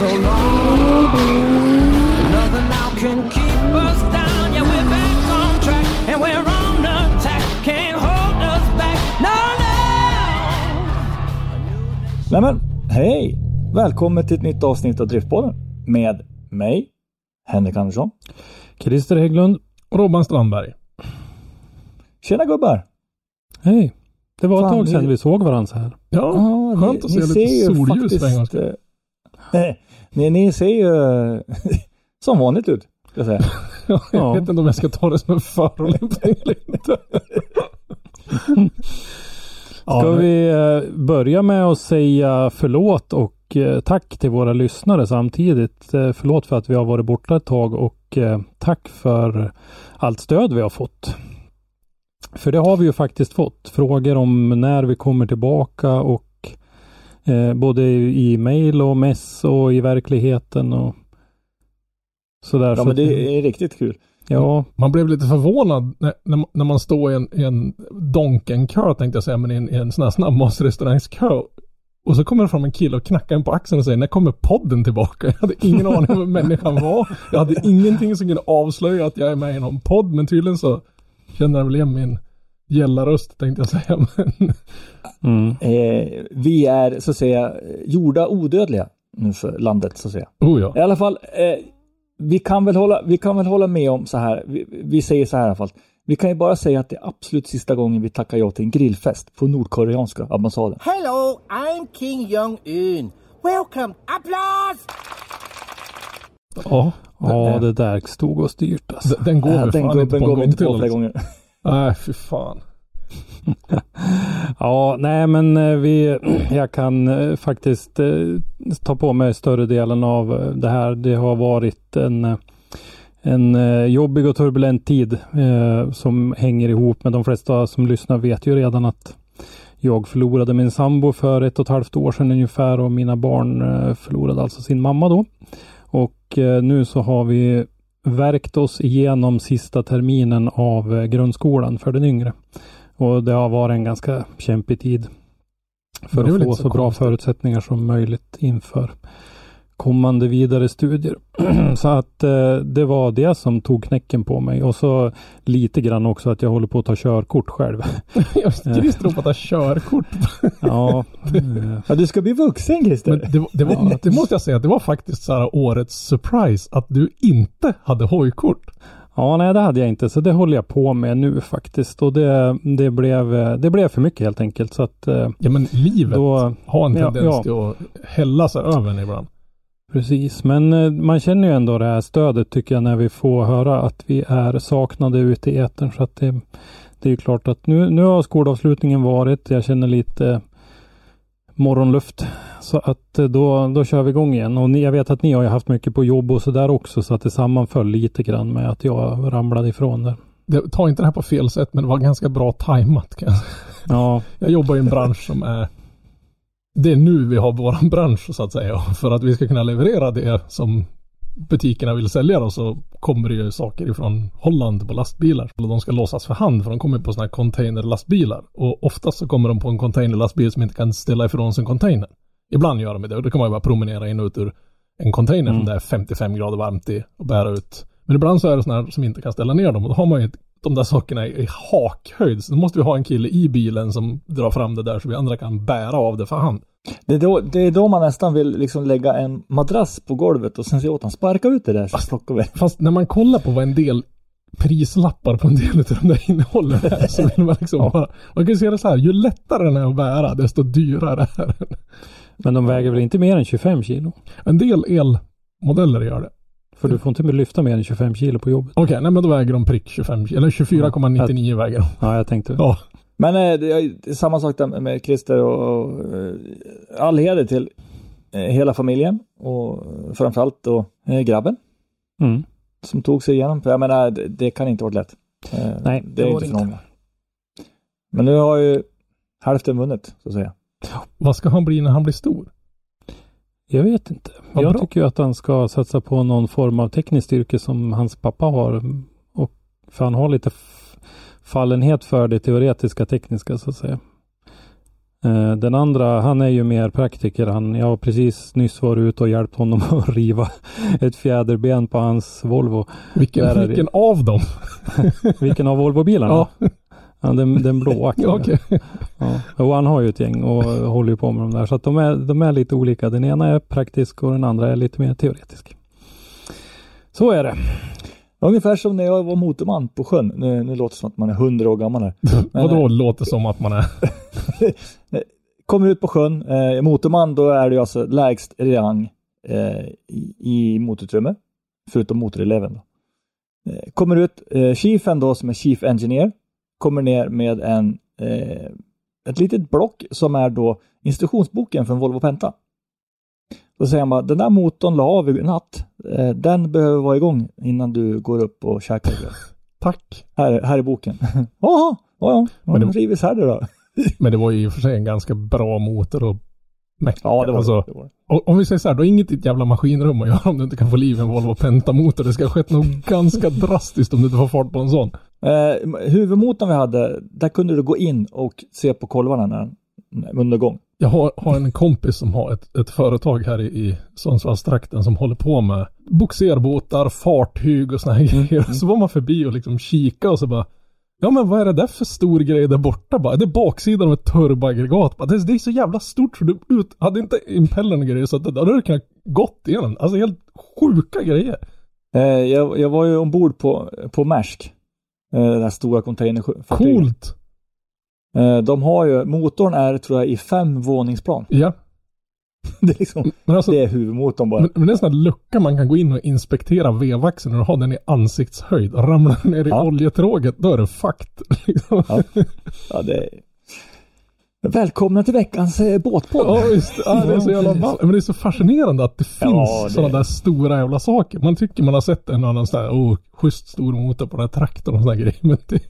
So long. Nothing now can keep us down. Yeah, we're back on track and we're on attack. Can't hold us back. No, no. Nej men, hej! Välkommen till ett nytt avsnitt av Driftpodden med mig, Henrik Andersson. Christer Hägglund. Och Robban Strandberg. Tjena gubbar! Hej! Det var ett Fan, tag sedan vi- vi såg varandra så här. Ja, Ja, skönt att se lite solljus för en gångs skull. eh, ni, ni ser ju som vanligt ut, jag säga. Jag Ja. vet inte om jag ska ta det som en förolämpning eller inte. Ska vi eh, börja med att säga förlåt och eh, tack till våra lyssnare samtidigt. Eh, Förlåt för att vi har varit borta ett tag och tack för allt stöd vi har fått. För det har vi ju faktiskt fått. Frågor om när vi kommer tillbaka och eh, både i mail och mess och i verkligheten och sådär. Ja Så men det är riktigt kul. ja, Man blev lite förvånad när, när, när man står i en, i en Donken-kö tänkte jag säga, men i en, i en sån här snabbmatsrestaurangskö. Och så kommer det fram en kille och knackar en på axeln och säger när kommer podden tillbaka? Jag hade ingen aning om vem människan var. Jag hade ingenting som kunde avslöja att jag är med i någon podd, men tydligen så känner han väl igen min gällaröst tänkte jag säga. Mm. Eh, vi är så att säga gjorda odödliga nu för landet så att säga. oh ja. I alla fall, eh, vi, kan väl hålla, vi kan väl hålla med om så här. Vi, vi säger så här i alla fall. Vi kan ju bara säga att det är absolut sista gången vi tackar ja till en grillfest på nordkoreanska ambassaden. Hello, I'm King Jong Un. Welcome. Applause! Ja, ja, det där stod och styrt alltså. den, den går Äh, den fan inte gubben går inte till. på flera liksom. gånger. Nej, fy fan. Ja, nej men eh, vi, jag kan eh, faktiskt eh, ta på mig större delen av det här. Det har varit en, en jobbig och turbulent tid eh, som hänger ihop med de flesta som lyssnar vet ju redan att jag förlorade min sambo för ett och ett halvt år sedan ungefär och mina barn förlorade alltså sin mamma då. Och nu så har vi verkt oss igenom sista terminen av eh, grundskolan för den yngre. Och det har varit en ganska kämpig tid för att få så, så bra förutsättningar som möjligt inför kommande vidare studier. så att eh, det var det som tog knäcken på mig och så lite grann också att jag håller på att ta körkort själv. Christer hoppar ta körkort. ja, eh, Ja, du ska bli vuxen Christer. Men det, det, var, det måste jag säga, det var faktiskt så här årets surprise att du inte hade hojkort. ja, nej det hade jag inte så det håller jag på med nu faktiskt och det, det, blev, eh, det blev för mycket helt enkelt så att eh, Ja men livet då har en Ja, tendens ja. till att hälla sig över en ibland. Precis, men eh, man känner ju ändå det här stödet tycker jag när vi får höra att vi är saknade ute i etern. Så att det, det är ju klart att nu, nu har skolavslutningen varit. Jag känner lite morgonluft. Så att eh, då, då kör vi igång igen. Och ni, jag vet att ni har ju haft mycket på jobb och sådär också. Så att det sammanföll lite grann med att jag ramlade ifrån där. Det, ta inte det här på fel sätt men det var ganska bra tajmat kan jag. Ja, Jag jobbar i en bransch som är det är nu vi har våran bransch så att säga. För att vi ska kunna leverera det som butikerna vill sälja då så kommer det ju saker ifrån Holland på lastbilar. Och de ska låsas för hand för de kommer på sådana här containerlastbilar. Och oftast så kommer de på en containerlastbil som inte kan ställa ifrån sin container. Ibland gör de det och då kan man ju bara promenera in och ut ur en container Mm. som det är 55 grader varmt i och bära ut. Men ibland så är det sådana här som inte kan ställa ner dem och då har man ju de där sakerna i hakhöjd. Så då måste vi ha en kille i bilen som drar fram det där så vi andra kan bära av det för hand. Det är, då, det är då man nästan vill liksom lägga en madrass på golvet och sen säga åt honom sparka ut det där så plockar vi. Fast när man kollar på vad en del prislappar på en del av de där innehållen så vill man liksom bara, man kan ju se det så här, ju lättare den är att bära desto dyrare är den. men de väger väl inte mer än 25 kilo? En del elmodeller gör det. För du får inte lyfta mer än 25 kilo på jobbet. Okej, nej men då väger de prick 25 kilo, eller 24,99 väger de. Ja, jag tänkte. Ja, Men eh, det är samma sak där med Christer och, och eh, all heder till eh, hela familjen och framförallt då grabben Mm. som tog sig igenom. För jag menar, det, det kan inte varit lätt. Nej, det det är var inte för många. Men nu har ju hälften vunnit, så att säga. Vad ska han bli när han blir stor? Jag vet inte. Vad jag bra. tycker ju att han ska satsa på någon form av tekniskt yrke som hans pappa har. Och för han har lite fallenhet för det teoretiska tekniska så att säga. Eh, Den andra, han är ju mer praktiker. Han, jag har precis nyss varit ute och hjälpt honom att riva ett fjäderben på hans Volvo. Vilken, vilken av dem? Vilken av Volvobilarna? Ja. Ja, den, den blåaktiga. Okej. Ja. Och han har ju ett gäng och håller på med de där. Så att de är, de är lite olika. Den ena är praktisk och den andra är lite mer teoretisk. Så är det. Ungefär som när jag var motorman på sjön. Nu, nu låter det som att man är hundra år gammal här. Men, Vadå låter som att man är? Kommer ut på sjön, eh, motorman, då är det alltså lägst rang eh, i, i motorutrymme. Förutom motoreleven. Då. Eh, kommer ut, eh, chiefen då som är chief engineer, kommer ner med en, eh, ett litet block som är då instruktionsboken för en Volvo Penta. Då säger han bara, den där motorn la av i natt. Eh, den behöver vara igång innan du går upp och käkar. Tack. Här, här är boken. Jaha, ja, ja, Men det- rivits här då. Men det var ju i och för sig en ganska bra motor och mecka. Ja, det var alltså, det. Var det. Om vi säger så här, då är inget i ett jävla maskinrum att göra om du inte kan få liv i en Volvo Penta-motor. Det ska ha skett något ganska drastiskt om du inte får fart på en sån. Eh, huvudmotorn vi hade, där kunde du gå in och se på kolvarna när under gång. Jag har, har en kompis som har ett, ett företag här i, i Sundsvallstrakten som håller på med boxerbåtar, fartyg och såna här grejer. Så var man förbi och liksom kika och så bara Ja men vad är det där för stor grej där borta bara? Det är baksidan av ett turboaggregat bara. Det, det är så jävla stort så du ut, hade inte impellern och grejer så att det, då hade kunnat gått igenom. Alltså helt sjuka grejer. Eh, jag, jag var ju ombord på, på Maersk. Eh, det här stora containerfartyget. Coolt. Eh, de har ju, motorn är tror jag i fem våningsplan. Ja. det, är liksom, Men alltså, det är huvudmotorn bara. men, men det är en sån här lucka man kan gå in och inspektera vevaxeln och ha den i ansiktshöjd. Ramlar ner i Ja. oljetråget då är det fakt. Liksom. Ja. Ja, det är... Välkomna till veckans eh, båtpodd. Ja visst, ja, det är så jävla ball. Men det är så fascinerande att det finns Ja, det- sådana där stora jävla saker. Man tycker man har sett en annan sån här, oh, schysst stor motor på den här traktorn och sådana grejer. Men det,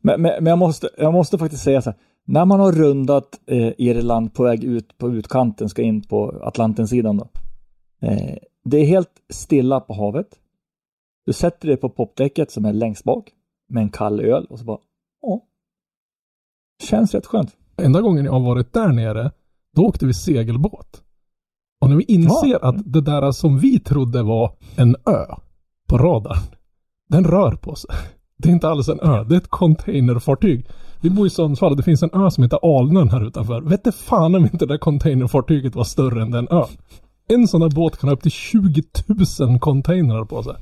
Men, men, men jag, måste, jag måste faktiskt säga så här. När man har rundat eh, Irland på väg ut på utkanten, ska in på Atlantensidan då. Eh, det är helt stilla på havet. Du sätter dig på popdäcket som är längst bak med en kall öl och så bara, ja. Känns rätt skönt. enda gången jag har varit där nere, då åkte vi segelbåt. Och när vi inser Ja. att det där som vi trodde var en ö på radarn, den rör på sig. Det är inte alls en ö, det är ett containerfartyg. Vi bor i Sundsvall det finns en ö som heter Alnön här utanför. Vet du fan om inte det där containerfartyget var större än den ön. En sån där båt kan ha upp till 20 000 containrar på sig.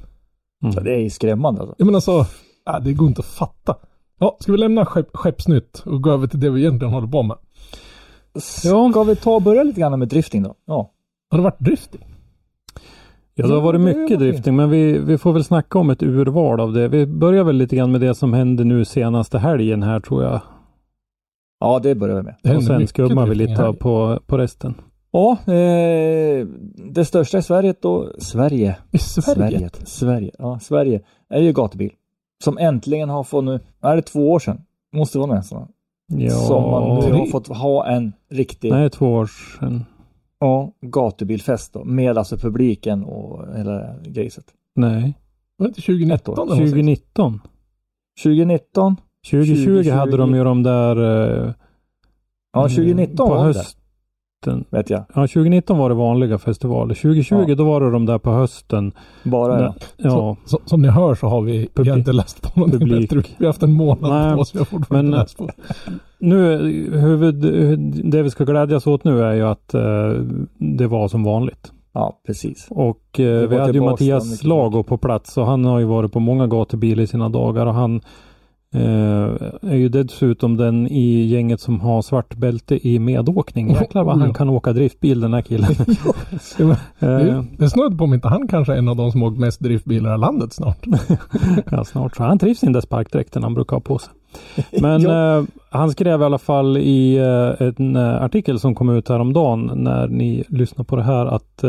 Så det är skrämmande alltså. Jag menar så, äh, det går inte att fatta. Ja, ska vi lämna skepp, Skeppsnytt och gå över till det vi egentligen håller på med? Ska vi ta och börja lite grann med drifting då? Ja. Har det varit drifting? Ja, det har varit mycket drifting, men vi, vi får väl snacka om ett urval av det. Vi börjar väl lite grann med det som hände nu senaste helgen här tror jag. Ja, det börjar vi med. Och sen skummar vi lite på, på resten. Ja, eh, det största i Sverige då, Sverige. I Sverige? Sverige. Sverige. Ja, Sverige är ju gatubil. Som äntligen har fått nu, är det två år sedan? Måste vara nästan. Ja, som man nu har fått ha en riktig nej, två år sedan. Ja, gatubilfest då. Med alltså publiken och hela grejset. Nej, Var det inte 2019? Ett år. eller något sånt? 2019. 2019. 2020, 2020 hade de ju de där eh, Ja, 2019 på var hösten. Vet jag. Ja, 2019 var det vanliga festivaler. 2020 Ja. då var det de där på hösten. Bara ja. Ja, Så, så, som ni hör så har vi, vi har inte läst på någonting Publik. bättre. Vi har haft en månad Nej, på oss. Vi har fortfarande men- inte läst på. nu huvud, det vi ska glädjas åt nu är ju att eh, det var som vanligt. ja, precis. Och eh, vi hade ju Mattias. Lago på plats och han har ju varit på många gatubilar i sina dagar och han Eh, är ju dessutom den i gänget som har svart bälte i medåkning. Jäklar vad han kan åka driftbil den här killen. Det, Eh, det, det snudd på om inte han kanske är en av de som åkt mest driftbilar i landet snart. ja, snart så. Han trivs i den där sparkdräkten han brukar ha på sig. Men eh, han skrev i alla fall i eh, en artikel som kom ut häromdagen när ni lyssnar på det här att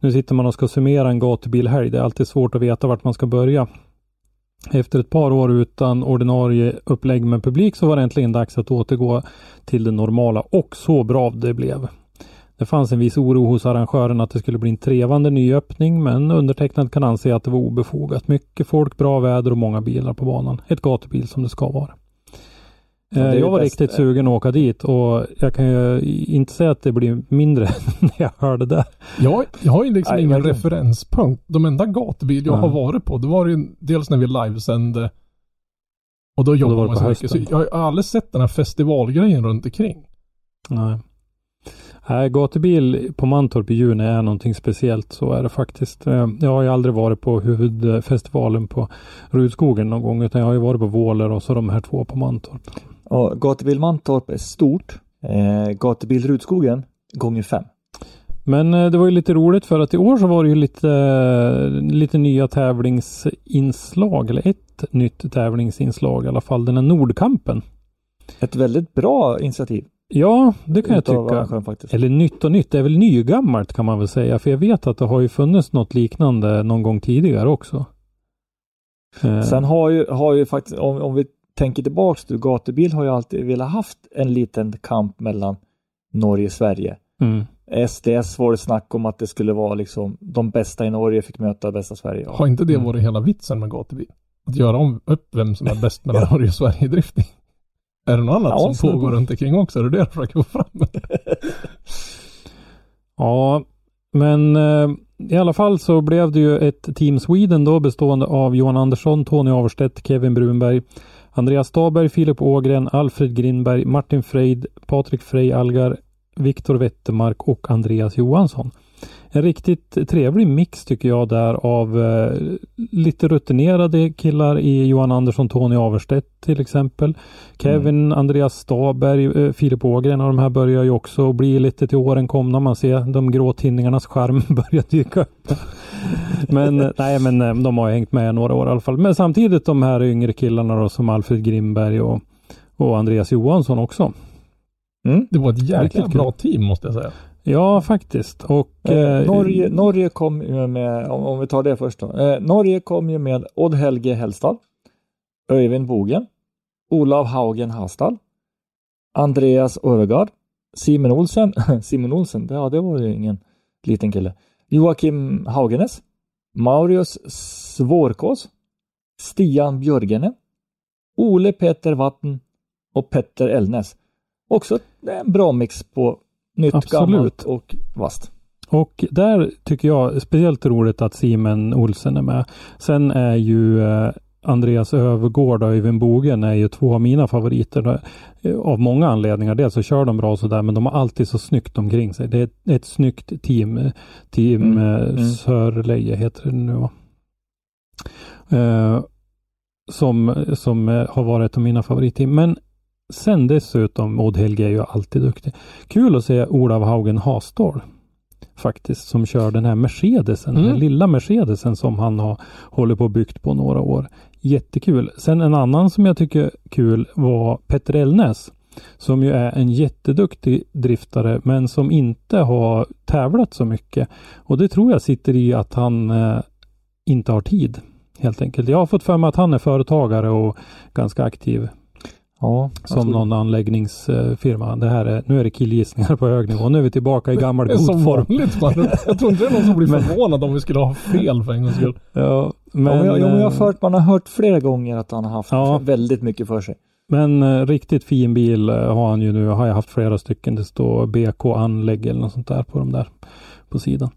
nu sitter man och ska summera en gatubilhelg. Det är alltid svårt att veta vart man ska börja. Efter ett par år utan ordinarie upplägg med publik så var det äntligen dags att återgå till det normala och så bra det blev. Det fanns en viss oro hos arrangören att det skulle bli en trevande nyöppning men undertecknad kan anse att det var obefogat. Mycket folk, bra väder och många bilar på banan. Ett gatubil som det ska vara. Ja, det är Eh, ju jag var bäst. riktigt sugen att åka dit och jag kan ju inte säga att det blir mindre när jag hörde det. Jag, jag har ju liksom Nej, ingen verkligen. referenspunkt. De enda gatubil jag Ja. har varit på, det var ju dels när vi livesände och då jobbade man så mycket. Så jag har aldrig sett den här festivalgrejen runt omkring. Nej. Nej, gatubil på Mantorp i juni är någonting speciellt. Så är det faktiskt. Eh, Jag har ju aldrig varit på huvudfestivalen på Rudskogen någon gång. Utan jag har ju varit på Våler och så de här två på Mantorp. Och gatubil Mantorp är stort. Eh, gatubil Rudskogen gånger fem. Men eh, det var ju lite roligt för att i år så var det ju lite, eh, lite nya tävlingsinslag. Eller ett nytt tävlingsinslag i alla fall. Den här Nordkampen. Ett väldigt bra initiativ. Ja, det kan jag utav tycka. arrangören faktiskt. Eller nytt och nytt, det är väl nygammalt kan man väl säga. För jag vet att det har ju funnits något liknande någon gång tidigare också. Eh, Sen har ju, har ju faktiskt, om, om vi tänker tillbaks till gatubil har ju alltid velat haft en liten kamp mellan Norge och Sverige. mm. SDS var det snack om att det skulle vara liksom de bästa i Norge fick möta bästa i Sverige. Har inte det Mm. varit hela vitsen med gatubil? Att göra om upp vem som är bäst mellan Norge och Sverige i drifting? Är det något annat Ja, som pågår runt omkring också? Är det det jag försöker få fram? Ja, men eh, i alla fall så blev det ju ett Team Sweden då bestående av Johan Andersson, Tony Averstedt, Kevin Brunberg, Andreas Staberg, Filip Ågren, Alfred Grindberg, Martin Freid, Patrik Frey Algar, Viktor Wettermark och Andreas Johansson. En riktigt trevlig mix tycker jag där av eh, lite rutinerade killar i Johan Andersson, Tony Averstedt till exempel. Kevin, Andreas Staberg, eh, Filip Ågren och de här börjar ju också bli lite till åren komna. Man ser de grå tinningarnas charm börja dyka upp. Men nej, men eh, de har ju hängt med några år i alla fall. Men samtidigt de här yngre killarna då som Alfred Grimberg och, och Andreas Johansson också. Mm. Det var ett jäkla bra team måste jag säga. Ja, faktiskt. Och Eh, eh, Norge, Norge kom ju med, om, om vi tar det först då. Eh, Norge kom ju med Odd Helge Hellstad, Öyvind Bogen, Olav Haugen Hastad, Andreas Övergard, Simon Olsen, Simon Olsen, det- ja det var ju ingen liten kille, Joakim Haugenes, Maurius Svårkås, Stian Björgene, Ole Peter Vatten och Petter Elnes. Också en bra mix på nytt, Absolut. gammalt och vasst. Och där tycker jag speciellt roligt att Simon Olsen är med. Sen är ju eh, Andreas Övergård och Öyvind Bogen är ju två av mina favoriter. eh, Av många anledningar. Dels så kör de bra sådär men de har alltid så snyggt omkring sig. Det är ett, ett snyggt team. Team Mm, eh, mm. Sörleje heter det nu va? Eh, som som har varit ett av mina favoritteam. Men sen dessutom, Odd Helge är ju alltid duktig. Kul att se Olav Haugen Hastad faktiskt som kör den här Mercedesen, Mm. den lilla Mercedesen som han har hållit på och byggt på några år. Jättekul. Sen en annan som jag tycker kul var Petter Elnäs som ju är en jätteduktig driftare men som inte har tävlat så mycket. Och det tror jag sitter i att han eh, inte har tid helt enkelt. Jag har fått för mig att han är företagare och ganska aktiv Ja, som någon anläggningsfirma. Det här är, nu är det killgissningar på hög nivå. Nu är vi tillbaka i gammal god som form. vanligt. Man. Jag tror inte det är någon som blir Men- förvånad om vi skulle ha fel för en gångs skull. Ja, men, ja, men, jag, jag har eh, hört, man har hört flera gånger att han har haft Ja. väldigt mycket för sig. Men eh, riktigt fin bil eh, har han ju nu. Har jag haft flera stycken. Det står BK anlägg eller något sånt där på de där på sidan.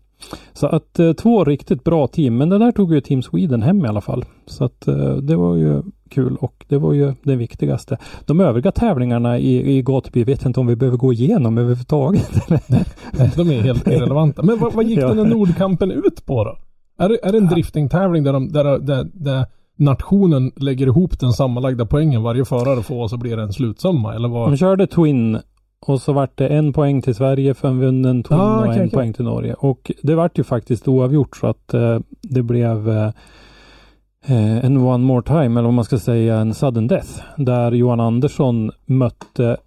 Så att eh, två riktigt bra team. Men det där tog ju Team Sweden hem i alla fall. Så att eh, det var ju kul och det var ju det viktigaste. De övriga tävlingarna i, i gatubil vet jag inte om vi behöver gå igenom överhuvudtaget. Nej, de är helt irrelevanta. Men vad, vad gick Ja. den här Nordkampen ut på då? Är det, är det en driftingtävling där, de, där, där, där nationen lägger ihop den sammanlagda poängen varje förare får och så blir det en slutsumma eller vad? De körde Twin och så vart det en poäng till Sverige för en vunnen Twin Ah, och en okej. poäng till Norge. Och det vart ju faktiskt oavgjort så att eh, det blev eh, eh, en one more time eller vad man ska säga en sudden death. Där Johan Andersson mötte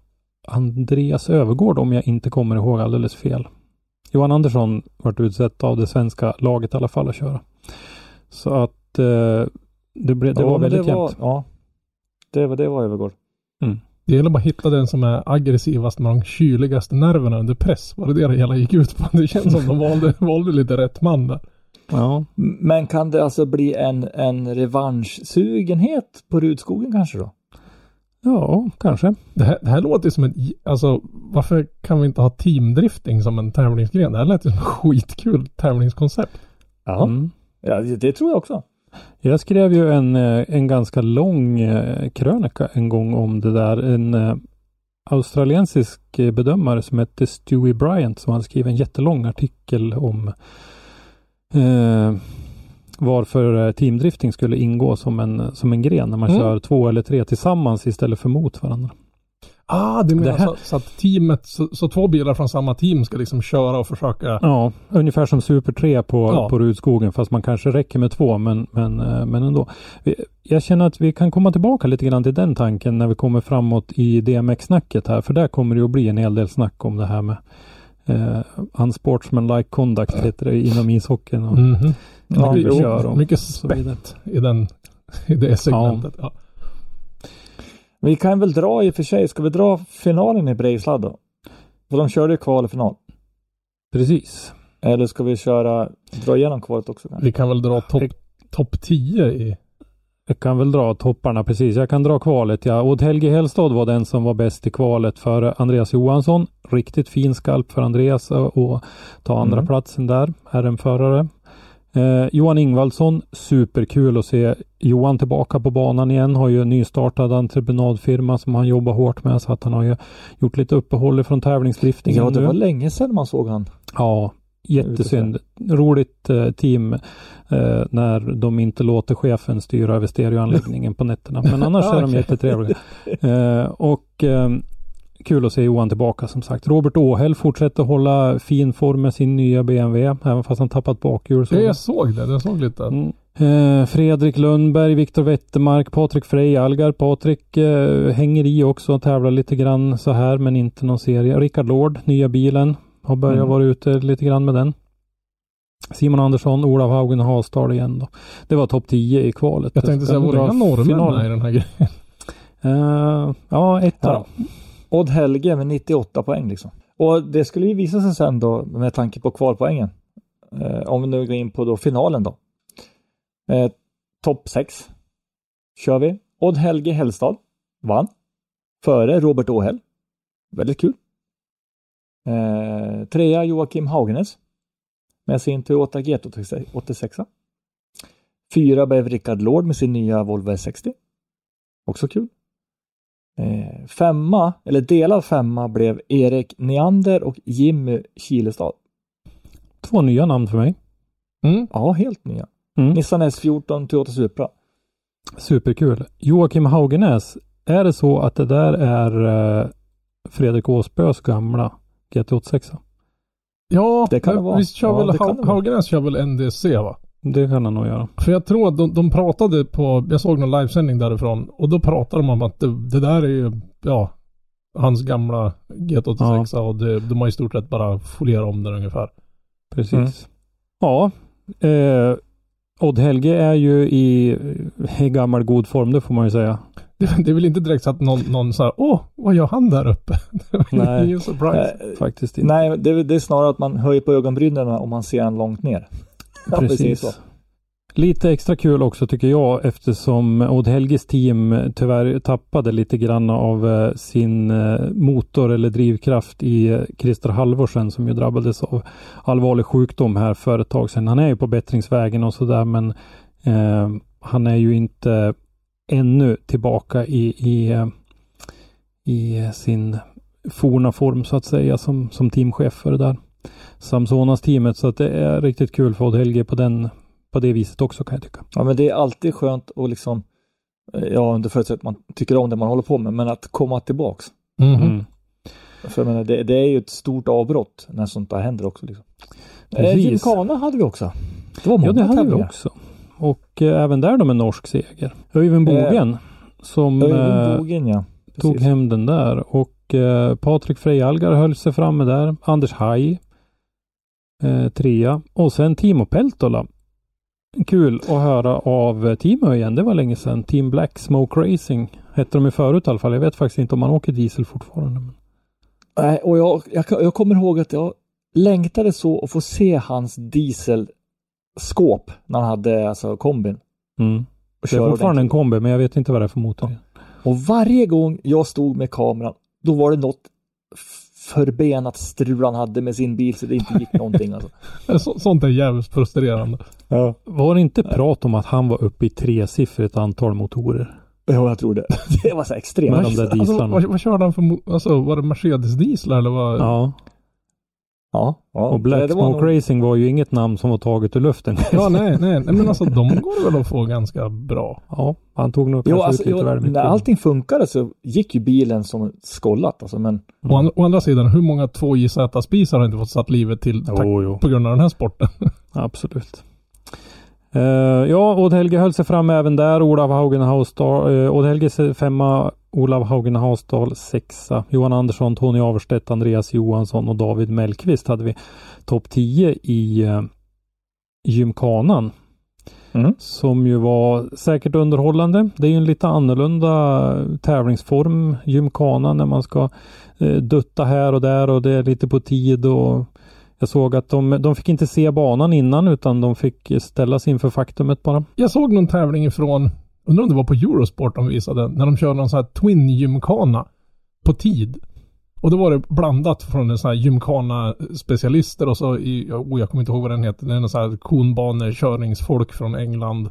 Andreas Övergård om jag inte kommer ihåg alldeles fel. Johan Andersson vart utsett av det svenska laget i alla fall att köra. Så att eh, det, blev, det Ja, var väldigt det var, jämnt. Ja, det var, det var övergård. Det gäller bara att hitta den som är aggressivast med de kyligaste nerverna under press. Var det det det hela gick ut på? Det känns som de valde, valde lite rätt man där. Ja, Men kan det alltså bli en, en revanschsugenhet på Rudskogen kanske då? ja kanske. Det här, det här låter som ett, alltså varför kan vi inte ha teamdrifting som en tävlingsgren? Det här lät ju som ett skitkul tävlingskoncept. Ja. Mm. ja det, det tror jag också. Jag skrev ju en, eh, en ganska lång eh, krönika en gång om det där. En eh, australiensisk bedömare som hette Stewie Bryant som hade skrivit en jättelång artikel om eh, varför teamdrifting skulle ingå som en, som en gren när man Mm. kör två eller tre tillsammans istället för mot varandra. Ah, du menar Det här- så, så att teamet, så, så två bilar från samma team ska liksom köra och försöka Ja, ungefär som Super 3 på, Ja. på Rudskogen fast man kanske räcker med två men, men, eh, men ändå. Jag känner att vi kan komma tillbaka lite grann till den tanken när vi kommer framåt i DMX-snacket här för där kommer det att bli en hel del snack om det här med eh, unsportsmanlike conduct heter det inom ishockeyn. Och, Mhm. Ja, mycket jo, kör och, Mycket spett i, den, i det segmentet. Ja. Vi kan väl dra i och för sig, ska vi dra finalen i Brejsladd då? För de körde ju kval och final. Precis. Eller ska vi köra, dra igenom kvalet också? kanske? Vi kan väl dra topp top 10 i... Jag kan väl dra topparna precis. Jag kan dra kvalet. Ja. Odd Helge Hellstad var den som var bäst i kvalet för Andreas Johansson. Riktigt fin skalp för Andreas och, och ta andra Mm. platsen där. RM-förare. Eh, Johan Ingvaldsson, superkul att se Johan tillbaka på banan igen. Har ju en nystartad entreprenadfirma som han jobbar hårt med så att han har ju gjort lite uppehåll från tävlingsdriftingen Ja, det nu. var länge sedan man såg han. Ja, jättesynd. Roligt eh, team eh, när de inte låter chefen styra över stereoanläggningen på nätterna. Men annars är de jättetrevliga. Eh, och eh, kul att se Johan tillbaka som sagt. Robert Åhäll fortsätter hålla fin form med sin nya BMW, även fast han tappat bakhjul. så- Ja, jag såg det. Jag såg lite. Mm. Eh, Fredrik Lundberg, Viktor Wettermark, Patrik Frey, Algar. Patrik eh, hänger i också och tävlar lite grann så här men inte någon serie. Rickard Lord, nya bilen, har börjat Mm. vara ute lite grann med den. Simon Andersson, Olav Haugen och Hasdal igen då. Det var topp 10 i kvalet. Jag tänkte säga, var det inga norrmän i den här grejen? Eh, ja, etta Ja. då. Odd Helge med 98 poäng liksom. Och det skulle ju visa sig sen då med tanke på kvalpoängen. Eh, om vi nu går in på då finalen då. Eh, Topp 6 kör vi. Odd Helge Hellstad vann. Före Robert Åhäll. Väldigt kul. Eh, trea Joakim Hagenes Med sin Toyota GT86. Fyra blev Rickard Lord med sin nya Volvo e S60. Också kul. Eh, femma, eller delad femma, blev Erik Neander och Jimmy Kilestad. Två nya namn för mig. Mm. Ja, helt nya. Mm. Nissan S14, Toyota Supra. Superkul. Joakim Haugenäs, är det så att det där är eh, Fredrik Åsbös gamla GT86? Ja, Det kan det vara. visst kör Ja, väl det kan det ha- vara. Haugenäs kör väl NDC va? Det kan han nog göra. För jag tror att de, de pratade på, jag såg någon livesändning därifrån och då pratade de om att det, det där är ju, ja, hans gamla GT86 och det, de har i stort sett bara folierat om den ungefär. Precis. Mm. Ja. Eh, Odd Helge är ju i, i gammal god form, det får man ju säga. Det, det är väl inte direkt så att någon, någon så här, åh, vad gör han där uppe? Nej. ingen surprise. Eh, Faktiskt inte. nej, det, är- det är snarare att man höjer på ögonbrynen om man ser han långt ner. Ja, precis. Lite extra kul också tycker jag eftersom Odd Helges team tyvärr tappade lite grann av eh, sin eh, motor eller drivkraft i eh, Christer Halvorsen som ju drabbades av allvarlig sjukdom här för ett tag sedan. Han är ju på bättringsvägen och sådär men eh, han är ju inte ännu tillbaka i, i, i sin forna form så att säga som, som teamchef för det där Samsonas teamet så att det är riktigt kul för Odd Helge på den på det viset också kan jag tycka. Ja, men det är alltid skönt att liksom, eh, ja, under förutsättning att man tycker om det man håller på med, men att komma tillbaks. Mhm. Mm. För jag menar, det, det är ju ett stort avbrott när sånt där händer också. Liksom. Eh. Gymkhana hade vi också. Det var många Ja, det hade vi också. Och eh, även där då med norsk seger. Öyvind Bogen som eh, Öyvind Bogen, ja. tog hem den där. Och eh, Patrik Frejalgar höll sig framme där. Anders Haj eh, trea. Och sen Timo Peltola. Kul att höra av Timo igen. Det var länge sedan. Team Black Smoke Racing hette de ju förut i alla fall. Jag vet faktiskt inte om man åker diesel fortfarande. Nej, och jag, jag, jag kommer ihåg att jag längtade så att få se hans dieselskåp när han hade alltså kombin. Mm. Och Det är fortfarande en kombi men jag vet inte vad det är för motor. Och varje gång jag stod med kameran, då var det något förbenat strul han hade med sin bil så det inte gick någonting. Alltså. Så, sånt är jävligt frustrerande. Ja. Var det inte prat om att han var uppe i tresiffrigt antal motorer? ja, jag tror det. Det var så extremt. Med de där Alltså, dieslarna. vad, vad körde han för, alltså var det Mercedes dieslar eller vad? Ja, Ja, ja. och Black det, det var Smoke nog- Racing var ju inget namn som var taget ur luften. Ja, nej, nej, nej, men alltså de går väl att få ganska bra. Ja, han tog nog Jo, kanske alltså, ut lite jo, mycket. när allting funkade så gick ju bilen som skollat alltså, men Å, an, å andra sidan, hur många 2JZ-spisar har inte fått satt livet till tack, Jo, jo, på grund av den här sporten? absolut. Uh, ja, Odd Helge höll sig fram även där. Olav Haugen Hausdal, uh, Odd Helge se- femma, Olav Haugen Hausdal sexa. Johan Andersson, Tony Averstedt, Andreas Johansson och David Mellqvist hade vi topp 10 i uh, gymkanan. Mm. Som ju var säkert underhållande. Det är ju en lite annorlunda tävlingsform, gymkana, när man ska eh, dutta här och där och det är lite på tid och jag såg att de, de fick inte se banan innan utan de fick ställas inför faktumet bara. Jag såg någon tävling ifrån, undrar om det var på Eurosport de visade, när de körde någon sån här Twin gymkana på tid. Och då var det blandat från en sån här gymkana specialister och så i, oh, jag kommer inte ihåg vad den heter, det är en sån här konbanekörningsfolk från England.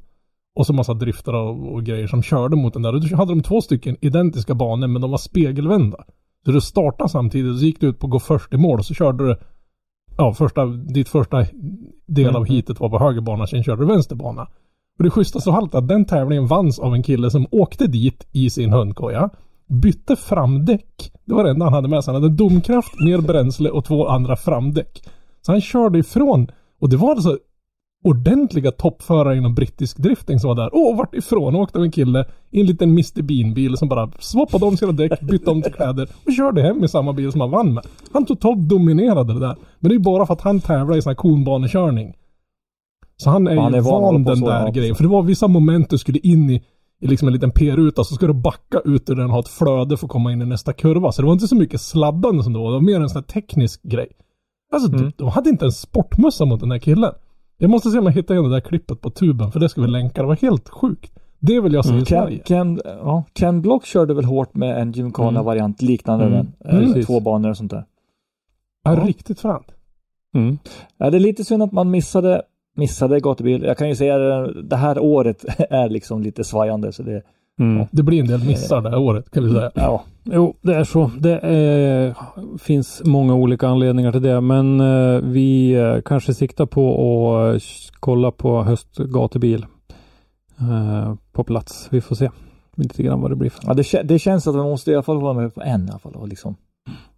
Och så massa driftare och, och grejer som körde mot den där. Och då hade de två stycken identiska banor men de var spegelvända. Så du startade samtidigt och så gick du ut på att gå först i mål och så körde du Ja, första, ditt första del av heatet var på höger bana, sen körde du vänster bana. Och det schysstaste av allt att den tävlingen vanns av en kille som åkte dit i sin hundkoja, bytte framdäck. Det var det enda han hade med sig. Han hade domkraft, mer bränsle och två andra framdäck. Så han körde ifrån, och det var alltså ordentliga toppförare inom brittisk drifting som var där. Åh, vart ifrån åkte en kille i en liten Mr Bean-bil som bara swappade om sina däck, bytte om till kläder och körde hem i samma bil som han vann med. Han totalt dominerade det där. Men det är ju bara för att han tävlar i sån här konbanekörning. Så han är Han ju är van att van den där grejen. För det var vissa moment du skulle in i, i liksom en liten P-ruta så ska du backa ut ur den och ha ett flöde för att komma in i nästa kurva. Så det var inte så mycket sladdande som det var. Det var mer en sån här teknisk grej. Alltså Mm. de, de hade inte en sportmössa mot den där killen. Jag måste se om jag hittar igen det där klippet på tuben för det ska vi länka. Det var helt sjukt. Det vill jag se i Mm. Ken, Sverige. Ken, ja, Ken Block körde väl hårt med en gymkana-variant liknande Mm. den. Precis. Två banor och sånt där. Ja, Ja. riktigt fränt. Mm. Ja, det är lite synd att man missade, missade gatubil. Jag kan ju säga det, det här året är liksom lite svajande så det, Mm. Det blir en del missar det här året kan vi säga. ja. Jo, det är så. Det är, finns många olika anledningar till det, men eh, vi eh, kanske siktar på att kolla på höstgatubil eh, på plats. Vi får se lite grann vad det blir för. ja det, det känns att man måste i alla fall vara med på en i alla fall. Och liksom.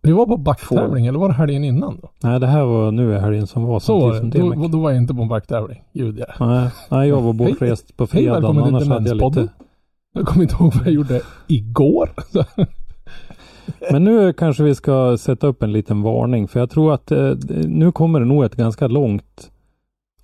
Vi var på backtävling eller var det helgen innan då? Nej, det här var nu i helgen som var Så var det. Då, då var jag inte på en backtävling. Gud ja. Nej, nej, jag var bortrest på Hej fredagen. till Annars hade jag lite. Jag kommer inte ihåg vad jag gjorde igår. Men nu kanske vi ska sätta upp en liten varning. För jag tror att eh, nu kommer det nog ett ganska långt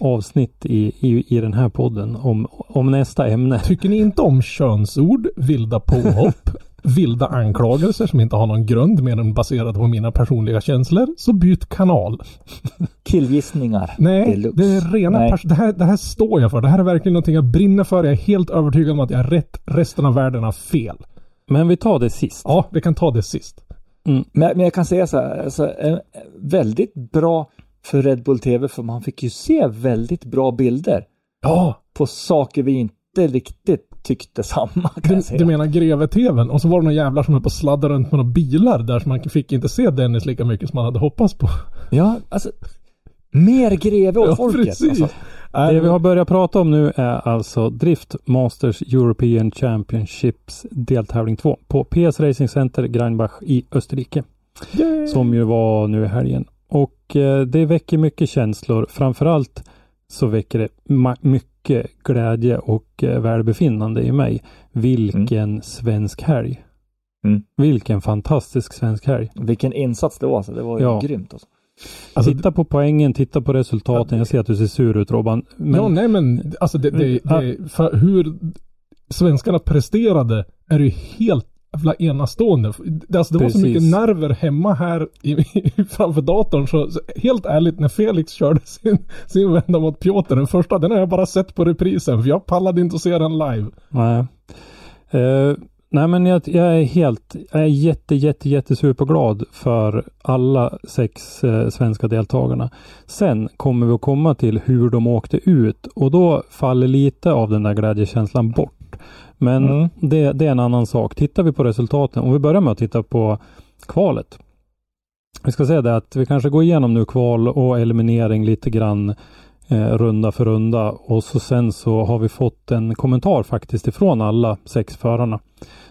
avsnitt i, i, i den här podden om, om nästa ämne. Tycker ni inte om könsord, vilda påhopp, vilda anklagelser som inte har någon grund mer än baserade på mina personliga känslor, så byt kanal. Killgissningar. Nej, Deluxe. det är rena Nej. det, här, det här står jag för. Det här är verkligen någonting jag brinner för. Jag är helt övertygad om att jag har rätt. Resten av världen har fel. Men vi tar det sist. Ja, vi kan ta det sist. Men, men jag kan säga så här, alltså, väldigt bra för Red Bull TV för man fick ju se väldigt bra bilder Ja, på saker vi inte riktigt tyckte samma kan du, säga. du menar greve-tvn? Och så var det några jävlar som höll på att sladda runt med några bilar där så man fick inte se Dennis lika mycket som man hade hoppats på. Ja, alltså mer greve åt Ja, folket. precis. Alltså. Det vi har börjat prata om nu är alltså Drift Masters European Championships deltävling 2 på PS Racing Center Greinbach i Österrike. Yay! Som ju var nu i helgen. Och eh, det väcker mycket känslor. Framförallt så väcker det ma- mycket glädje och eh, välbefinnande i mig. Vilken svensk helg. Mm. Vilken fantastisk svensk helg. Vilken insats det var alltså. Det var ju Ja. grymt alltså. Alltså, titta på poängen, titta på resultaten. Jag ser att du ser sur ut Robban. Men ja, nej men alltså det, det, det, för hur svenskarna presterade är ju helt jävla enastående. Alltså, det var så Precis. mycket nerver hemma här i, framför datorn så, så helt ärligt när Felix körde sin, sin vända mot Piotr, den första, den har jag bara sett på reprisen för jag pallade inte att se den live. Nej. Eh, nej men jag, jag är helt, jag är jätte, jätte, jätte superglad för alla sex eh, svenska deltagarna. Sen kommer vi att komma till hur de åkte ut och då faller lite av den där glädjekänslan bort. Men Mm. det, det är en annan sak. Tittar vi på resultaten, om vi börjar med att titta på kvalet. Vi ska säga det att vi kanske går igenom nu kval och eliminering lite grann eh, runda för runda och så sen så har vi fått en kommentar faktiskt ifrån alla sex förarna.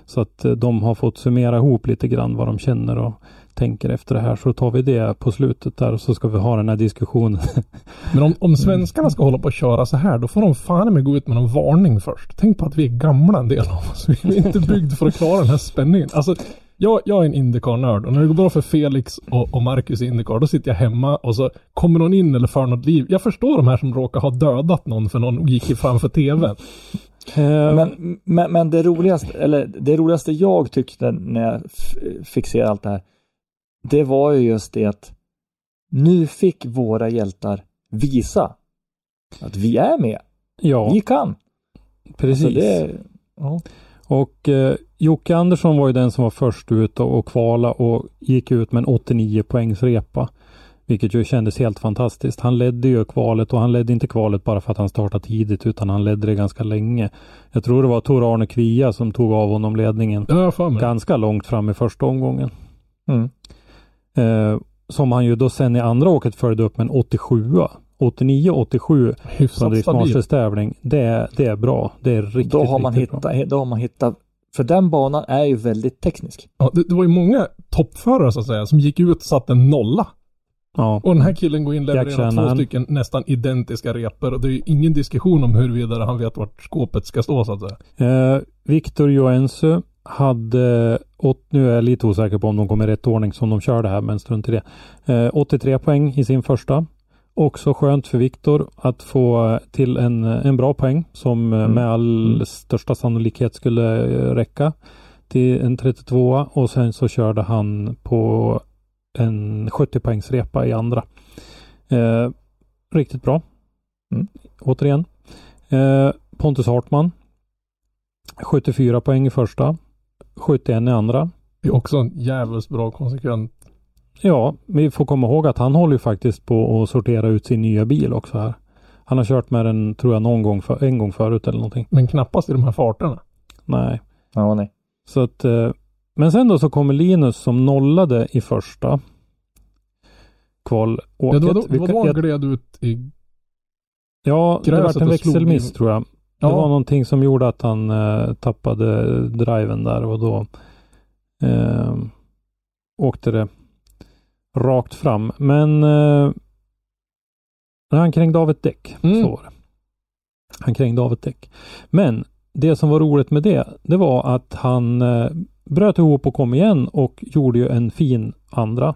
Så att eh, de har fått summera ihop lite grann vad de känner och tänker efter det här. Så tar vi det på slutet där och så ska vi ha den här diskussionen. Men om, om svenskarna ska hålla på och köra så här, då får de fan med gå ut med någon varning först. Tänk på att vi är gamla en del av oss. Vi är inte byggd för att klara den här spänningen. Alltså, jag, jag är en Indycar-nörd och när det går bra för Felix och, och Marcus i Indycar, då sitter jag hemma och så kommer någon in eller för något liv. Jag förstår de här som råkar ha dödat någon för någon gick framför tvn. Eh, Men, men, men det roligaste, eller det roligaste jag tyckte när jag fick se allt det här, det var ju just det att nu fick våra hjältar visa att vi är med. ja, Vi kan. precis. Så det, ja. Och eh, Jocke Andersson var ju den som var först ut och, och kvala och gick ut med en 89 poängs repa. Vilket ju kändes helt fantastiskt. Han ledde ju kvalet och han ledde inte kvalet bara för att han startade tidigt utan han ledde det ganska länge. Jag tror det var Tor Arne Kvia som tog av honom ledningen ganska långt fram i första omgången. Mm. Eh, som han ju då sen i andra åket följde upp med en 87 89-87 på en Hyfsat stabil. Driftmasters tävling. Det, är- det är bra. Det är riktigt, Då har man riktigt bra. hittat, då har man hittat, för den banan är ju väldigt teknisk. Ja, det, det var ju många toppförare så att säga som gick ut och satte en nolla. Ja. Och den här killen går in och levererar två stycken nästan identiska repor och det är ju ingen diskussion om huruvida han vet vart skåpet ska stå så att säga. Eh, Victor Joensuu hade, åt, nu är jag lite osäker på om de kom i rätt ordning som de körde här, men strunt i det. Eh, 83 poäng i sin första. Också skönt för Victor att få till en, en bra poäng som eh, Mm. med all Mm. största sannolikhet skulle eh, räcka till en 32 och sen så körde han på en 70 poängs repa i andra. Eh, riktigt bra. Mm. Återigen. Eh, Pontus Hartman 74 poäng i första. 71 i andra. Det är också en jävligt bra konsekvent. Ja, vi får komma ihåg att han håller ju faktiskt på att sortera ut sin nya bil också här. Han har kört med den, tror jag, någon gång för, en gång förut eller någonting. Men knappast i de här farterna. Nej. Ja, nej. Så att, eh, men sen då så kommer Linus som nollade i första kvalåket. Ja, det var då, det var då han gled ut i... ja, det var en växelmiss tror jag. Det var någonting som gjorde att han eh, tappade driven där och då eh, åkte det rakt fram. Men eh, han krängde av ett däck. Mm. Så. Han krängde av ett däck. Men det som var roligt med det, det var att han eh, bröt ihop och kom igen och gjorde ju en fin andra.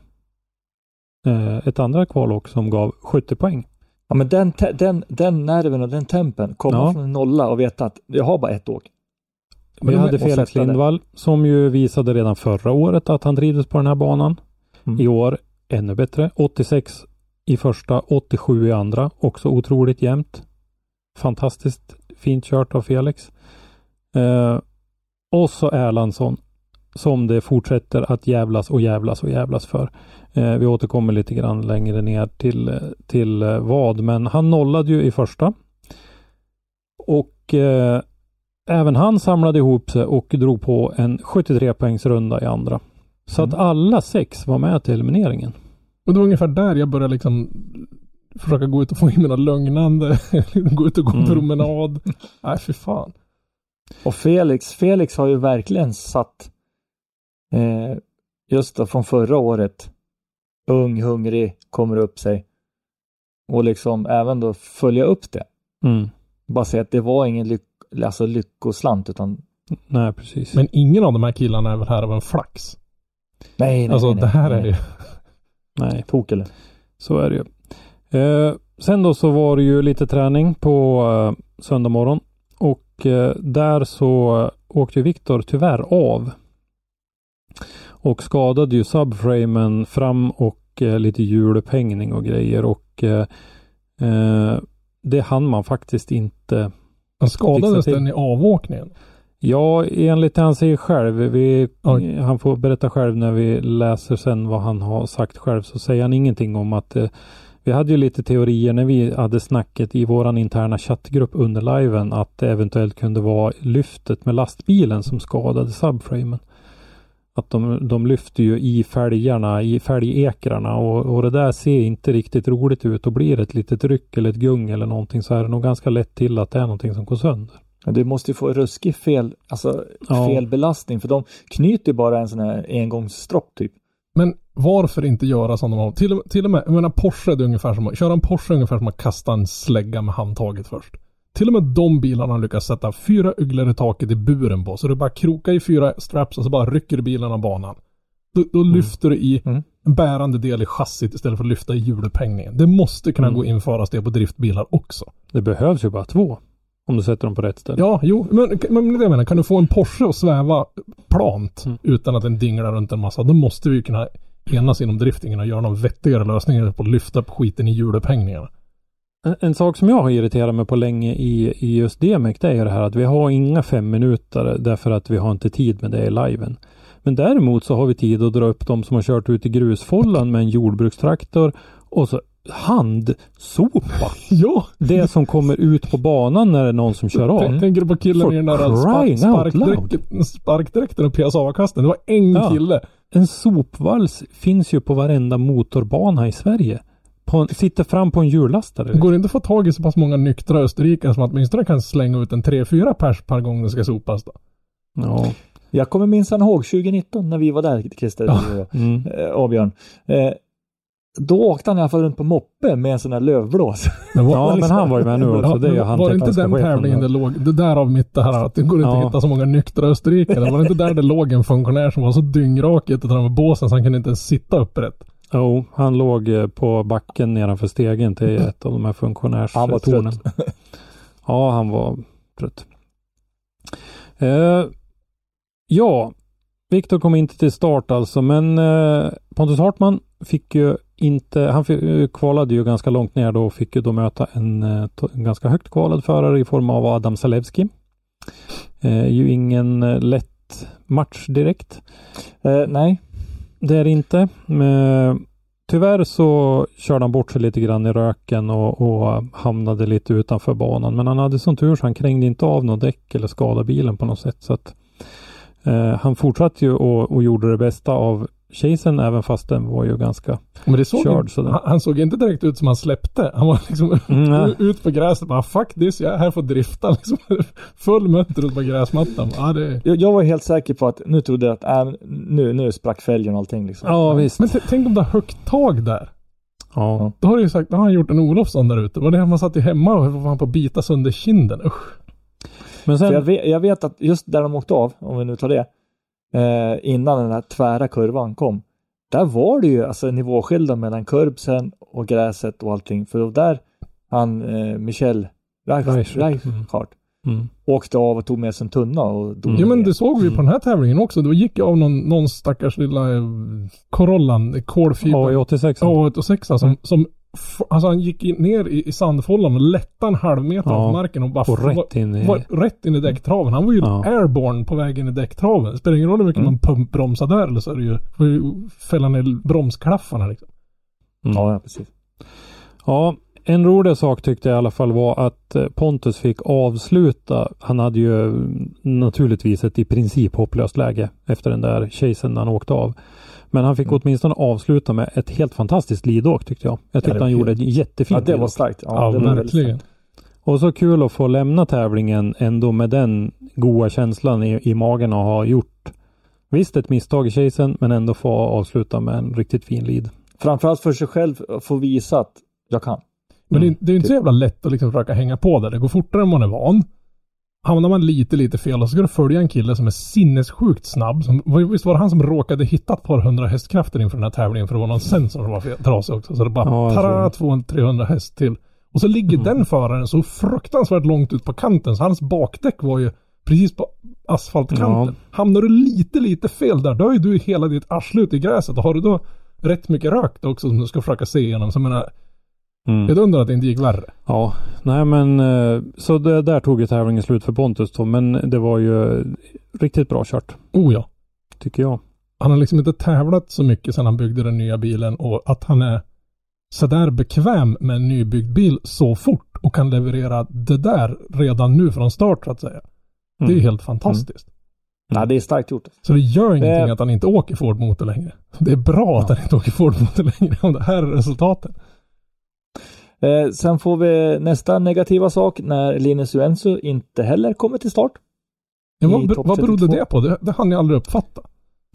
Eh, ett andra kvalåk som gav 70 poäng. Ja, men den, den, den nerven och den tempen, komma Ja. från en nolla och veta att jag har bara ett åk. Vi Men de- hade Felix. Lindvall som ju visade redan förra året att han trivdes på den här banan. Mm. I år ännu bättre. 86 i första, 87 i andra. Också otroligt jämnt. Fantastiskt fint kört av Felix. Eh, och så Erlandsson som det fortsätter att jävlas och jävlas och jävlas för. Eh, vi återkommer lite grann längre ner till, till eh, vad, men han nollade ju i första. Och eh, även han samlade ihop sig och drog på en 73 poängs runda i andra. Så att alla sex var med till elimineringen. Och det var ungefär där jag började liksom försöka gå ut och få in mina lögnande, gå ut och gå Mm. promenad. Nej, fy fan. Och Felix, Felix har ju verkligen satt eh, just då från förra året ung, hungrig, kommer upp sig och liksom även då följa upp det. Mm. Bara säga att det var ingen lyck, alltså lyckoslant utan Nej, precis. Men ingen av de här killarna är väl här av en flax? nej, nej, alltså nej, nej, det här nej, är ju... Nej, Tok eller? så är det ju. Eh, sen då så var det ju lite träning på eh, söndag morgon. Och eh, där så åkte ju Viktor tyvärr av. Och skadade ju subframen fram och eh, lite hjulupphängning och grejer. Och eh, eh, det hann man faktiskt inte Han skadades den i avåkningen. Ja, enligt det han säger själv. Vi, Oj. han får berätta själv när vi läser sen vad han har sagt själv. Så säger han ingenting om att eh, vi hade ju lite teorier när vi hade snacket i våran interna chattgrupp under liven att det eventuellt kunde vara lyftet med lastbilen som skadade subframen. Att de, de lyfter ju i fälgarna, i fälgekrarna och, och det där ser inte riktigt roligt ut och blir ett litet ryck eller ett gung eller någonting så är det nog ganska lätt till att det är någonting som går sönder. Du måste ju få ruskig fel, alltså Ja. felbelastning för de knyter ju bara en sån här engångsstropp typ. Men varför inte göra som de har? Till, och- till och med, jag menar Porsche det är ungefär som att, köra en Porsche är ungefär som att kasta en slägga med handtaget först. Till och med de bilarna lyckas sätta fyra ugglor i taket i buren på. Så du bara krokar i fyra straps och så bara rycker du bilen av banan. Då, då lyfter du i Mm. en bärande del i chassit istället för att lyfta i hjulupphängningen. Det måste kunna Mm. gå införas det på driftbilar också. Det behövs ju bara två. Om du sätter dem på rätt ställe. Ja, jo, men, men det jag menar, kan du få en Porsche att sväva plant Mm. utan att den dinglar runt en massa, då måste vi ju kunna enas inom driftingen och göra någon vettigare lösningar på att lyfta upp skiten i hjulupphängningarna. En, sak som jag har irriterat mig på länge i, i just DMEC det är ju det här att vi har inga fem minuter därför att vi har inte tid med det i liven. Men däremot så har vi tid att dra upp de som har kört ut i grusfållan med en jordbrukstraktor och så handsopa. Ja! Det som kommer ut på banan när det är någon som kör av. Tänk- Tänker du på killen i den där spark, sparkdräkten och PSA-kasten? Det var en Ja. kille. En sopvals finns ju på varenda motorbana i Sverige. På, en- sitter fram på en hjullastare. Går det inte att få tag i så pass många nyktra österrikare som att åtminstone kan slänga ut en 3-4 pers per gång det ska sopas då? Ja. Jag kommer minsann ihåg 2019 när vi var där Christer Ja. och jag, Mm. eh, och Björn. Eh, då åkte han i alla fall runt på moppe med en sån här lövblås. Men var, Ja, men han var ju med nu också. Ja, Det är han var det inte den tävlingen det låg, det där av mitt det här att det går inte Ja. att hitta så många nyktra österrikare. Var det inte där det låg en funktionär som var så dyngrak i ett av de här båsen så han kunde inte ens sitta upprätt? Jo, han låg eh, på backen nedanför stegen till ett av de här Han var funktionärstornen. trött. Ja, han var trött. Eh, ja, Viktor kom inte till start alltså, men eh, Pontus Hartman fick ju inte, han fick, eh, kvalade ju ganska långt ner då och fick ju då möta en, eh, en ganska högt kvalad förare i form av Adam Zalewski. Eh, ju ingen lätt match direkt. Nej, det är det inte. Men tyvärr så körde han bort sig lite grann i röken och, och hamnade lite utanför banan. Men han hade sån tur så han krängde inte av något däck eller skadade bilen på något sätt. Så att, eh, han fortsatte ju och, och gjorde det bästa av chasen även fast den var ju ganska Men det såg Körd sådär. han, han såg inte direkt ut som han släppte. Han var liksom Mm, ut på gräset bara fuck this, jag är här för att drifta liksom. Full mötter ut på gräsmattan. Ja, det, jag, jag var helt säker på att nu trodde jag att äh, nu, nu sprack fälgen och allting liksom. Ja visst. men tänk om det har högt tag där. Ja. Då har du ju sagt, då har han gjort en Olofsson där ute. Var det man satt ju hemma och var fan på att bita sönder kinden. Usch. Men För jag, sen, vet, jag vet att just där de åkte av, om vi nu tar det, eh, innan den här tvära kurvan kom, där var det ju alltså nivåskillnad mellan kurbsen och gräset och allting. För där han, eh, Michel Reich- Reichert, mm. Reichhardt, mm. åkte av och tog med sig en tunna och dog Ja men det såg vi på den här tävlingen också. Då gick jag av någon, någon stackars lilla eh, Corollan, kolfiber. AI86. A86 som, som f- alltså han gick in, ner i, i sandfållan och lättade en halv meter Ja, av marken och bara och rätt in i... var, rätt in i däcktraven. Han var ju Ja. airborne på väg in i däcktraven. Det spelar ingen roll hur mycket Mm. man pumpbromsar där eller så är det ju, får ju fälla ner bromsklaffarna liksom. Mm. Ja, ja, precis. Ja, en rolig sak tyckte jag i alla fall var att eh, Pontus fick avsluta. Han hade ju mm, naturligtvis ett i princip hopplöst läge efter den där chasen när han åkte av. Men han fick åtminstone avsluta med ett helt fantastiskt lidåk tyckte jag. Jag tyckte det han gjorde ett jättefint Ja, det var starkt. Ja, Ja, det var verkligen. Och så kul att få lämna tävlingen ändå med den goa känslan i, i magen och ha gjort Visst ett misstag i chasen men ändå få avsluta med en riktigt fin lead. Framförallt för sig själv att få visa att jag kan. Men Mm. det, det är inte så jävla lätt att liksom försöka hänga på där. Det går fortare än man är van. Hamnar man lite, lite fel och så ska du följa en kille som är sinnessjukt snabb. Som, visst var det han som råkade hitta ett par hundra hästkrafter inför den här tävlingen för det var någon sensor som var fel- trasig också. Så det bara Ja, tror 200-300 häst till. Och så ligger Mm. den föraren så fruktansvärt långt ut på kanten så hans bakdäck var ju precis på asfaltkanten. Hamnar du lite, lite fel där, då är du hela ditt arsle ut i gräset. Och har du då rätt mycket rök också som du ska försöka se igenom. Så jag menar, Mm. jag undrar att det inte gick värre. Ja, nej men eh, så det, där tog ju tävlingen slut för Pontus då. Men det var ju riktigt bra kört. Oh ja. Tycker jag. Han har liksom inte tävlat så mycket sedan han byggde den nya bilen och att han är sådär bekväm med en nybyggd bil så fort och kan leverera det där redan nu från start så att säga. Det är Mm. helt fantastiskt. Nej, det är starkt gjort. Så det gör ingenting Det- att han inte åker Ford Motor längre. Det är bra att han inte åker Ford Motor längre om det här är resultatet. Eh, sen får vi nästa negativa sak när Linus Uensu inte heller kommer till start. Ja, vad, vad berodde 32? det på? Det, det hann jag aldrig uppfatta.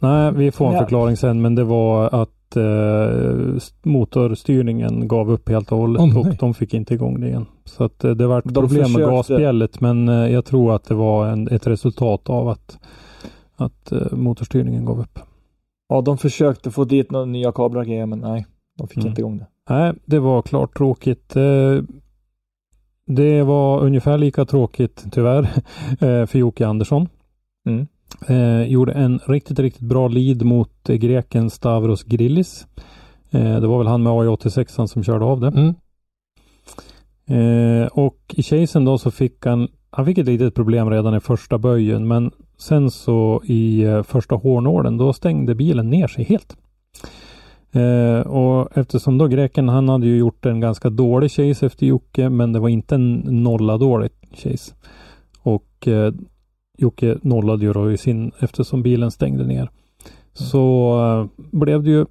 Nej, vi får en Ja. förklaring sen men det var att eh, motorstyrningen gav upp helt och hållet Åh, och de fick inte igång det igen. Så att eh, det var ett De problem med försökte- gasspjället men eh, jag tror att det var en, ett resultat av att, att eh, motorstyrningen gav upp. Ja, de försökte få dit några nya kablar men nej, de fick Mm. inte igång det. Nej, det var klart tråkigt. Eh, Det var ungefär lika tråkigt tyvärr eh, för Jocke Andersson. Mm. Eh, gjorde en riktigt, riktigt bra lead mot greken Stavros Grillis. Det var väl han med AI86 som körde av det. Mm. Eh, och i chasen då så fick han, han fick ett litet problem redan i första böjen men sen så i eh, första hårnålen då stängde bilen ner sig helt. Eh, och eftersom då greken han hade ju gjort en ganska dålig chase efter Jocke men det var inte en nolla dålig chase. Och eh, Jocke nollade ju då i sin eftersom bilen stängde ner. Så eh, blev det ju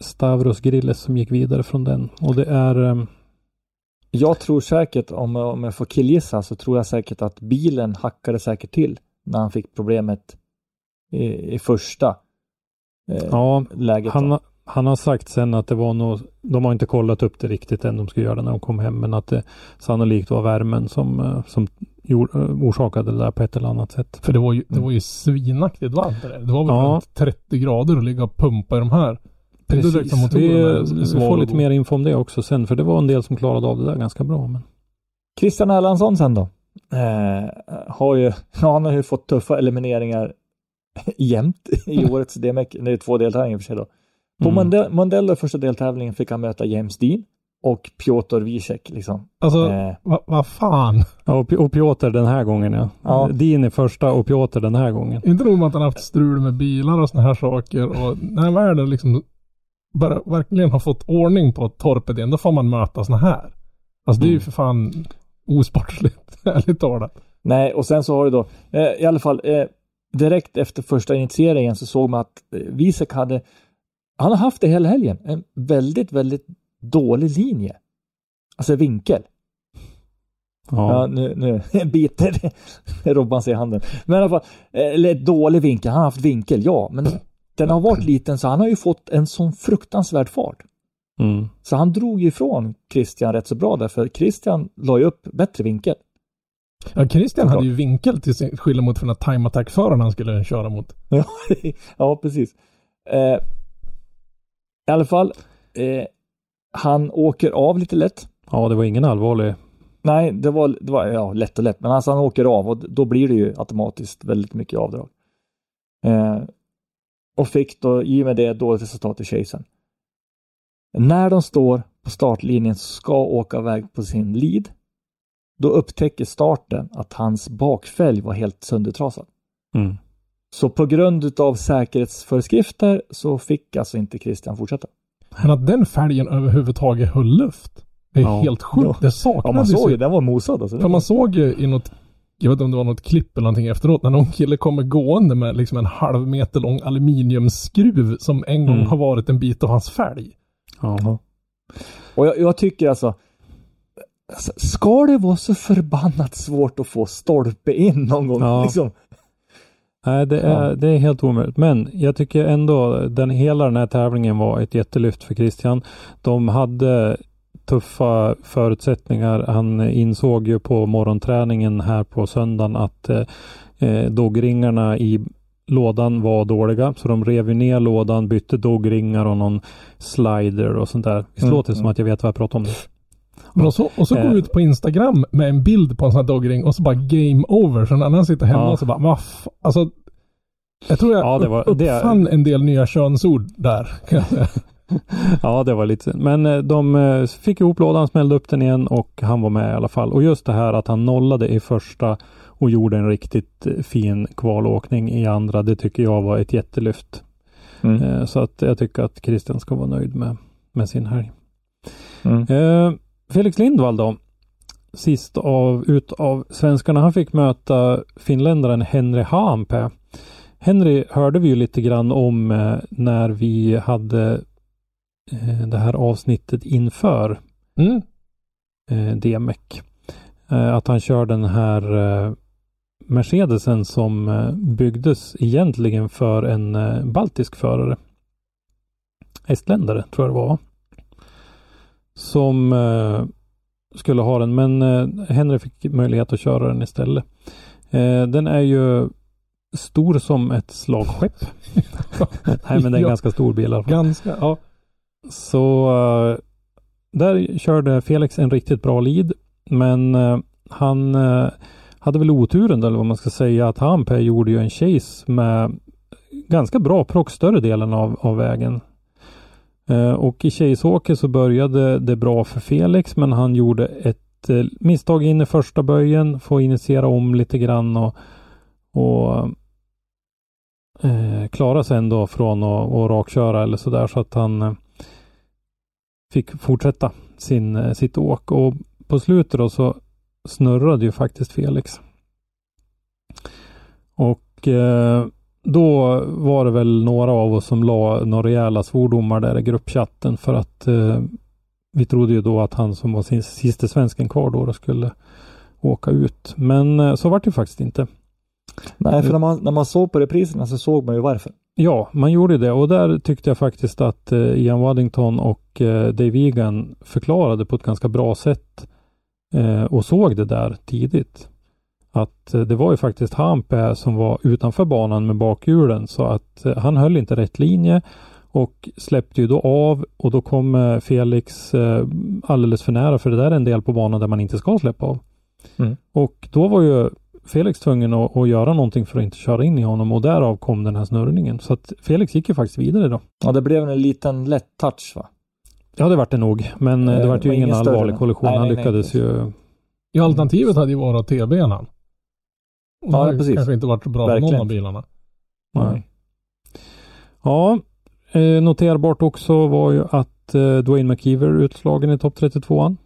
Stavros Grilles som gick vidare från den och det är eh, Jag tror säkert, om, om jag får killgissa, så tror jag säkert att bilen hackade säkert till när han fick problemet i, i första eh, Ja, läget. han, han har sagt sen att det var nog, de har inte kollat upp det riktigt än, de ska göra det när de kom hem, men att det sannolikt var värmen som, eh, som eh, orsakade det där på ett eller annat sätt. För det var ju, det var ju svinaktigt varmt där. Det var väl Ja. runt 30 grader att ligga och pumpa i de här. Precis, vi, vi får lite mer info om det också sen, för det var en del som klarade av det där ganska bra. Men... Christian Erlandsson sen då. Eh, har ju, ja, han har ju fått tuffa elimineringar jämt i årets DMEC. Det är två deltävlingar i och för sig då. På Mm. Mondello första deltävlingen fick han möta James Dean och Piotr Wiesek liksom. Alltså, Eh, vad vad fan. Ja, och, och Piotr den här gången ja. Ja. Din är första och Piotr den här gången. Inte nog med att han haft strul med bilar och såna här saker och när världen liksom bara verkligen har fått ordning på torpet igen, då får man möta såna här. Alltså det är ju Mm. för fan osportsligt, ärligt talat. Nej, och sen så har du då, eh, i alla fall, eh, direkt efter första initieringen så såg man att eh, Wiesek hade, han har haft det hela helgen, en väldigt, väldigt dålig linje. Alltså vinkel. Ja, Ja, nu, nu biter Robban sig i handen. Men i alla fall, eh, eller dålig vinkel, han har haft vinkel, ja, men den har varit liten så han har ju fått en sån fruktansvärd fart. mm. Så han drog ju ifrån Christian rätt så bra där, för Christian la ju upp bättre vinkel. Ja, Christian hade ju vinkel till sin skillnad mot den här time attack-föraren han skulle köra mot. Ja, ja precis. Eh, I alla fall, eh, han åker av lite lätt. ja, det var ingen allvarlig. Nej, det var, det var ja, lätt och lätt, men alltså han åker av och då blir det ju automatiskt väldigt mycket avdrag. Eh, och fick då i och med det dåligt resultat i chasen. När de står på startlinjen ska åka iväg på sin lead, då upptäcker starten att hans bakfälg var helt söndertrasad. Mm. Så på grund av säkerhetsföreskrifter så fick alltså inte Christian fortsätta. Men att den fälgen överhuvudtaget höll luft. Det är Ja. helt sjukt. Ja. Det Ja, saknades man såg ju. ju, den var mosad alltså. För man såg ju i något jag vet inte om det var något klipp eller någonting efteråt, när någon kille kommer gående med liksom en halv meter lång aluminiumskruv som en gång Mm. har varit en bit av hans fälg. Ja. Och jag, jag tycker alltså, alltså, ska det vara så förbannat svårt att få stolpe in någon gång? Ja. Liksom? Nej, det är, Ja. det är helt omöjligt. Men jag tycker ändå den hela den här tävlingen var ett jättelyft för Christian. De hade tuffa förutsättningar. Han insåg ju på morgonträningen här på söndagen att eh, eh, doggringarna i lådan var dåliga. Så de rev ju ner lådan, bytte doggringar och någon slider och sånt där. Visst Mm, låter det som mm. att jag vet vad jag pratar om nu? Men och så, och så går Eh. ut på Instagram med en bild på en sån här doggring och så bara game over. Så när han sitter hemma Ja. så bara, vad Alltså, jag tror jag Ja, det var- upp- det- uppfann en del nya könsord där. Kan jag säga. Ja, det var lite synd. Men eh, de eh, fick ihop lådan, smällde upp den igen och han var med i alla fall. Och just det här att han nollade i första och gjorde en riktigt fin kvalåkning i andra, det tycker jag var ett jättelyft. Mm. Så att jag tycker att Christian ska vara nöjd med, med sin helg. Mm. Eh, Felix Lindvall då. Sist av, ut av svenskarna. Han fick möta finländaren Henry Haanpää. Henry hörde vi ju lite grann om eh, när vi hade eh, det här avsnittet inför Mm. eh, DMEC. Att han kör den här Mercedesen som byggdes egentligen för en baltisk förare. Estländare tror jag det var. Som eh, skulle ha den men eh, Henry fick möjlighet att köra den istället. Eh, den är ju stor som ett slagskepp. Nej men det är en ganska stor bil i alla fall. Ganska, ja. Så eh, där körde Felix en riktigt bra lead. Men eh, han eh, hade väl oturen eller vad man ska säga att Hampé gjorde ju en chase med ganska bra prox större delen av, av vägen. Eh, och i chaseåket så började det bra för Felix men han gjorde ett eh, misstag in i första böjen, får initiera om lite grann och, och eh, klara sig ändå från att, och rakköra eller sådär så att han eh, fick fortsätta sin, eh, sitt åk och på slutet då så snurrade ju faktiskt Felix. Och eh, då var det väl några av oss som la några rejäla svordomar där i gruppchatten för att eh, vi trodde ju då att han som var sin sista svensken kvar då, då skulle åka ut. Men eh, så var det ju faktiskt inte. Nej, för när man, när man såg på repriserna så såg man ju varför. Ja, man gjorde det och där tyckte jag faktiskt att eh, Ian Waddington och eh, Dave Egan förklarade på ett ganska bra sätt eh, och såg det där tidigt. Att eh, det var ju faktiskt Hampä som var utanför banan med bakhjulen så att eh, han höll inte rätt linje och släppte ju då av och då kom eh, Felix alldeles för nära för det där är en del på banan där man inte ska släppa av. Mm. Och då var ju Felix tvungen att, att göra någonting för att inte köra in i honom och därav kom den här snurrningen. Så att Felix gick ju faktiskt vidare då. Ja, det blev en liten lätt touch va? Ja, det vart det nog. Men det Eh, vart ju var ingen allvarlig nej. kollision. Nej, Han nej, nej, lyckades precis. ju. Ja, alternativet hade ju varit TB'n han. Och Ja, det precis. kanske inte varit bra Verkligen. någon av bilarna. Nej. Ja, eh, noterbart också var ju att eh, Dwayne McKeever utslagen i topp 32an.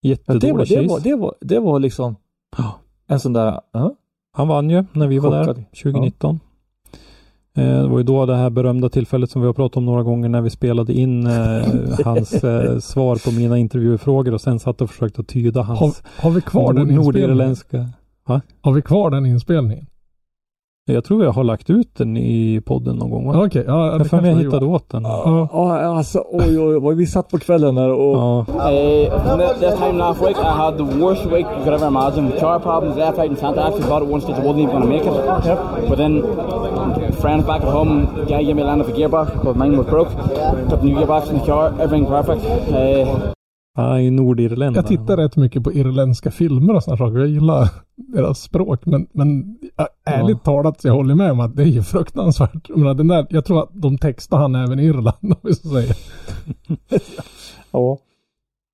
Ja, Jättedålig det, var, det, var, det, var, det var liksom Ja. en sån där, ja, Han vann ju när vi var där Chockad. 2019. Eh, Det var ju då det här berömda tillfället som vi har pratat om några gånger när vi spelade in eh, hans eh, svar på mina intervjufrågor och sen satt och försökte tyda hans Har, har vi kvar den inspelningen? Nordirländska. Har vi kvar den inspelningen? Jag tror jag har lagt ut den i podden någon gång. Okej, ja, Jag för mig jag hittade åt den. Ja, ja, alltså oj, oj, oj, vi satt på kvällen där och Ja, Uh, this time last week, I had the worst week you could ever imagine. Car problems, left, right, and centre. I actually thought at one stage I wasn't even going to make it. But then, friends back at home, guy gave me a land of a gearbox because mine was broke. The new gearbox in the car, everything perfect. Uh, ja i Nordirland. Jag tittar rätt mycket på irländska filmer och sådana saker. Jag gillar deras språk. Men, men ja, ärligt talat så jag håller med om att det är ju fruktansvärt. Jag, menar, den där, jag tror att de textar han även i Irland om vi ska säga. ja.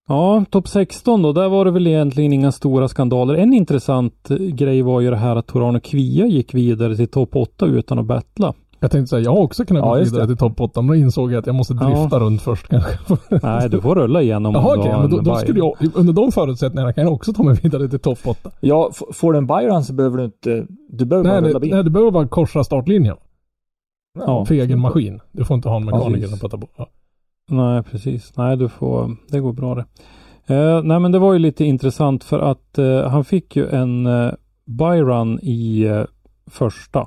Ja, topp 16 då. Där var det väl egentligen inga stora skandaler. En intressant eh, grej var ju det här att Torano Kvia gick vidare till topp 8 utan att battla. Jag tänkte säga, jag har också kunnat Ja, gå vidare det. till topp 8, men då insåg jag att jag måste Ja. drifta runt först kanske. Nej, du får rulla igenom om Jaha okej, har men då, då skulle jag, under de förutsättningarna kan jag också ta mig vidare till topp 8. Ja, får du en byrun så behöver du inte, du behöver Nej, bara rulla bil. nej, du behöver bara korsa startlinjen. Ja. För egen maskin. Du får inte ha en mekaniker som puttar på. Ja. Nej, precis. Nej, du får, det går bra det. Eh, nej, men det var ju lite intressant för att eh, han fick ju en eh, byrun i eh, första.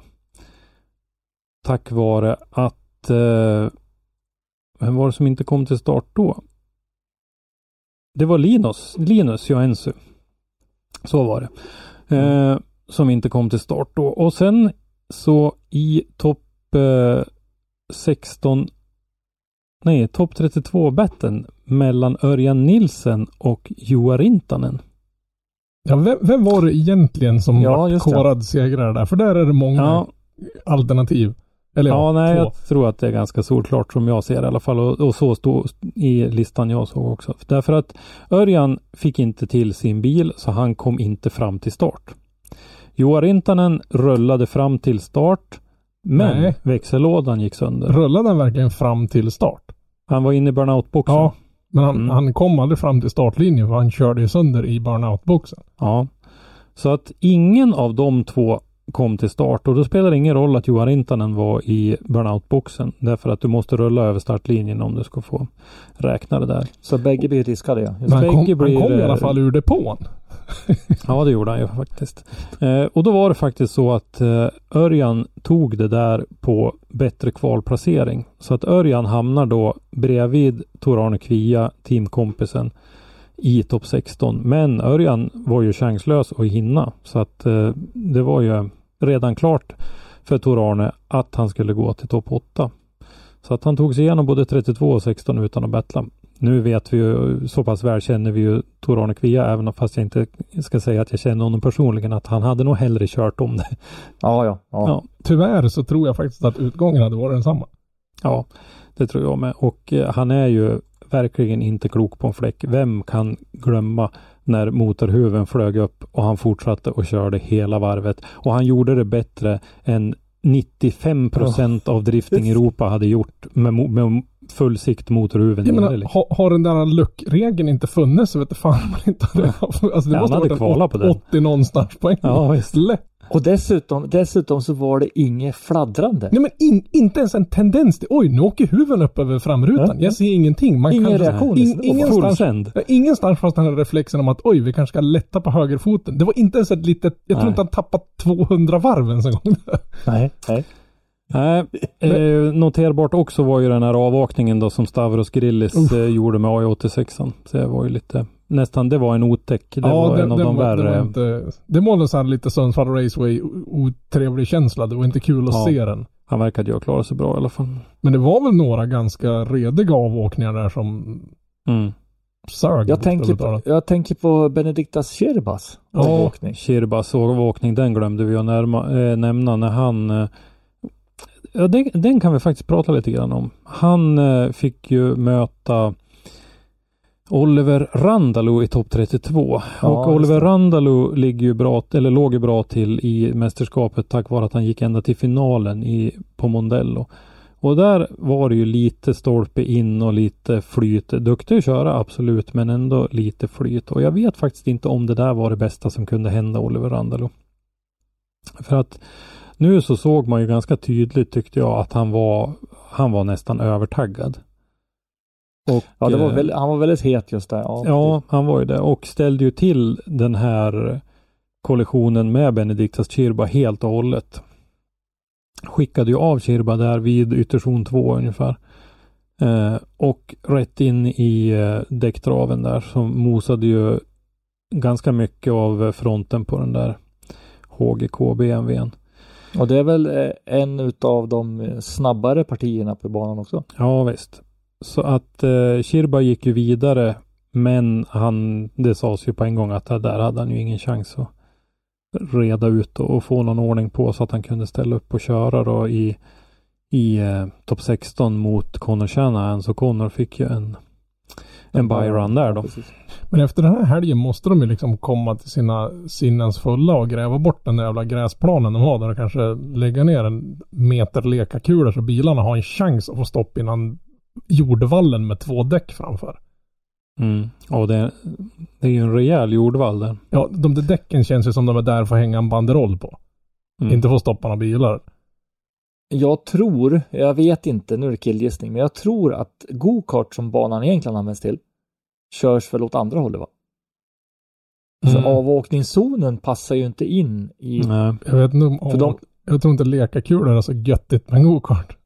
Tack vare att, eh, vem var det som inte kom till start då? Det var Linus, Linus Joensuu. Så var det. Eh, som inte kom till start då. Och sen så i topp eh, 16 Nej, topp 32 betten mellan Örjan Nilsen och Joa Rintanen. Ja, vem, vem var det egentligen som Ja, var korad segrare där? För där är det många Ja, alternativ. Eller ja, ja nej, två. jag tror att det är ganska solklart som jag ser i alla fall. Och, och så stod i listan jag såg också. Därför att Örjan fick inte till sin bil så han kom inte fram till start. Joa Rintanen rullade fram till start men Nej. växellådan gick sönder. Rullade han verkligen fram till start? Han var inne i burnout-boxen. Ja. Men han, Mm. han kom aldrig fram till startlinjen för han körde ju sönder i burnout-boxen. Ja. Så att ingen av de två kom till start och då spelar det ingen roll att Johan Rintanen var i burnout-boxen. Därför att du måste rulla över startlinjen om du ska få räkna det där. Så bägge blir diskade ja. Men han det. kom, Bägge blir, han kom i alla eh, fall ur depån. Ja, det gjorde han ju faktiskt. Eh, och då var det faktiskt så att eh, Örjan tog det där på bättre kvalplacering. Så att Örjan hamnar då bredvid Tor-Arne Kvia, teamkompisen, i topp 16. Men Örjan var ju chanslös att hinna. Så att eh, det var ju redan klart för Tor-Arne att han skulle gå till topp 8. Så att han tog sig igenom både 32 och 16 utan att battla. Nu vet vi ju, så pass väl känner vi ju Tor-Arne Kvia, även fast jag inte ska säga att jag känner honom personligen, att han hade nog hellre kört om det. Ja, ja. ja. Ja. Tyvärr så tror jag faktiskt att utgången hade varit densamma. Ja, det tror jag med. Och eh, han är ju verkligen inte klok på en fläck. Vem kan glömma när motorhuven flög upp och han fortsatte och körde hela varvet. Och han gjorde det bättre än 95 procent av drifting Europa hade gjort med, med full sikt motorhuven Jag menar, liksom. ha, har den där luckregeln inte funnits så vet fan man inte hade alltså det Ja, måste ha varit en kvalat på den. 80 någonstans poäng. Ja, visst. Lätt. Och dessutom, dessutom så var det inget fladdrande. Nej men in, inte ens en tendens till oj nu åker huven upp över framrutan. Ja. Jag ser ingenting. Man Ingen kan, reaktion. In, ingenstans. Ja, ingenstans fanns den här reflexen om att oj vi kanske ska lätta på högerfoten. Det var inte ens ett litet, jag tror Nej. inte han tappat 200 varv ens en gång. Nej, nej. Nej, eh, noterbart också var ju den här avvakningen då som Stavros Grillis eh, gjorde med AI86. Så det var ju lite, nästan, det var en otäck. Det var en av de var, det värre. var inte, det var här lite Sundsvall Raceway otrevlig känsla. Det var inte kul att Ja. se den. Han verkade ju ha klarat sig bra i alla fall. Men det var väl några ganska rediga avåkningar där som Mm. sög. Jag tänker, på, jag tänker på Benediktas Ja. avåkning. Kirbas avåkning, den glömde vi att närma, eh, nämna när han eh, Ja, den, den kan vi faktiskt prata lite grann om. Han eh, fick ju möta Oliver Randalo i topp 32. Ja, och Oliver det. Randalo ligger ju bra, eller låg ju bra till i mästerskapet tack vare att han gick ända till finalen i, på Mondello. Och där var det ju lite stolpe in och lite flyt. Duktig att köra absolut, men ändå lite flyt. Och jag vet faktiskt inte om det där var det bästa som kunde hända Oliver Randalo. För att nu så såg man ju ganska tydligt tyckte jag att han var, han var nästan övertaggad. Och, Ja, det var eh, väl, han var väldigt het just där. Ja, Ja, han var ju det och ställde ju till den här kollisionen med Benediktas Kirba helt och hållet. Skickade ju av Kirba där vid ytterzon 2 ungefär. Eh, och rätt in i eh, däckdraven där som mosade ju ganska mycket av fronten på den där HGK BMWn. Och det är väl eh, en utav de snabbare partierna på banan också. Ja visst. Så att eh, Kirba gick ju vidare men han, det sades ju på en gång att där hade han ju ingen chans att reda ut och, och få någon ordning på så att han kunde ställa upp och köra då i, i eh, topp 16 mot Connor Shanahan. Så Connor fick ju en en buy-run där då. Precis. Men efter den här helgen måste de ju liksom komma till sina sinnens fulla och gräva bort den där jävla gräsplanen de har där och kanske lägga ner en meter lekakulor så bilarna har en chans att få stopp innan jordvallen med två däck framför. Mm. Och det, det är ju en rejäl jordvall där. Ja, de där däcken känns ju som de är där för att hänga en banderoll på. Mm. Inte för att stoppa några bilar. Jag tror, jag vet inte, nu är det killgissning, men jag tror att go-kart som banan egentligen används till körs väl åt andra hållet va? Så Mm. avåkningszonen passar ju inte in i... Nej. Jag vet inte om, För de- jag tror inte lekakulor är så göttigt med go-kart.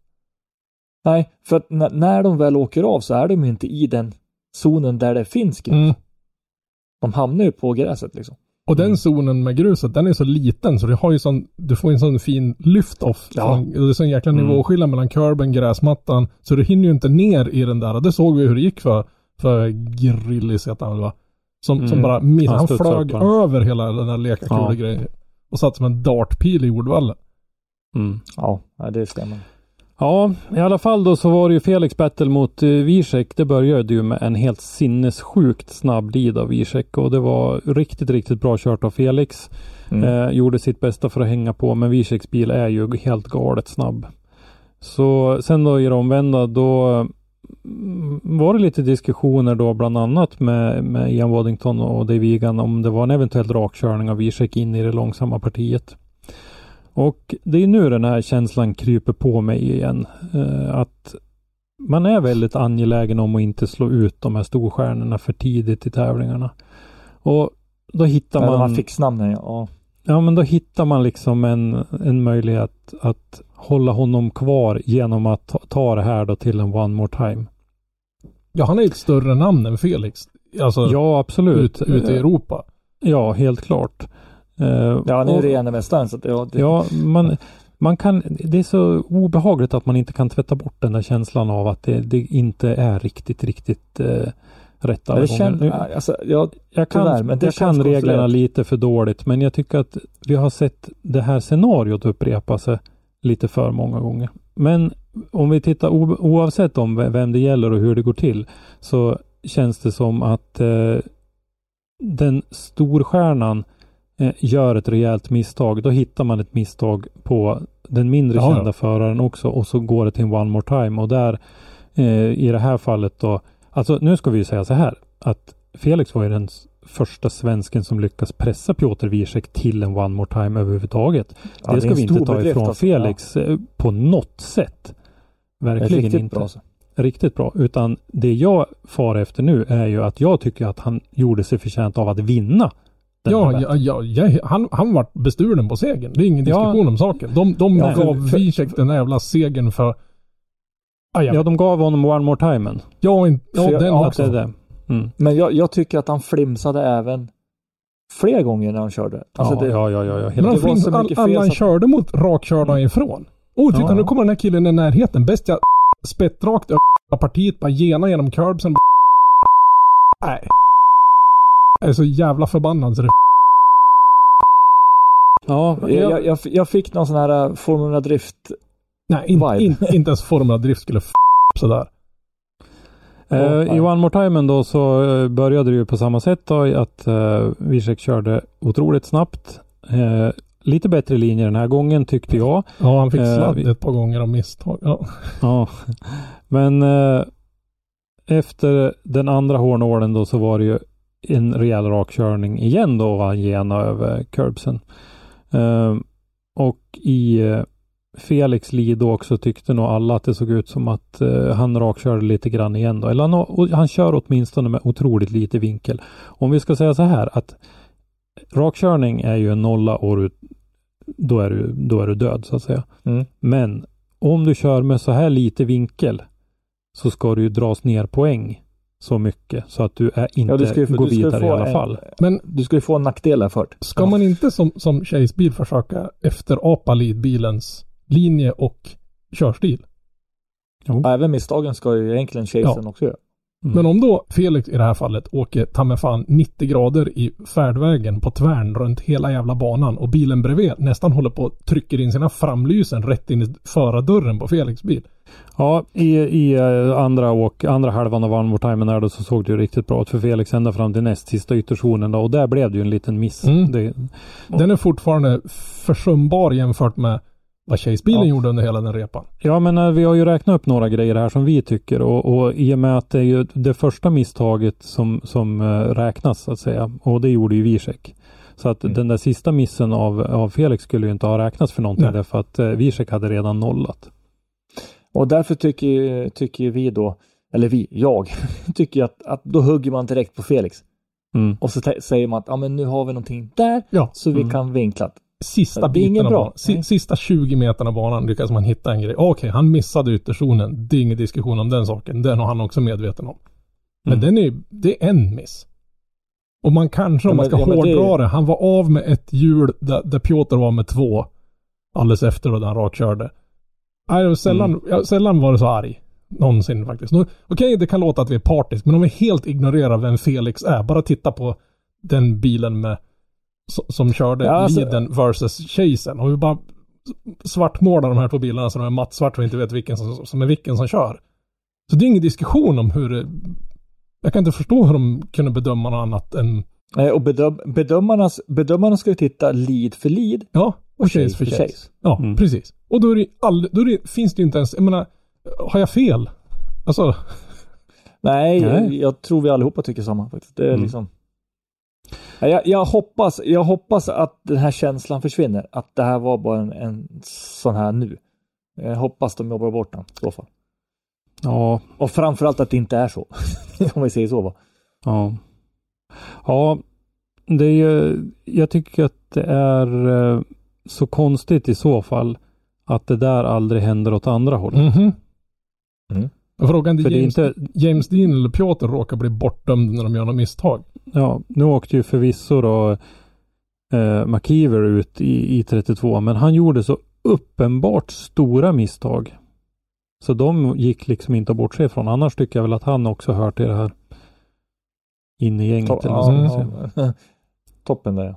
Nej, för att när, de väl åker av så är de inte i den zonen där det finns grus. Mm. De hamnar ju på gräset liksom. Och den Mm. zonen med gruset, den är så liten så du har ju sån, du får en sån fin lyft-off. Ja. Det är sån jäkla Mm. nivåskillnad mellan kurben, gräsmattan. Så du hinner ju inte ner i den där. Det såg vi hur det gick för, för Grillis heter han va? Som, som Mm. bara, miss, Han han flög över hela den där lekakulegrejen. Och satt som en dartpil i jordvallen. Mm. Ja, det stämmer. Ja, i alla fall då så var det ju Felix battle mot uh, Wiesek. Det började ju med en helt sinnessjukt snabb lead av Wiesek och det var riktigt, riktigt bra kört av Felix. Mm. Eh, gjorde sitt bästa för att hänga på, men Wieseks bil är ju helt galet snabb. Så sen då i det omvända, då mm, var det lite diskussioner då bland annat med, med Ian Waddington och Dave Egan om det var en eventuell rakkörning av Wiesek in i det långsamma partiet. Och det är nu den här känslan kryper på mig igen. Eh, att man är väldigt angelägen om att inte slå ut de här storstjärnorna för tidigt i tävlingarna. Och då hittar man... man fick namnen, ja. Ja, men då hittar man liksom en, en möjlighet att hålla honom kvar genom att ta, ta det här då till en one more time. Ja, han är ju ett större namn än Felix. Alltså, Ja, absolut. ut, ut i Europa. Ja, helt klart. Eh, Ja, han är ju och- regerande mästaren så ja, det, Ja, man, man kan, det är så obehagligt att man inte kan tvätta bort den där känslan av att det, det inte är riktigt, riktigt eh, rätt alla det känns, Nu- alltså, jag, jag kan, tyvärr, men det jag kan reglerna lite för dåligt, men jag tycker att vi har sett det här scenariot upprepa sig lite för många gånger. Men om vi tittar oavsett om ve- vem det gäller och hur det går till så känns det som att eh, den storstjärnan gör ett rejält misstag. Då hittar man ett misstag på den mindre Ja, ja. kända föraren också och så går det till en one more time och där eh, i det här fallet då Alltså nu ska vi ju säga så här att Felix var ju den första svensken som lyckas pressa Piotr Wiesek till en one more time överhuvudtaget. ja, det ska en vi inte ta bedrift, ifrån alltså. Felix eh, på något sätt. Ja, det Verkligen riktigt inte. bra. alltså. Riktigt bra. Utan det jag far efter nu är ju att jag tycker att han gjorde sig förtjänt av att vinna. Ja, ja, ja, jag, han, han vart bestulen på segern. Det är ingen Ja. diskussion om saken. De, de Ja, gav för- den jävla segern för... Ah, ja, ja, de gav honom one more timen. ja, in, ja, jag- den ja, också. Det. Mm. Men jag, jag tycker att han flimsade även fler gånger när han körde. Alltså ja, det, ja, ja, ja, ja. Men han var så all, alla han att- körde mot rakkörde han ifrån. Oh, titta Ja. nu kommer den här killen i närheten. Bäst jag spettrakt över partiet, bara gena genom curbsen. Nej. Jag är så jävla förbannad så det Ja, jag, jag, jag, jag fick någon sån här uh, Formula Drift. Nej, in, Vibe. in, inte ens Formula Drift skulle f sådär. Eh, I One More Time då så eh, började det ju på samma sätt då att uh, Wiesek körde otroligt snabbt. Eh, lite bättre linje den här gången tyckte jag. Ja, han fick Eh, sladd vi- ett par gånger av misstag. Ja. Ja. Men eh, efter den andra hårnålen då så var det ju en rejäl rakkörning igen då och han gena över curbsen. Eh, och i eh, Felix då också tyckte nog alla att det såg ut som att eh, han rakkörde lite grann igen då. Eller han, han kör åtminstone med otroligt lite vinkel. Om vi ska säga så här att rakkörning är ju en nolla och du, då, är du, då är du död så att säga. Mm. Men om du kör med så här lite vinkel så ska du ju dras ner poäng så mycket så att du är inte Ja, du ska går du vidare få i alla en, fall. Men Du ska ju få en nackdel först. ska Ja. man inte som, som Chase-bil försöka efterapa leadbilens linje och körstil? Och även misstagen ska ju egentligen chasen också göra. Mm. Men om då Felix i det här fallet åker ta fan 90 grader i färdvägen på tvärn runt hela jävla banan och bilen bredvid nästan håller på och trycker in sina framlysen rätt in i förardörren på Felix bil. Ja, i, i eh, andra, åk, andra halvan av one där då så såg det ju riktigt bra ut för Felix ända fram till näst sista ytterzonen då, och där blev det ju en liten miss. Mm. Det, Den är fortfarande försumbar jämfört med vad Chase-bilen Ja. gjorde under hela den repan. Ja, men eh, vi har ju räknat upp några grejer här som vi tycker och, och i och med att det är ju det första misstaget som, som eh, räknas så att säga och det gjorde ju Zizek. Så att Mm. den där sista missen av, av Felix skulle ju inte ha räknats för någonting Nej. därför att eh, hade redan nollat. Och därför tycker, tycker vi då, eller vi, jag, tycker att, att då hugger man direkt på Felix. Mm. Och så säger man att ja, men nu har vi någonting där Ja, så vi Mm. kan vinkla. sista Det är bra. Si-. Sista 20 meterna av banan lyckas man hitta en grej. Okej, han missade ytterzonen. Det är ingen diskussion om den saken. Den har han också medveten om. Men Mm. den är det är en miss. Och man kanske, om Ja, man ska ja, men hårdra det, han var av med ett hjul där, där Piotr var med två. Alldeles efter då, han rakkörde. Nej, sällan, Mm. jag, sällan var det så arg. Någonsin faktiskt. Okej, det kan låta att vi är partisk, men om vi helt ignorerar vem Felix är. Bara titta på den bilen med som, som körde Ja, alltså- Liden versus Chasen. Och vi bara svartmålar de här två bilarna så de är mattsvart och inte vet vilken som, som är vilken som kör. Så det är ingen diskussion om hur det... Jag kan inte förstå hur de kunde bedöma något annat än... Eh, Och bedöm, bedömarnas, bedömarna ska ju titta lead för lead Ja, och och chase för chase. Ja, Mm. precis. Och då, är det all, då är det, finns det ju inte ens... Jag menar, har jag fel? Alltså, Nej, Nej. Jag, jag tror vi allihopa tycker samma faktiskt. Det är Mm. liksom... Ja, Jag, jag, hoppas, jag hoppas att den här känslan försvinner. Att det här var bara en, en sån här nu. Jag hoppas de jobbar bort den i så fall. Ja, Och framförallt att det inte är så. Om vi säger så va. Ja. Ja, det är ju, jag tycker att det är eh, så konstigt i så fall att det där aldrig händer åt andra hållet. mhm. Mm. Frågan är För det är James, inte, James Dean eller Piotr råkar bli bortdömd när de gör något misstag. ja, nu åkte ju förvisso då eh, McKeever ut i, i 32, men han gjorde så uppenbart stora misstag. Så de gick liksom inte att bortse ifrån. Annars tycker jag väl att han också hör till det här in i gänget. To- eller ja. Toppen där.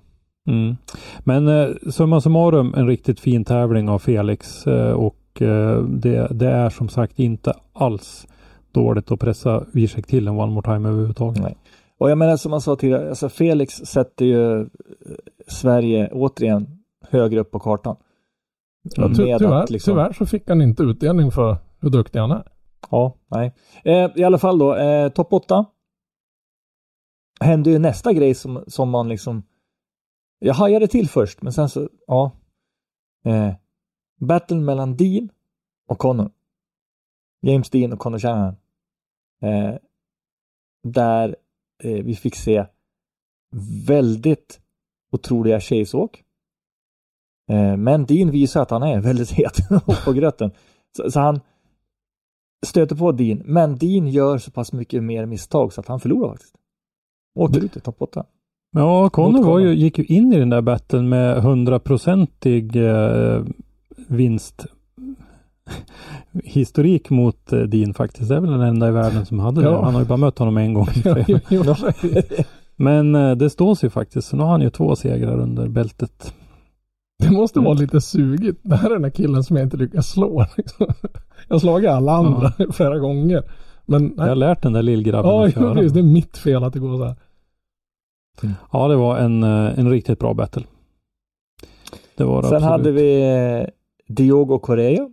Mm. Men eh, summa summarum en riktigt fin tävling av Felix eh, och eh, det, det är som sagt inte alls dåligt att pressa Zizek till en one more time överhuvudtaget. Nej. Och jag menar som man sa tidigare, alltså Felix sätter ju eh, Sverige återigen högre upp på kartan. Ja, ty, Med tyvärr, att liksom- tyvärr så fick han inte utdelning för hur duktig han är. Ja, nej. Eh, I alla fall då, eh, topp 8. Hände ju nästa grej som, som man liksom... Jag hajade till först, men sen så, ja. Eh, battlen mellan Dean och Connor. James Dean och Connor Shanahan. Eh, där eh, vi fick se väldigt otroliga tjejsåk. Eh, men Dean visar att han är väldigt het på gröten. Så, så han stöter på Dean, men Dean gör så pass mycket mer misstag så att han förlorar faktiskt. Åker ut i topp 8. Ja, Connor ju, gick ju in i den där battlen med hundraprocentig eh, vinst historik mot eh, Dean faktiskt. Det är väl den enda i världen som hade det. Ja. Han har ju bara mött honom en gång. Men eh, det står sig faktiskt. Så nu har han ju två segrar under bältet. Det måste vara lite sugigt. Det här är den där killen som jag inte lyckas slå. Liksom. Jag har slagit alla andra flera gånger. Men Jag har lärt den där lillgrabben ja, att köra. precis. Det är mitt fel att det går så här. Ja, det var en, eh, en riktigt bra battle. Det var det Sen absolut. hade vi eh, Diogo Correa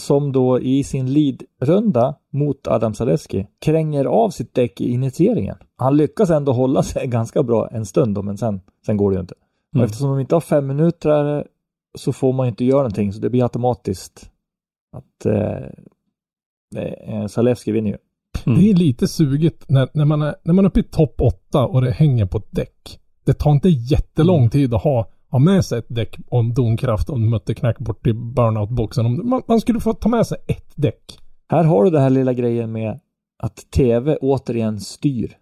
som då i sin lead-runda mot Adam Zaleski kränger av sitt däck i initieringen. Han lyckas ändå hålla sig ganska bra en stund då, men sen, sen går det ju inte. Och Mm. eftersom de inte har fem minuter så får man inte göra någonting, så det blir automatiskt att eh, eh, Zalewski vinner ju. Mm. Det är lite sugigt när, när, man är, när man är uppe i topp 8 och det hänger på ett däck. Det tar inte jättelång Mm. tid att ha, ha med sig ett däck om domkraft och mötteknack bort till burnout-boxen. Om Man, man skulle få ta med sig ett däck. Här har du den här lilla grejen med att TV återigen styr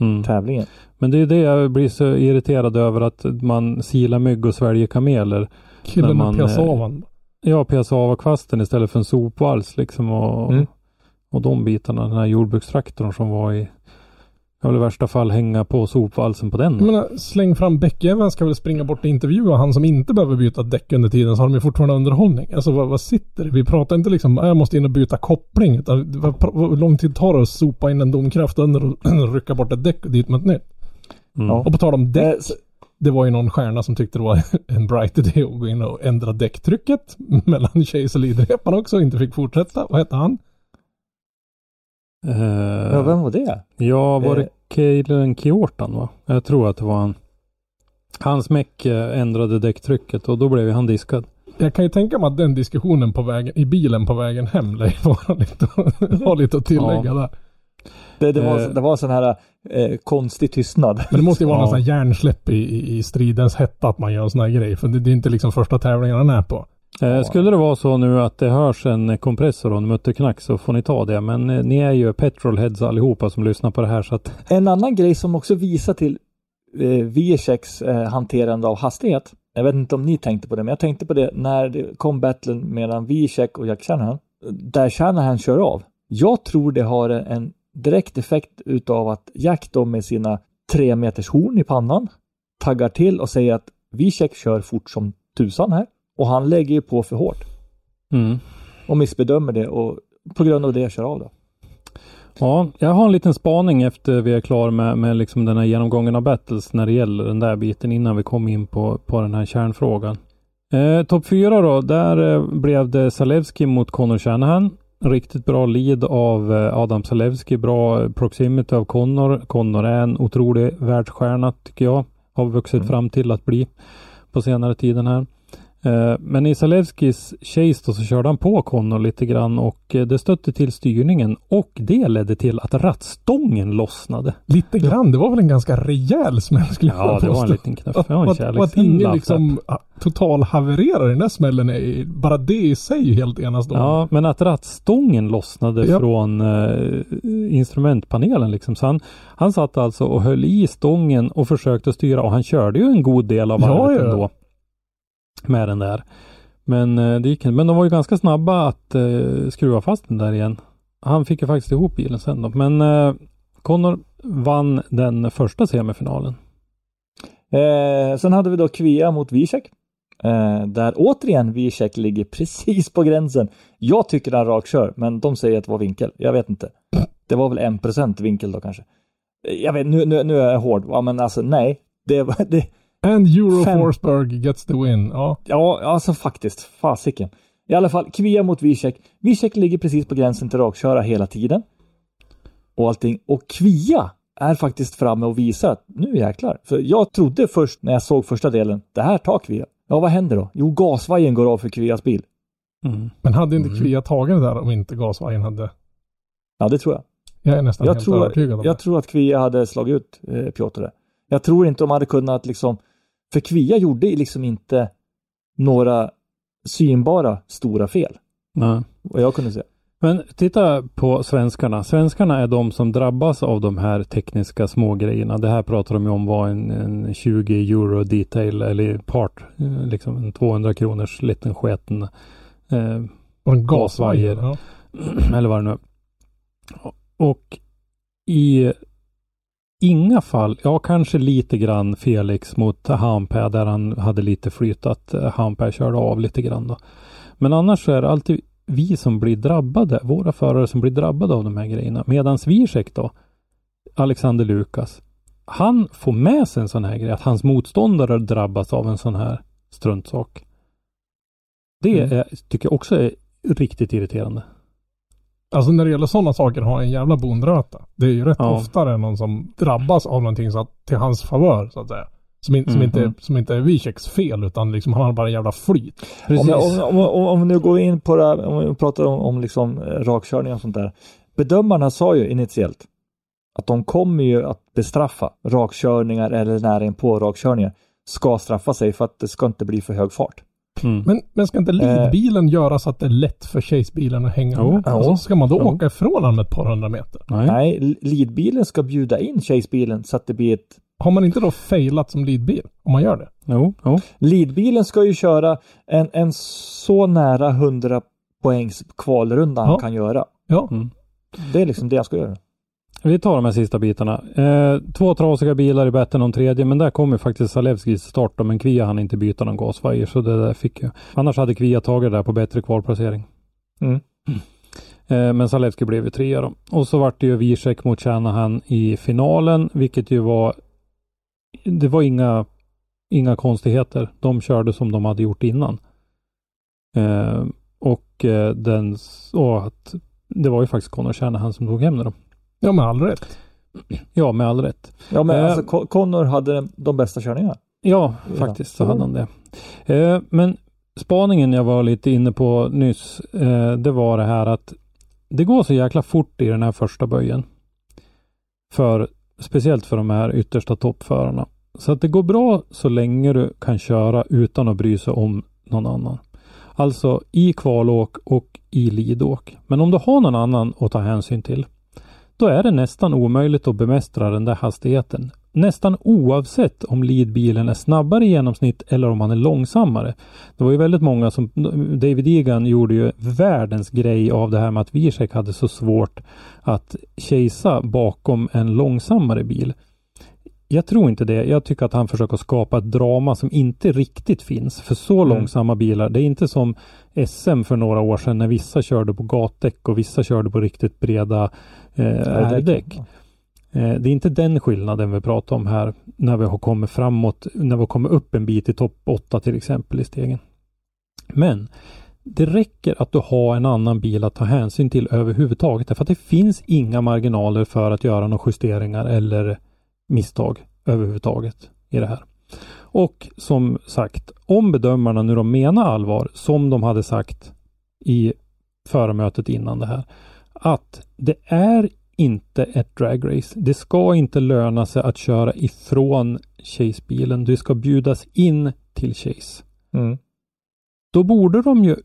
Mm. tävlingen. Men det är det jag blir så irriterad över att man silar mygg och sväljer kameler. Killen med man, piazzavan. Ja, Piazzava-kvasten istället för en sopvals liksom och, Mm. och de bitarna. Den här jordbrukstraktorn som var i kan väl i värsta fall hänga på sopvalsen på den. Jag menar, släng fram Bäckjäveln ska väl springa bort och intervjua han som inte behöver byta däck under tiden så har de ju fortfarande underhållning. Alltså vad, vad sitter det? Vi pratar inte liksom, "Ah, jag måste in och byta koppling. Utan, vad, vad, hur lång tid tar det att sopa in en domkraft under och rycka bort ett däck och dit med ett nytt? Mm. Ja. Och på tal om däck. Eh, Det var ju någon stjärna som tyckte det var en bright idé att gå in och ändra däcktrycket mellan Chase och leadrepan också och inte fick fortsätta. Vad hette han? Eh, Ja, vem var det? Ja, var det Eh. Kalen Kiortan va? Jag tror att det var han. Hans meck eh, ändrade däcktrycket och då blev ju han diskad. Jag kan ju tänka mig att den diskussionen på vägen, i bilen på vägen hem vara lite, ha lite att tillägga Ja. där. Det, det, var, Eh. det var sån här eh, konstig tystnad. Men det måste ju vara Ja. någon sån här hjärnsläpp i, i, stridens hetta att man gör en sån här grej. För det, det är inte liksom första tävlingen han är på. Eh, skulle det vara så nu att det hörs en kompressor och en mutterknack så får ni ta det. Men eh, ni är ju petrolheads allihopa som lyssnar på det här så att En annan grej som också visar till eh, Viecheks eh, hanterande av hastighet. Jag vet inte om ni tänkte på det, men jag tänkte på det när det kom battlen mellan Viechek och Jack Shanahan. Där Shanahan kör av. Jag tror det har en direkt effekt utav att Jack då med sina tre meters horn i pannan taggar till och säger att Viechek kör fort som tusan här. Och han lägger ju på för hårt mm. och missbedömer det och på grund av det kör av då. Ja, jag har en liten spaning efter vi är klara med, med liksom den här genomgången av battles när det gäller den där biten innan vi kom in på, på den här kärnfrågan. Eh, Topp fyra då, där eh, blev det Zalewski mot Connor Shanahan. Riktigt bra lead av eh, Adam Zalewski, bra proximity av Connor. Connor är en otrolig världsstjärna tycker jag. Har vuxit fram till att bli på senare tiden här. Eh, Men i Zalewskis chase då så körde han på Connor lite grann och eh, det stötte till styrningen och det ledde till att rattstången lossnade. Lite grann. Det var väl en ganska rejäl smäll skulle jag Ja, det var en liten knuff. Att, en att, och att ingen liksom ah, total havererar i den där smällen är bara det i sig är helt enastående. Ja, men att rattstången lossnade Ja. från eh, instrumentpanelen liksom. Så han, han satt alltså och höll i stången och försökte styra och han körde ju en god del av Ja, varvet ja. ändå. Med den där. Men eh, det gick inte. Men de var ju ganska snabba att eh, skruva fast den där igen. Han fick ju faktiskt ihop bilen sen då. Men eh, Connor vann den första semifinalen. Eh, sen hade vi då Kvia mot Wiesek. Eh, där återigen Wiesek ligger precis på gränsen. Jag tycker han rakkör, men de säger att det var vinkel. Jag vet inte. Det var väl en procent vinkel då kanske. Eh, jag vet, nu, nu, nu är jag hård, Ja, men alltså nej. Det, det, And Euro Fem. Forsberg gets the win. Ja. ja, alltså faktiskt. Fasiken. I alla fall, Kvia mot Wiesek. Wiesek ligger precis på gränsen till rakköra hela tiden. Och allting. Och Kvia är faktiskt framme och visar att nu jäklar. För jag trodde först när jag såg första delen, det här tar Kvia. Ja, vad händer då? Jo, gasvajern går av för Kvias bil. Mm. Men hade inte Mm. Kvia tagit det där om inte gasvajern hade... Ja, det tror jag. Jag är nästan Jag helt tror, övertygad om jag det. tror att Kvia hade slagit ut eh, Piotr. Jag tror inte de hade kunnat liksom, för Kvia gjorde liksom inte några synbara stora fel. Nej. Vad jag kunde se. Men titta på svenskarna. Svenskarna är de som drabbas av de här tekniska små grejerna. Det här pratar de ju om var en, en 20 euro detail eller part. eh, Liksom en 200 kronors liten sketen. Eh, en gasvajer. Ja. eller vad det nu. Och i inga fall, ja kanske lite grann Felix mot Hampä där han hade lite flyt att eh, Hampä körde av lite grann då. Men annars så är det alltid vi som blir drabbade, våra förare som blir drabbade av de här grejerna. Medan Zwiesek då, Alexander Lukas, han får med sig en sån här grej, att hans motståndare drabbas av en sån här struntsak. Det Mm. är, tycker jag också är riktigt irriterande. Alltså när det gäller sådana saker har en jävla bondröta. Det är ju rätt Ja. oftare någon som drabbas av någonting så att, till hans favör så att säga. Som, in, som, Mhm. inte, som inte är Wiecheks fel utan liksom han har bara en jävla flyt. Om, om, om, om nu går in på det här, om vi pratar om, om liksom eh, rakkörning och sånt där. Bedömarna sa ju initiellt att de kommer ju att bestraffa rakkörningar eller nära på rakkörningar. Ska straffa sig för att det ska inte bli för hög fart. Mm. Men, men ska inte leadbilen göra så att det är lätt för Chase-bilen att hänga Jo, med? Alltså, ska man då jo. åka ifrån honom ett par hundra meter? Nej. Nej, leadbilen ska bjuda in Chase-bilen så att det blir ett Har man inte då failat som leadbil? Om man gör det? Jo, jo. Leadbilen ska ju köra en, en så nära 100 poängs kvalrunda han kan göra. Ja. Mm. Det är liksom det han ska göra. Vi tar de här sista bitarna. Eh, två trasiga bilar i bättre än någon tredje, men där kommer faktiskt Zalewskis start men Kvia hann inte byta någon gasvajer, så det där fick jag. Annars hade Kvia tagit det där på bättre kvalplacering. Mm. Eh, men Zalewski blev ju trea då. Och så vart det ju Wiesek mot Shanahan i finalen, vilket ju var det var inga, inga konstigheter. De körde som de hade gjort innan. Eh, och eh, den, och att det var ju faktiskt Connor Shanahan som tog hem det då. Ja, med all rätt. Ja, med all rätt. Ja, men Eh. alltså Con- Connor hade de bästa körningarna. Ja, faktiskt så hade han det. Eh, men spaningen jag var lite inne på nyss, eh, det var det här att det går så jäkla fort i den här första böjen. För, speciellt för de här yttersta toppförarna. Så att det går bra så länge du kan köra utan att bry sig om någon annan. Alltså i kvalåk och i lidåk. Men om du har någon annan att ta hänsyn till, då är det nästan omöjligt att bemästra den där hastigheten. Nästan oavsett om leadbilen är snabbare i genomsnitt eller om han är långsammare. Det var ju väldigt många som, David Egan gjorde ju världens grej av det här med att Wiesek hade så svårt att chasea bakom en långsammare bil. Jag tror inte det. Jag tycker att han försöker skapa ett drama som inte riktigt finns. För så Mm. långsamma bilar, det är inte som SM för några år sedan när vissa körde på gatdäck och vissa körde på riktigt breda eh, R-däck. Eh, Det är inte den skillnaden vi pratar om här när vi har kommit framåt, när vi har kommit upp en bit i topp 8 till exempel i stegen. Men det räcker att du har en annan bil att ta hänsyn till överhuvudtaget. Därför att det finns inga marginaler för att göra några justeringar eller misstag överhuvudtaget i det här. Och som sagt, om bedömarna nu de menar allvar, som de hade sagt i förmötet innan det här, att det är inte ett dragrace. Det ska inte löna sig att köra ifrån Chase-bilen. Du ska bjudas in till Chase. Mm. Då borde de ju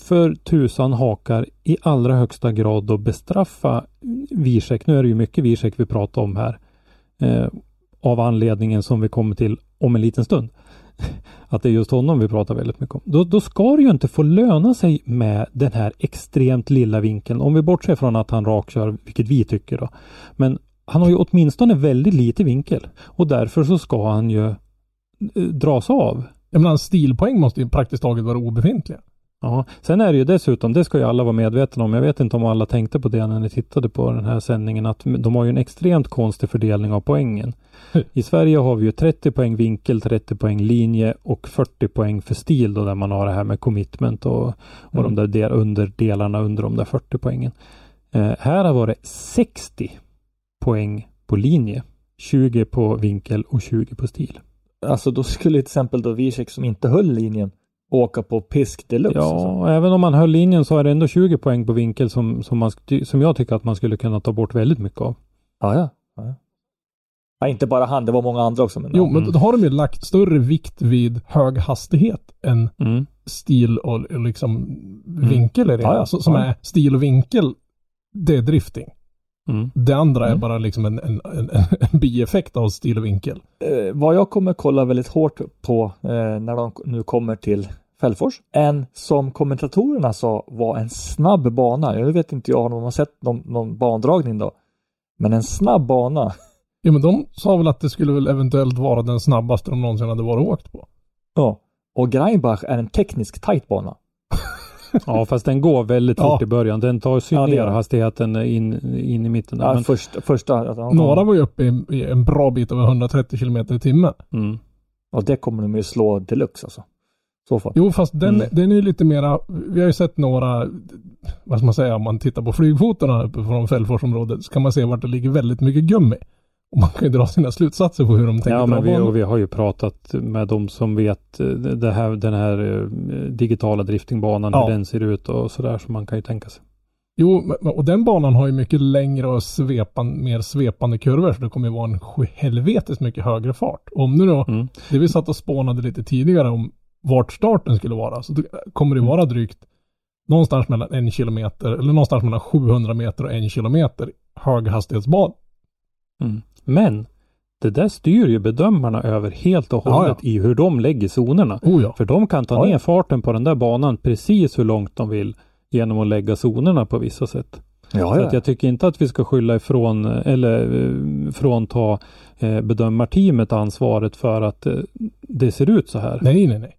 för tusan hakar i allra högsta grad då bestraffa Wiesek. Nu är det ju mycket Wiesek vi pratar om här. Eh, av anledningen som vi kommer till om en liten stund. Att det är just honom vi pratar väldigt mycket om. Då, då ska det ju inte få löna sig med den här extremt lilla vinkeln. Om vi bortser från att han rakkör, vilket vi tycker då. Men han har ju åtminstone väldigt lite vinkel. Och därför så ska han ju eh, dras av. Jag menar, stilpoäng måste ju praktiskt taget vara obefintliga. Ja, sen är det ju dessutom, det ska ju alla vara medvetna om. Jag vet inte om alla tänkte på det när ni tittade på den här sändningen, att de har ju en extremt konstig fördelning av poängen. I Sverige har vi ju 30 poäng vinkel, 30 poäng linje och 40 poäng för stil då där man har det här med commitment och, och de där del, underdelarna under de där 40 poängen. Eh, här har varit 60 poäng på linje, 20 på vinkel och 20 på stil. Alltså då skulle till exempel då Wiesek som inte höll linjen åka på pisk deluxe. Ja, alltså. även om man höll linjen så är det ändå 20 poäng på vinkel som, som, man, som jag tycker att man skulle kunna ta bort väldigt mycket av. ja, ja. ja. ja inte bara han, det var många andra också. Men Jo, ja. men då har de ju lagt större vikt vid hög hastighet än Mm. stil och och liksom vinkel är det. Ja, ja. Så, som Ja. är stil och vinkel, det är drifting. Mm. Det andra är Mm. bara liksom en, en, en, en bieffekt av stil och vinkel. eh, vad jag kommer kolla väldigt hårt på eh, när de nu kommer till Fällfors. En som kommentatorerna sa var en snabb bana. Jag vet inte jag om de har sett någon, någon bandragning då. Men en snabb bana. Ja, men de sa väl att det skulle väl eventuellt vara den snabbaste de någonsin hade varit och åkt på. Ja. Och Greinbach är en teknisk tight bana. Ja, fast den går väldigt Ja. fort i början. Den tar sig Ja, ner hastigheten in, in i mitten. Där. Ja, Men, första, första, ja, Några var ju uppe i, i en bra bit över 130 km i timmen. mm. Och det kommer de ju slå deluxe alltså. Så fall. Jo, fast den, Mm. den är ju lite mera, vi har ju sett några, vad ska man säga, om man tittar på flygfotorna uppe från Fällforsområdet så kan man se vart det ligger väldigt mycket gummi. Och man kan ju dra sina slutsatser på hur de tänker Ja, men vi, och vi har ju pratat med de som vet eh, det här, den här eh, digitala driftingbanan, Ja. hur den ser ut och sådär. Så man kan ju tänka sig. Jo, och den banan har ju mycket längre och svepan, mer svepande kurvor så det kommer ju vara en helvetes mycket högre fart. Om nu då, Mm. det vi satt och spånade lite tidigare om vart starten skulle vara, så kommer det vara drygt någonstans mellan en kilometer, eller någonstans mellan 700 meter och en kilometer höghastighetsbana. Mm. Men det där styr ju bedömarna över helt och Ja, hållet i hur de lägger zonerna. Oh ja. För de kan ta Ja, ja. ner farten på den där banan precis hur långt de vill genom att lägga zonerna på vissa sätt. Ja, Så att jag tycker inte att vi ska skylla ifrån eller eh, frånta eh, bedömarteamet ansvaret för att eh, det ser ut så här. Nej, nej, nej.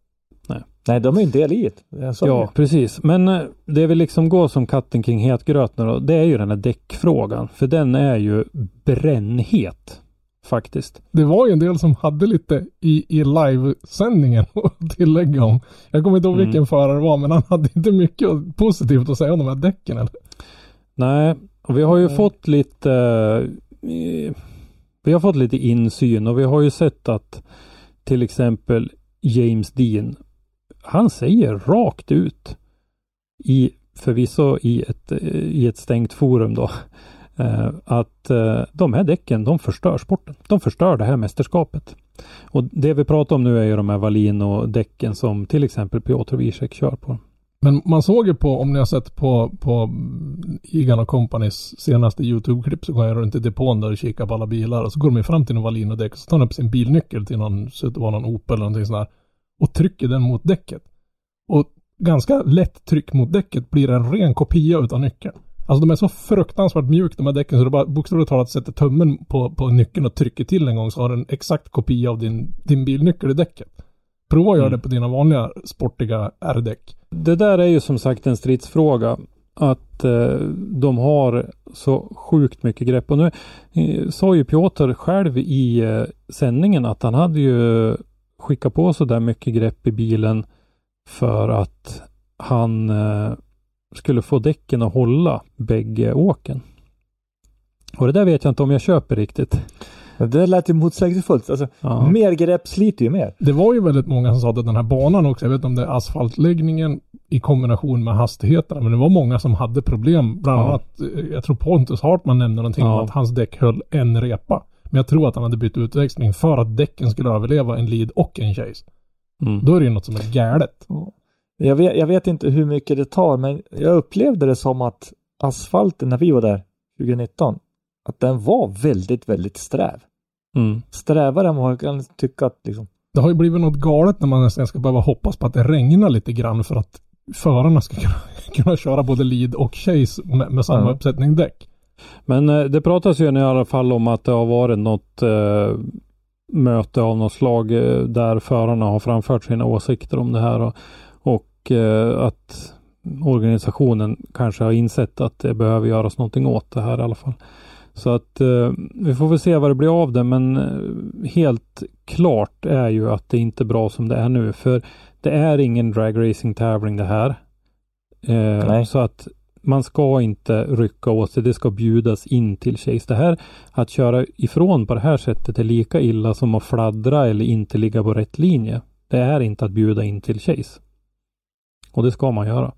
Nej, de är ju en del i det. Ja, det. precis. Men eh, det vill liksom gå som katten kring het gröt nu då. Det är ju den här däckfrågan. För den är ju brännhet. Faktiskt. Det var ju en del som hade lite i, i livesändningen att tillägga om. Jag kommer inte ihåg Mm. vilken förare det var, men han hade inte mycket positivt att säga om de här däcken. Eller? Nej, och vi har ju fått lite eh, Vi har fått lite insyn och vi har ju sett att till exempel James Dean han säger rakt ut i förvisso i ett, i ett stängt forum då eh, att eh, de här däcken de förstör sporten. De förstör det här mästerskapet. Och det vi pratar om nu är ju de här Valino-däcken som till exempel Piotr Wiesek kör på. Men man såg ju på, om ni har sett på, på Igan och Companys senaste YouTube-klipp så går jag runt i depån där och kikar på alla bilar och så går de ju fram till någon Valino-däck och så tar de upp sin bilnyckel till någon, så det var någon Opel eller någonting sånt där och trycker den mot däcket. Och ganska lätt tryck mot däcket blir en ren kopia utav nyckeln. Alltså de är så fruktansvärt mjuka de här däcken så du bara bokstavligt talat sätter tummen på, på nyckeln och trycker till en gång så har den en exakt kopia av din, din bilnyckel i däcket. Prova att göra Mm. det på dina vanliga sportiga R-däck. Det där är ju som sagt en stridsfråga. Att eh, de har så sjukt mycket grepp. Och nu eh, sa ju Piotr själv i eh, sändningen att han hade ju skickat på så där mycket grepp i bilen för att han eh, skulle få däcken att hålla bägge åken. Och det där vet jag inte om jag köper riktigt. Det lät ju motsägelsefullt. Alltså, Ja. Mer grepp sliter ju mer. Det var ju väldigt många som sa att den här banan också, jag vet inte om det är asfaltläggningen i kombination med hastigheterna, men det var många som hade problem. Bland Ja. annat, eh, jag tror Pontus Hartman nämnde någonting Ja. om att hans däck höll en repa. Men jag tror att han hade bytt utväxling för att däcken skulle överleva en lead och en chase. Mm. Då är det ju något som är galet. Jag vet, jag vet inte hur mycket det tar, men jag upplevde det som att asfalten när vi var där 2019, att den var väldigt, väldigt sträv. Mm. Strävare än vad jag kan tycka att liksom. Det har ju blivit något galet när man nästan ska behöva hoppas på att det regnar lite grann för att förarna ska kunna, kunna köra både lead och chase med, med samma Ja. uppsättning däck. Men eh, det pratas ju i alla fall om att det har varit något eh, möte av något slag eh, där förarna har framfört sina åsikter om det här och, och eh, att organisationen kanske har insett att det behöver göras någonting åt det här i alla fall. Så att eh, vi får väl se vad det blir av det men eh, helt klart är ju att det inte är bra som det är nu för det är ingen dragracing tävling det här. Eh, så att man ska inte rycka åt sig. Det ska bjudas in till chase. Det här att köra ifrån på det här sättet är lika illa som att fladdra eller inte ligga på rätt linje. Det är inte att bjuda in till chase. Och det ska man göra.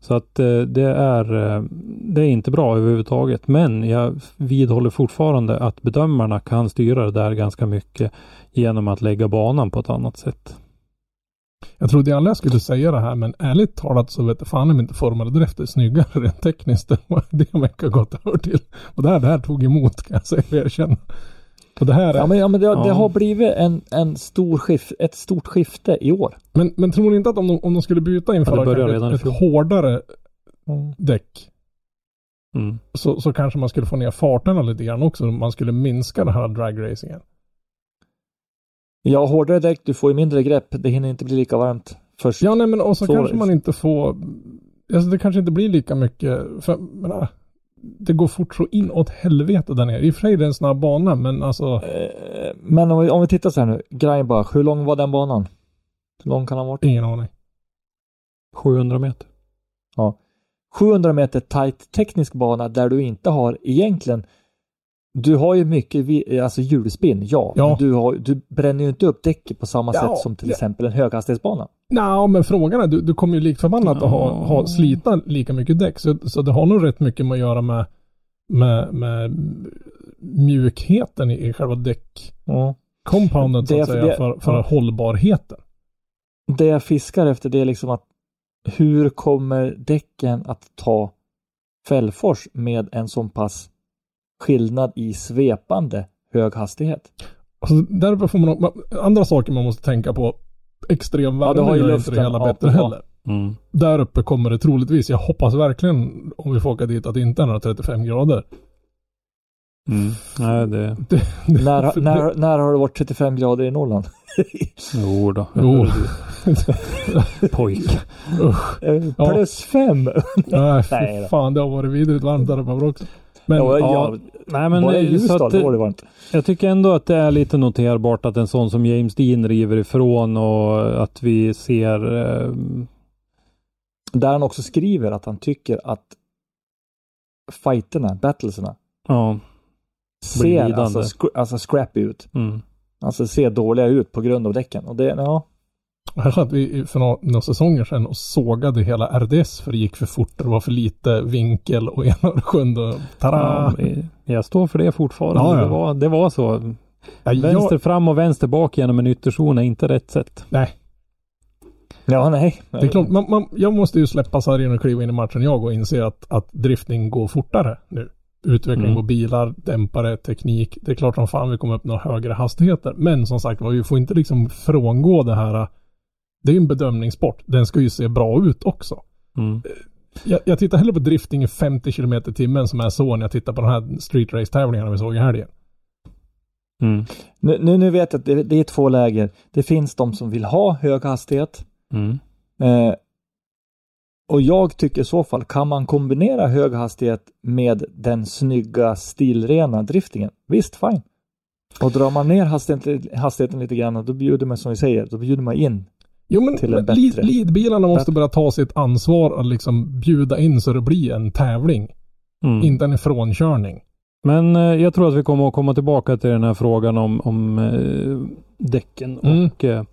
Så att eh, det är, eh, det är inte bra överhuvudtaget. Men jag vidhåller fortfarande att bedömarna kan styra det där ganska mycket genom att lägga banan på ett annat sätt. Jag trodde aldrig jag skulle säga det här men ärligt talat så vet jag fan om inte Formel Drift är snyggare rent tekniskt än vad det Mecca gått över till. Och det här, det här tog emot kan jag säga erkänna. Och det här är, Ja men, ja, men det, det Ja. har blivit en, en stor skif, ett stort skifte i år. men, men tror ni inte att om de, om de skulle byta inför Ja, det ett, ett hårdare däck Mm. så, så kanske man skulle få ner farterna lite grann också. Man skulle minska den här dragracingen. Ja, hårdare däck, du får ju mindre grepp. Det hinner inte bli lika varmt först. Ja, nej men och så Så kanske man inte får, alltså det kanske inte blir lika mycket, för menar, det går fort så inåt helvete där nere. I och för sig är det en snabb bana, men alltså, Eh, Men om vi, om vi tittar så här nu. Greinbach, hur lång var den banan? Hur lång kan den ha varit? ingen aning. 700 meter. 700 meter tight teknisk bana där du inte har egentligen du har ju mycket alltså hjulspinn, ja. Ja. Men du, har, du bränner ju inte upp däcket på samma Ja, sätt som till ja. exempel en höghastighetsbana. Nå, men frågan är, du, du kommer ju likt förbannat att ha, ha slita lika mycket däck. Så, så det har nog rätt mycket med att göra med, med, med mjukheten i, i själva däck-compounden så Det- att säga, det- för, för ja. hållbarheten. Det jag fiskar efter det är liksom att hur kommer däcken att ta fällfors med en sån pass skillnad i svepande hög hastighet? Alltså, därför får man, andra saker man måste tänka på. Extrem Ja, värme det gör luften. inte det hela bättre ja. heller. Mm. Där uppe kommer det troligtvis, jag hoppas verkligen om vi får åka dit att det inte är några 35 grader. Mm. Nej, det... När, när, när har det varit 35 grader i Norrland? Jo då. Jo. Pojk. Eh, Ja. Plus fem! Nej, Nej fy fan det har varit vidrigt varmt där uppe också. Men ja, ja, Nej, men bara i så att, var det varmt. jag tycker ändå att det är lite noterbart att en sån som James Dean river ifrån och att vi ser eh, Där han också skriver att han tycker att fighterna, battlesarna, ja, ser alltså, alltså scrappy ut. mm, Alltså ser dåliga ut på grund av däcken. Och det, ja. Här satt vi för några, några säsonger sedan och sågade hela RDS för det gick för fort. Det var för lite vinkel och ena och sjunde. och ja, jag står för det fortfarande. Ja, ja. Det, var, det var så. Ja, jag, Vänster fram och vänster bak genom en ytterzon är inte rätt sätt. nej, Ja, nej. det är klart. Man, man, jag måste ju släppa sargen och kliva in i matchen jag och inse att, att drifting går fortare nu. Utveckling Mm. på bilar, dämpare, teknik. Det är klart som fan vi kommer upp några högre hastigheter. Men som sagt var, vi får inte liksom frångå det här. Det är ju en bedömningssport. Den ska ju se bra ut också. Mm. Jag, jag tittar hellre på drifting i 50 km i timmen som är så när jag tittar på de här street race tävlingarna vi såg i helgen. Mm. Nu, nu, nu vet jag att det, det är två läger. Det finns de som vill ha hög hastighet. Mm. Eh, och jag tycker i så fall, kan man kombinera hög hastighet med den snygga stilrena driftingen? Visst, fine. Och drar man ner hastigheten, hastigheten lite grann, då bjuder man som vi säger, då bjuder man in. Jo men Till en bättre- leadbilarna måste börja ta sitt ansvar att liksom bjuda in så det blir en tävling. Mm. Inte en ifrånkörning. Men eh, jag tror att vi kommer att komma tillbaka till den här frågan om, om eh, däcken. Mm. Och eh,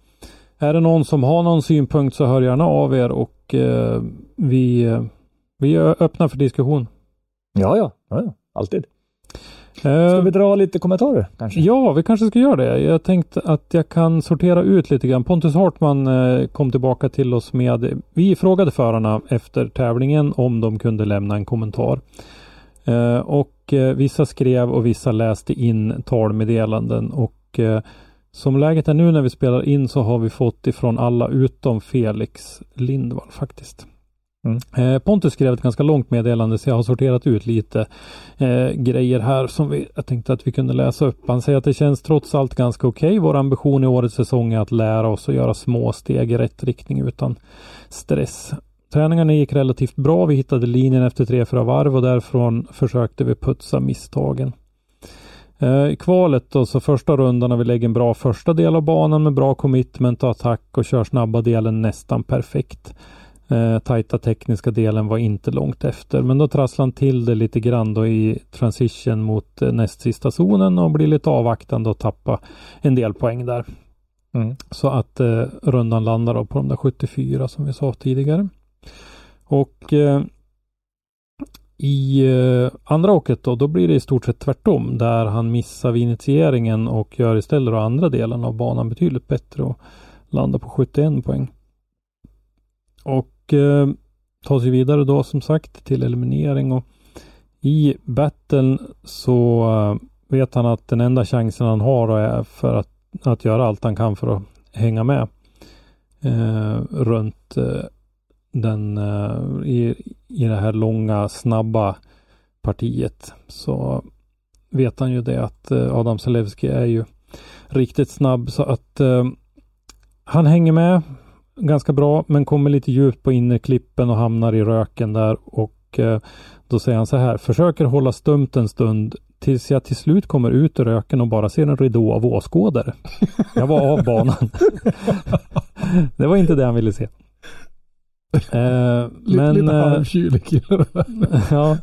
är det någon som har någon synpunkt så hör gärna av er och eh, vi, eh, vi är öppna för diskussion. Ja, ja, ja, ja. alltid. Eh, Ska vi dra lite kommentarer kanske? Ja, vi kanske ska göra det. Jag tänkte att jag kan sortera ut lite grann. Pontus Hartman eh, kom tillbaka till oss med, vi frågade förarna efter tävlingen om de kunde lämna en kommentar. Eh, och vissa skrev och vissa läste in talmeddelanden och som läget är nu när vi spelar in så har vi fått ifrån alla utom Felix Lindvall faktiskt. Mm. Eh, Pontus skrev ett ganska långt meddelande så jag har sorterat ut lite eh, grejer här som vi, jag tänkte att vi kunde läsa upp. Han säger att det känns trots allt ganska okej. Vår ambition i årets säsong är att lära oss att göra små steg i rätt riktning utan stress. Träningarna gick relativt bra. Vi hittade linjen efter tre, fyra varv och därifrån försökte vi putsa misstagen. Eh, I kvalet då, så första rundan har vi lägger en bra första del av banan med bra commitment och attack och kör snabba delen nästan perfekt. Eh, tajta tekniska delen var inte långt efter, men då trasslar han till det lite grann då i transition mot eh, näst sista zonen och blir lite avvaktande och tappa en del poäng där. Mm. Så att eh, rundan landar då på de där 74 som vi sa tidigare. Och eh, i eh, andra åket då, då blir det i stort sett tvärtom där han missar vid initieringen och gör istället då andra delen av banan betydligt bättre och landar på 71 poäng. Och eh, tar sig vidare då som sagt till eliminering. Och i battlen så eh, vet han att den enda chansen han har är för att, att göra allt han kan för att hänga med eh, runt eh, den eh, i, i det här långa snabba partiet. Så vet han ju det att eh, Adam Selewski är ju riktigt snabb. Så att eh, han hänger med ganska bra men kommer lite djupt på innerklippen och hamnar i röken där och eh, då säger han så här försöker hålla stumt en stund tills jag till slut kommer ut ur röken och bara ser en ridå av åskådare. Jag var av banan. det var inte det han ville se. Eh, men, lite eh, halvkylig ja.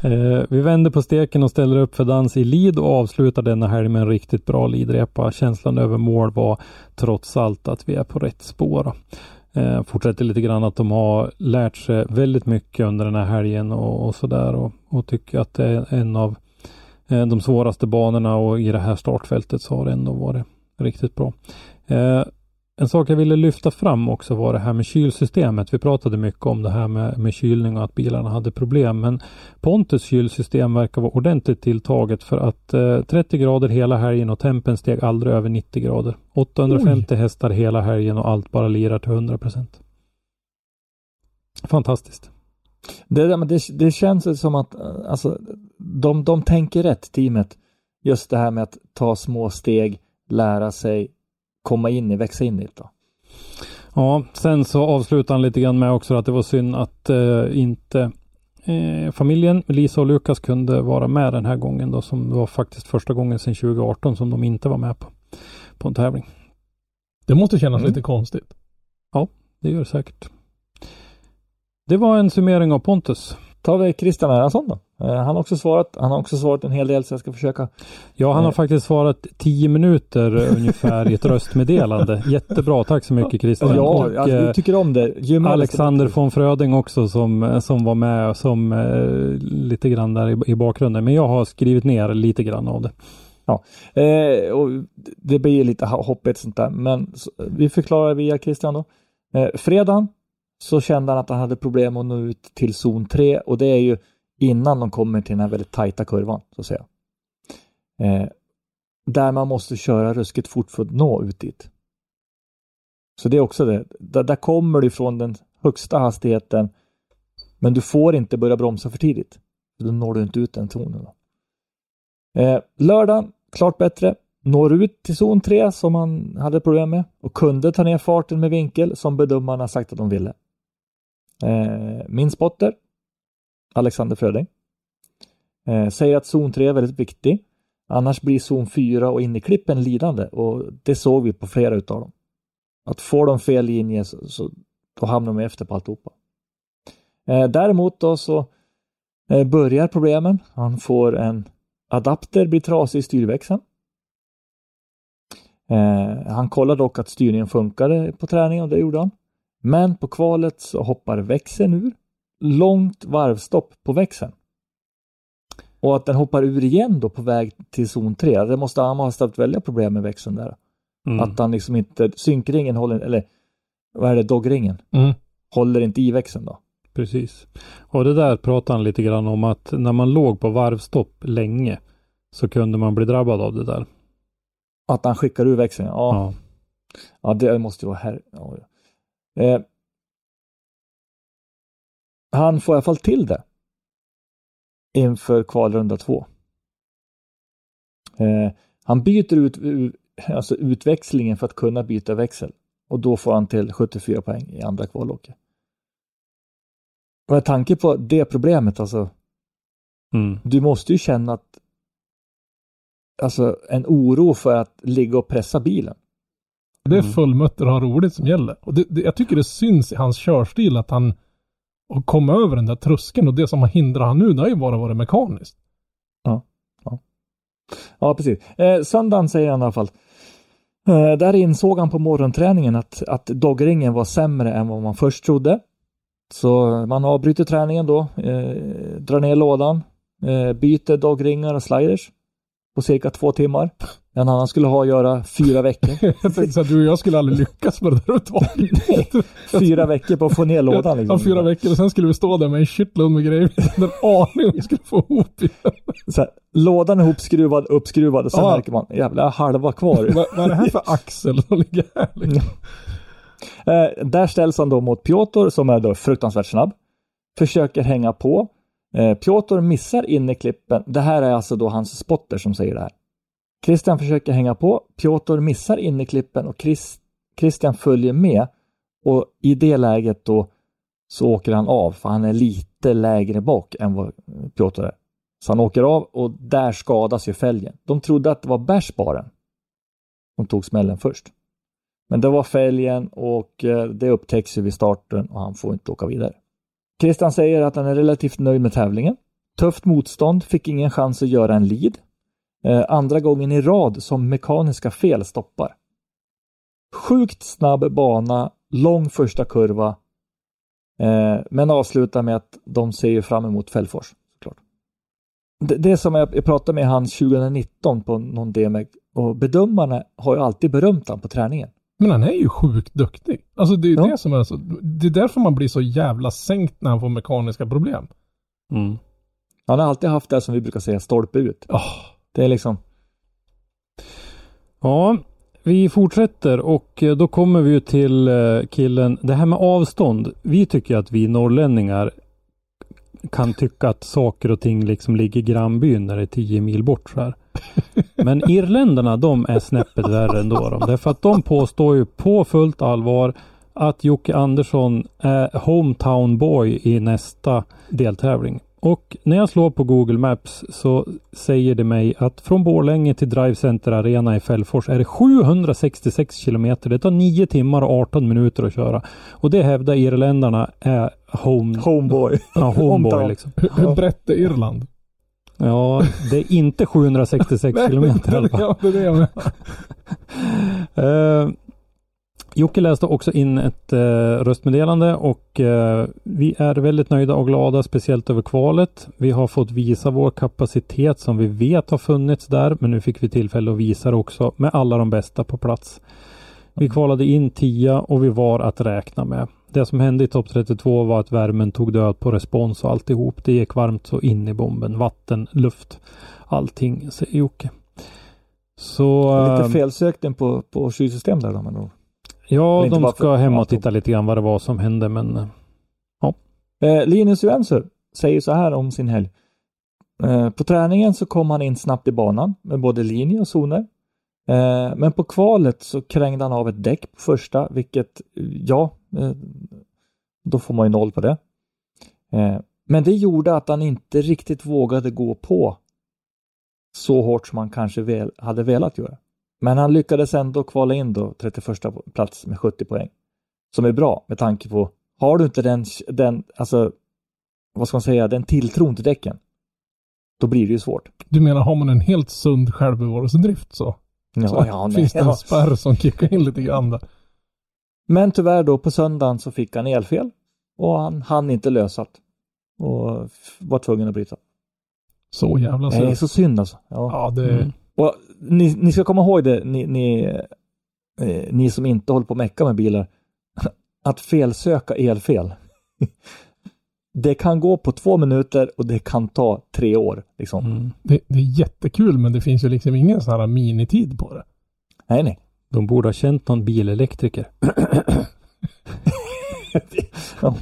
Eh, vi vänder på steken och ställer upp för dans i lead och avslutar denna helg med en riktigt bra leadrepa. Känslan över mål var trots allt att vi är på rätt spår. Eh, fortsätter lite grann att de har lärt sig väldigt mycket under den här helgen och, och sådär och, och tycker att det är en av eh, de svåraste banorna och i det här startfältet så har det ändå varit riktigt bra. En sak jag ville lyfta fram också var det här med kylsystemet. Vi pratade mycket om det här med, med kylning och att bilarna hade problem. Men Pontus kylsystem verkar vara ordentligt tilltaget för att eh, 30 grader hela helgen och tempen steg aldrig över 90 grader. 850 hästar hela helgen och allt bara lirar till 100 procent. Fantastiskt. Det, det, det känns som att eh, alltså, de, de tänker rätt, teamet. Just det här med att ta små steg, lära sig, komma in i, växa in i det. Då. Ja, sen så avslutar han lite grann med också att det var synd att eh, inte eh, familjen Lisa och Lukas kunde vara med den här gången då som var faktiskt första gången sedan 2018 som de inte var med på, på en tävling. Det måste kännas Mm. lite konstigt. Det gör det säkert. Det var en summering av Pontus. Tar vi Christian Erlandsson då. Eh, han har också svarat. Han har också svarat en hel del så jag ska försöka. Ja, han har Eh. faktiskt svarat 10 minuter eh, ungefär i ett röstmeddelande. Jättebra, tack så mycket Christian. Ja, Och, alltså, eh, vi tycker om det. Gym Alexander von Fröding också som, som var med som eh, lite grann där i, i bakgrunden. Men jag har skrivit ner lite grann av det. Eh, och det blir lite hoppigt sånt där. Men så, vi förklarar via Christian då. Eh, fredagen så kände han att han hade problem att nå ut till zon 3 och det är ju innan de kommer till den här väldigt tajta kurvan så att säga. Eh, där man måste köra ruskigt fort för att nå ut dit. Så det är också det. Där, där kommer du från den högsta hastigheten men du får inte börja bromsa för tidigt. Då når du inte ut den zonen. Då. Eh, lördagen, klart bättre. Når ut till zon 3 som han hade problem med och kunde ta ner farten med vinkel som bedömarna sagt att de ville. Eh, min spotter, Alexander Fröding, eh, säger att zon 3 är väldigt viktig. Annars blir zon 4 och inneklippen lidande och det såg vi på flera utav dem. Att får de fel linje så, så då hamnar de efter på alltihopa. Eh, däremot då så eh, börjar problemen. Han får en adapter blir trasig i styrväxeln. Eh, han kollade dock att styrningen funkade på träningen och det gjorde han. Men på kvalet så hoppar växeln ur. Långt varvstopp på växeln. Och att den hoppar ur igen då på väg till zon 3. Det måste han ha haft väldiga problem med växeln där. Mm. Att han liksom inte, synkringen håller, eller vad är det, dogringen? Mm. Håller inte i växeln då. Precis. Och det där pratar han lite grann om att när man låg på varvstopp länge så kunde man bli drabbad av det där. Att han skickar ur växeln, ja. Ja. Ja, det måste ju vara här. Ja, ja. Eh, han får i alla fall till det. Inför kvalrunda två. Eh, han byter ut alltså utväxlingen för att kunna byta växel. Och då får han till 74 poäng i andra kvalåket. Med tanke på det problemet, alltså. Mm. Du måste ju känna att Alltså en oro för att ligga och pressa bilen. Det är Mm. fullmötter och ha roligt som gäller. Och det, det, jag tycker det syns i hans körstil att han har kommit över den där tröskeln och det som har hindrat han nu, det har ju bara varit mekaniskt. Ja, precis. Eh, söndagen säger han i alla fall. Eh, där insåg han på morgonträningen att, att dogringen var sämre än vad man först trodde. Så man avbryter träningen då, eh, drar ner lådan, eh, byter dogringar och sliders på cirka två timmar. En annan skulle ha att göra fyra veckor. Jag tänkte att du och jag skulle aldrig lyckas med det där fyra veckor på att få ner lådan. Liksom. Ja, fyra veckor och sen skulle vi stå där med en shitload med grejer. Vi hade en aning vi skulle få ihop. Så här, lådan ihopskruvad, uppskruvad och sen Ja. märker man, jävlar, halva kvar. Vad, vad är det här för axel som ligger här? Liksom? Eh, där ställs han då mot Piotr som är då fruktansvärt snabb. Försöker hänga på. Eh, Piotr missar inneklippen. Det här är alltså då hans spotter som säger det här. Christian försöker hänga på. Piotr missar inneklippen och Chris, Christian följer med. Och i det läget då så åker han av för han är lite lägre bak än vad Piotr är. Så han åker av och där skadas ju fälgen. De trodde att det var bärsbaren som tog smällen först. Men det var fälgen och eh, det upptäcks ju vid starten och han får inte åka vidare. Christian säger att han är relativt nöjd med tävlingen. Tufft motstånd, fick ingen chans att göra en lead. Eh, andra gången i rad som mekaniska fel stoppar. Sjukt snabb bana, lång första kurva. Eh, men avslutar med att de ser ju fram emot Fällfors. Såklart. Det, som jag, jag pratade med han 2019 på någon DMX och bedömarna har ju alltid berömt han på träningen. Men han är ju sjukt duktig. Alltså det är Ja. det som är så. Det är därför man blir så jävla sänkt när han får mekaniska problem. Mm. Han har alltid haft det som vi brukar säga, stolpe ut. Oh, Det är liksom, Ja, vi fortsätter och eh, då kommer vi ju till eh, killen. Det här med avstånd. Vi tycker att vi norrlänningar kan tycka att saker och ting liksom ligger i grannbyn när det är 10 mil bort så här. Men irländarna de är snäppet värre ändå. De. Därför att de påstår ju på fullt allvar att Jocke Andersson är hometown boy i nästa deltävling. Och när jag slår på Google Maps så säger det mig att från Borlänge till Drive Center Arena i Fällfors är det 766 kilometer. Det tar 9 timmar och 18 minuter att köra. Och det hävdar irländarna är home, Homeboy. ja, homeboy Hometown. liksom. Hur brett är Irland? Ja, det är inte 766 kilometer i alla fall. Ja, det är det jag. Eh, Jocke läste också in ett eh, röstmeddelande och eh, vi är väldigt nöjda och glada, speciellt över kvalet. Vi har fått visa vår kapacitet som vi vet har funnits där, men nu fick vi tillfälle att visa det också med alla de bästa på plats. Vi kvalade in 10 och vi var att räkna med. Det som hände i topp 32 var att värmen tog död på respons och alltihop. Det gick varmt så in i bomben. Vatten, luft, allting, säger Jocke. Så... Lite ehm, felsökning på, på kylsystem där då men då. Ja, de ska för- hem ja, och titta lite grann vad det var som hände, men eh, Eh, Linus Johansson säger så här om sin helg. Eh, på träningen så kom han in snabbt i banan med både linje och zoner. Eh, men på kvalet så krängde han av ett däck på första, vilket eh, ja, eh, då får man ju noll på det. Eh, men det gjorde att han inte riktigt vågade gå på så hårt som han kanske väl, hade velat göra. Men han lyckades ändå kvala in då 31 plats med 70 poäng. Som är bra med tanke på, har du inte den, den alltså, vad ska man säga, den tilltron till däcken, då blir det ju svårt. Du menar, har man en helt sund självbevarelsedrift så? Ja, så ja, nej, finns det en ja. spärr som kickar in lite grann där. Men tyvärr då på söndagen så fick han elfel och han hann inte lösa det. Och var tvungen att bryta. Så jävla Det är så synd alltså. Ja. Ja, det... Mm. Och ni, ni ska komma ihåg det, ni, ni, eh, ni som inte håller på att mecka med bilar, att felsöka elfel. Det kan gå på två minuter och det kan ta tre år. Liksom. mm. Det, det är jättekul men det finns ju liksom ingen sån här minitid på det. Nej, nej. De borde ha känt någon bilelektriker. Ja,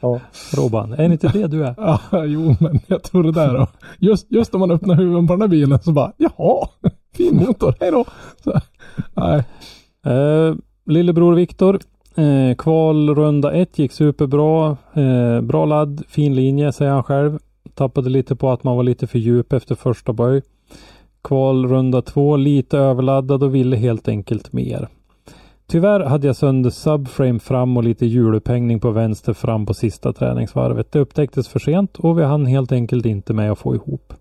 ja. Robban, är det inte det du är? Ja, jo men jag tror det där då. Just, just när man öppnar huven på den här bilen så bara, jaha, fin motor, hej då. Så, nej, Eh, lillebror Viktor, eh, kvalrunda 1 gick superbra. Eh, bra ladd, fin linje säger han själv. Tappade lite på att man var lite för djup efter första böj. Kvalrunda två lite överladdad och ville helt enkelt mer. Tyvärr hade jag sönder subframe fram och lite hjulupphängning på vänster fram på sista träningsvarvet. Det upptäcktes för sent och vi hann helt enkelt inte med att få ihop.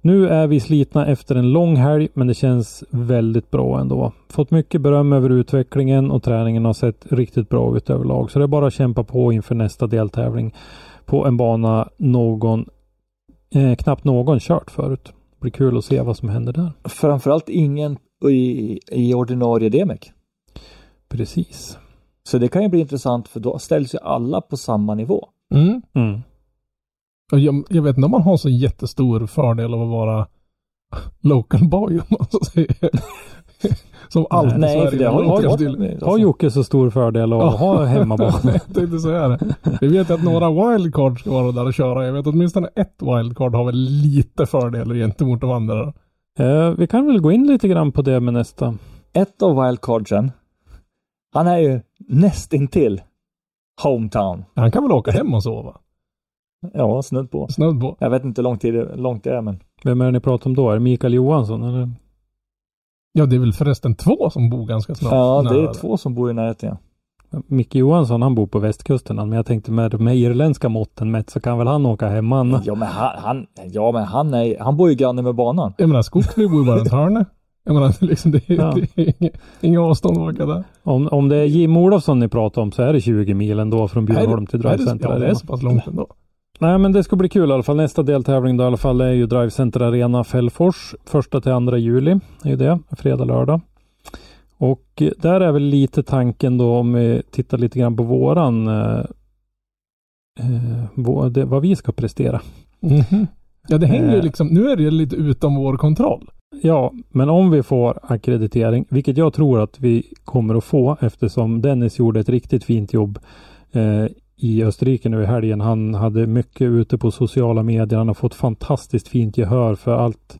Nu är vi slitna efter en lång helg men det känns väldigt bra ändå. Fått mycket beröm över utvecklingen och träningen har sett riktigt bra ut överlag. Så det är bara att kämpa på inför nästa deltävling på en bana någon, eh, knappt någon kört förut. Det blir kul att se vad som händer där. Framförallt ingen i, i ordinarie DMEC. Precis. Så det kan ju bli intressant för då ställs ju alla på samma nivå. mm. Mm. Jag, jag vet inte om man har så jättestor fördel av att vara local boy om man så säger. Som alltid Nej, Sverige för det har har jag. Har Jocke så stor fördel av att ha hemmabana? jag tänkte säga det. Vi vet att några wildcard ska vara där och köra. Jag vet att åtminstone ett wildcard har väl lite fördelar gentemot de andra. eh, vi kan väl gå in lite grann på det med nästa. Ett av wildcardsen, han är ju nästintill hometown. Han kan väl åka hem och sova? Ja, snudd på. Snudd på. Jag vet inte hur lång tid, långt det är, men Vem är det ni pratar om då? Är det Mikael Johansson? Eller? Ja, det är väl förresten två som bor ganska snart. ja, det är två som bor i närheten. Ja. Micke Johansson han bor på västkusten men jag tänkte med de irländska måtten mätt så kan väl han åka hem han. Ja, men han, han, ja, men han, är, han bor ju granne med banan. Jag menar, Skogsby bor ju bara runt hörnet. Jag menar, liksom, det, är, Ja. det är inga, inga avstånd att åka där. Om, om det är Jim Olofsson ni pratar om så är det 20 mil ändå från Bjurholm till Drive Center Ja, det är så pass långt ändå. Nej men det ska bli kul i alla fall. Nästa deltävling då i alla fall är ju Drive Center Arena Fällfors. Första till andra juli är ju det. Fredag, lördag. Och eh, där är väl lite tanken då om vi tittar lite grann på våran eh, eh, vad vi ska prestera. Mhm. Ja, det hänger ju Eh. liksom, nu är det lite utom vår kontroll. Ja, men om vi får akkreditering, vilket jag tror att vi kommer att få eftersom Dennis gjorde ett riktigt fint jobb eh, i Österrike nu i helgen. Han hade mycket ute på sociala medier. Han har fått fantastiskt fint gehör för allt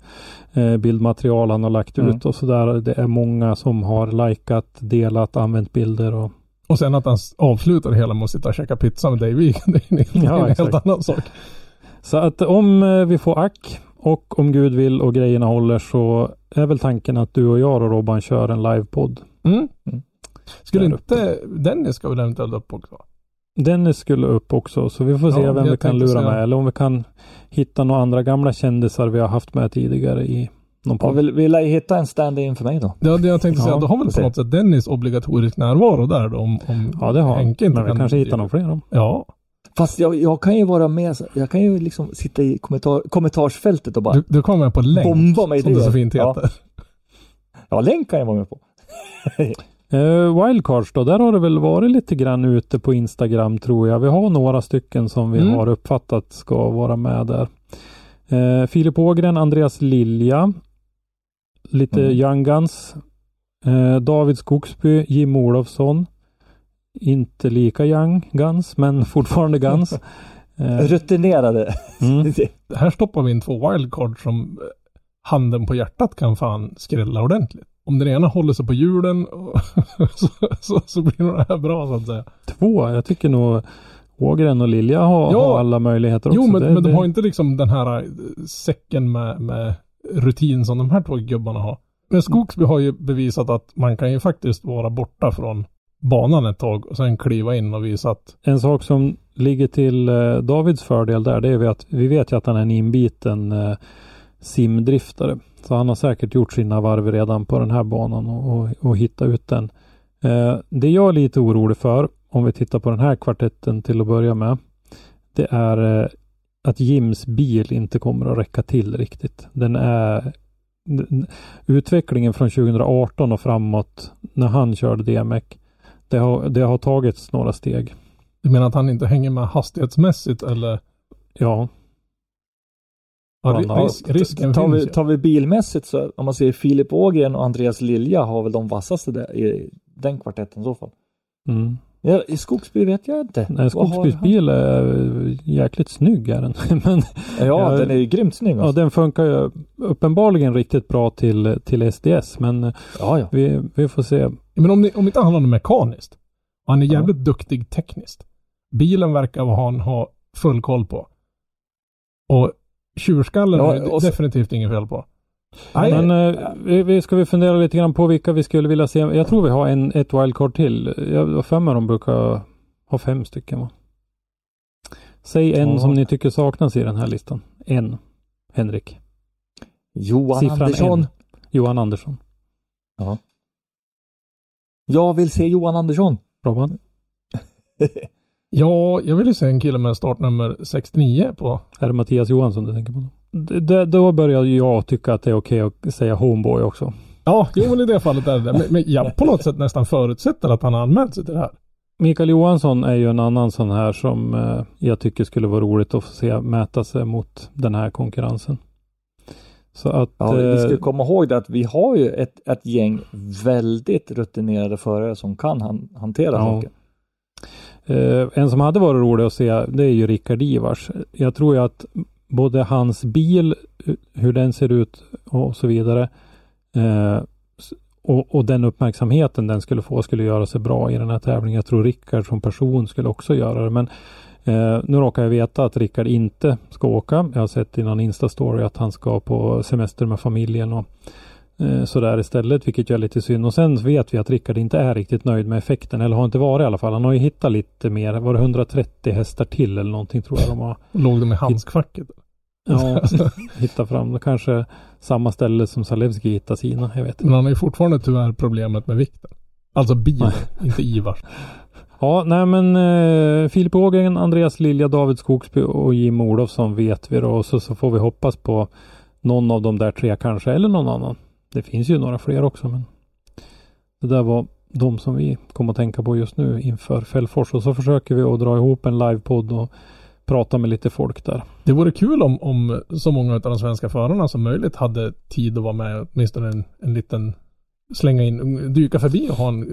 eh, bildmaterial han har lagt Mm. ut och sådär. Det är många som har likat, delat, använt bilder och Och sen att han avslutar hela med att sitta och käka pizza med Dave. Det är en, är Ja, en helt annan sak. Så att om eh, vi får ack och om Gud vill och grejerna håller så är väl tanken att du och jag och Robban kör en livepodd. Mm. Mm. Skulle inte Dennis ska väl eventuellt upp också? Dennis skulle upp också så vi får se Ja, vem vi kan lura med eller om vi kan hitta några andra gamla kändisar vi har haft med tidigare i någon Ja, podd. vill, vill jag hitta en stand-in för mig då? Det var det jag tänkte säga. Ja, Då har väl på något sätt Dennis obligatorisk närvaro där då om, om Ja det har Henke han. inte Men vi kan kanske hittar någon fler då. Ja, Fast jag, jag kan ju vara med, jag kan ju liksom sitta i kommentar, kommentarsfältet och bara, du, du kommer med på länk. Bomba mig som det så fint Ja. heter. ja länk kan jag vara med på. Eh, wildcards då, där har det väl varit lite grann ute på Instagram tror jag. Vi har några stycken som vi Mm. har uppfattat ska vara med där. Eh, Filip Ågren, Andreas Lilja, lite Mm. Young Guns, eh, David Skogsby, Jim Olofsson. Inte lika Young Guns, men fortfarande Guns. Eh, Rutinerade. mm. Här stoppar vi in två wildcard som handen på hjärtat kan fan skrälla ordentligt. Om den ena håller sig på hjulen så, så, så blir nog det här bra så att säga. Två, jag tycker nog Ågren och Lilja har, Ja. har alla möjligheter också. Jo, men, Det- men de det- har inte liksom den här eh, säcken med, med rutin som de här två gubbarna har. Men Skogsby har ju bevisat att man kan ju faktiskt vara borta från banan ett tag och sen kliva in och visa att En sak som ligger till eh, Davids fördel där, det är att vi vet ju att han är en inbiten eh, simdriftare. Så han har säkert gjort sina varv redan på den här banan och, och, och hittat ut den. Eh, det jag är lite orolig för, om vi tittar på den här kvartetten till att börja med, det är eh, att Jims bil inte kommer att räcka till riktigt. Den är utvecklingen från 2018 och framåt när han körde DMX det har, det har tagits några steg. du menar att han inte hänger med hastighetsmässigt eller Ja, ja, risk, risken tar, finns vi, ju. tar vi bilmässigt så om man ser Filip Ågren och Andreas Lilja har väl de vassaste där i den kvartetten i så fall. mm. Ja, I Skogsby vet jag inte. Nej, Vad har Skogsbys han? bil är jäkligt snygg är den. Men Ja, Ja, den är ju grymt snygg. ja, Alltså. den funkar ju uppenbarligen riktigt bra till, till SDS. Men Ja, ja. vi, vi får se. Men om, ni, om inte han har något mekaniskt och han är Ja. jävligt duktig tekniskt. Bilen verkar han ha full koll på. Och tjurskallen Ja, är så- definitivt inget fel på. Nej, Men eh, vi, ska vi fundera lite grann på vilka vi skulle vilja se. Jag tror vi har en, ett wildcard till. Jag har för mig de brukar ha fem stycken va? Säg en Ja. som ni tycker saknas i den här listan. En. Henrik. Johan Siffran Andersson. en. Johan Andersson. Jag vill se Johan Andersson. Robban? Ja, jag vill ju se en kille med startnummer 69 på. Är det Mattias Johansson du tänker på? D- d- då börjar jag tycka att det är okej att säga homeboy också. Ja, jo men i det fallet är det. Men, men jag på något sätt nästan förutsätter att han har anmält sig till det här. Mikael Johansson är ju en annan sån här som eh, jag tycker skulle vara roligt att få se mäta sig mot den här konkurrensen. Så att Ja, vi ska eh, komma ihåg det att vi har ju ett, ett gäng väldigt rutinerade förare som kan han, hantera Ja. saker. Eh, en som hade varit rolig att se, det är ju Rickard Ivars. Jag tror ju att både hans bil, eh, hur den ser ut och så vidare, eh, och, och den uppmärksamheten den skulle få skulle göra sig bra i den här tävlingen. Jag tror Rickard som person skulle också göra det. Men eh, nu råkar jag veta att Rickard inte ska åka. Jag har sett i någon Insta-story att han ska på semester med familjen och eh, sådär istället, vilket gör lite synd. Och sen vet vi att Rickard inte är riktigt nöjd med effekten, eller har inte varit i alla fall. Han har ju hittat lite mer, var det 130 hästar till eller någonting tror jag de har Låg de i handskfacket? ja, hittat fram. Kanske samma ställe som Zalewski hittade sina, jag vet inte. Men han har ju fortfarande tyvärr problemet med vikten. Alltså bilen, inte Ivars. Ja, nej men eh, Filip Ågren, Andreas Lilja, David Skogsby och Jim Olofsson vet vi då. Och så, så får vi hoppas på någon av de där tre kanske, eller någon annan. Det finns ju några fler också, men det där var de som vi kom att tänka på just nu inför Fällfors. Och så försöker vi att dra ihop en livepodd och prata med lite folk där. Det vore kul om, om så många av de svenska förarna som möjligt hade tid att vara med åtminstone en, en liten slänga in, dyka förbi och ha en,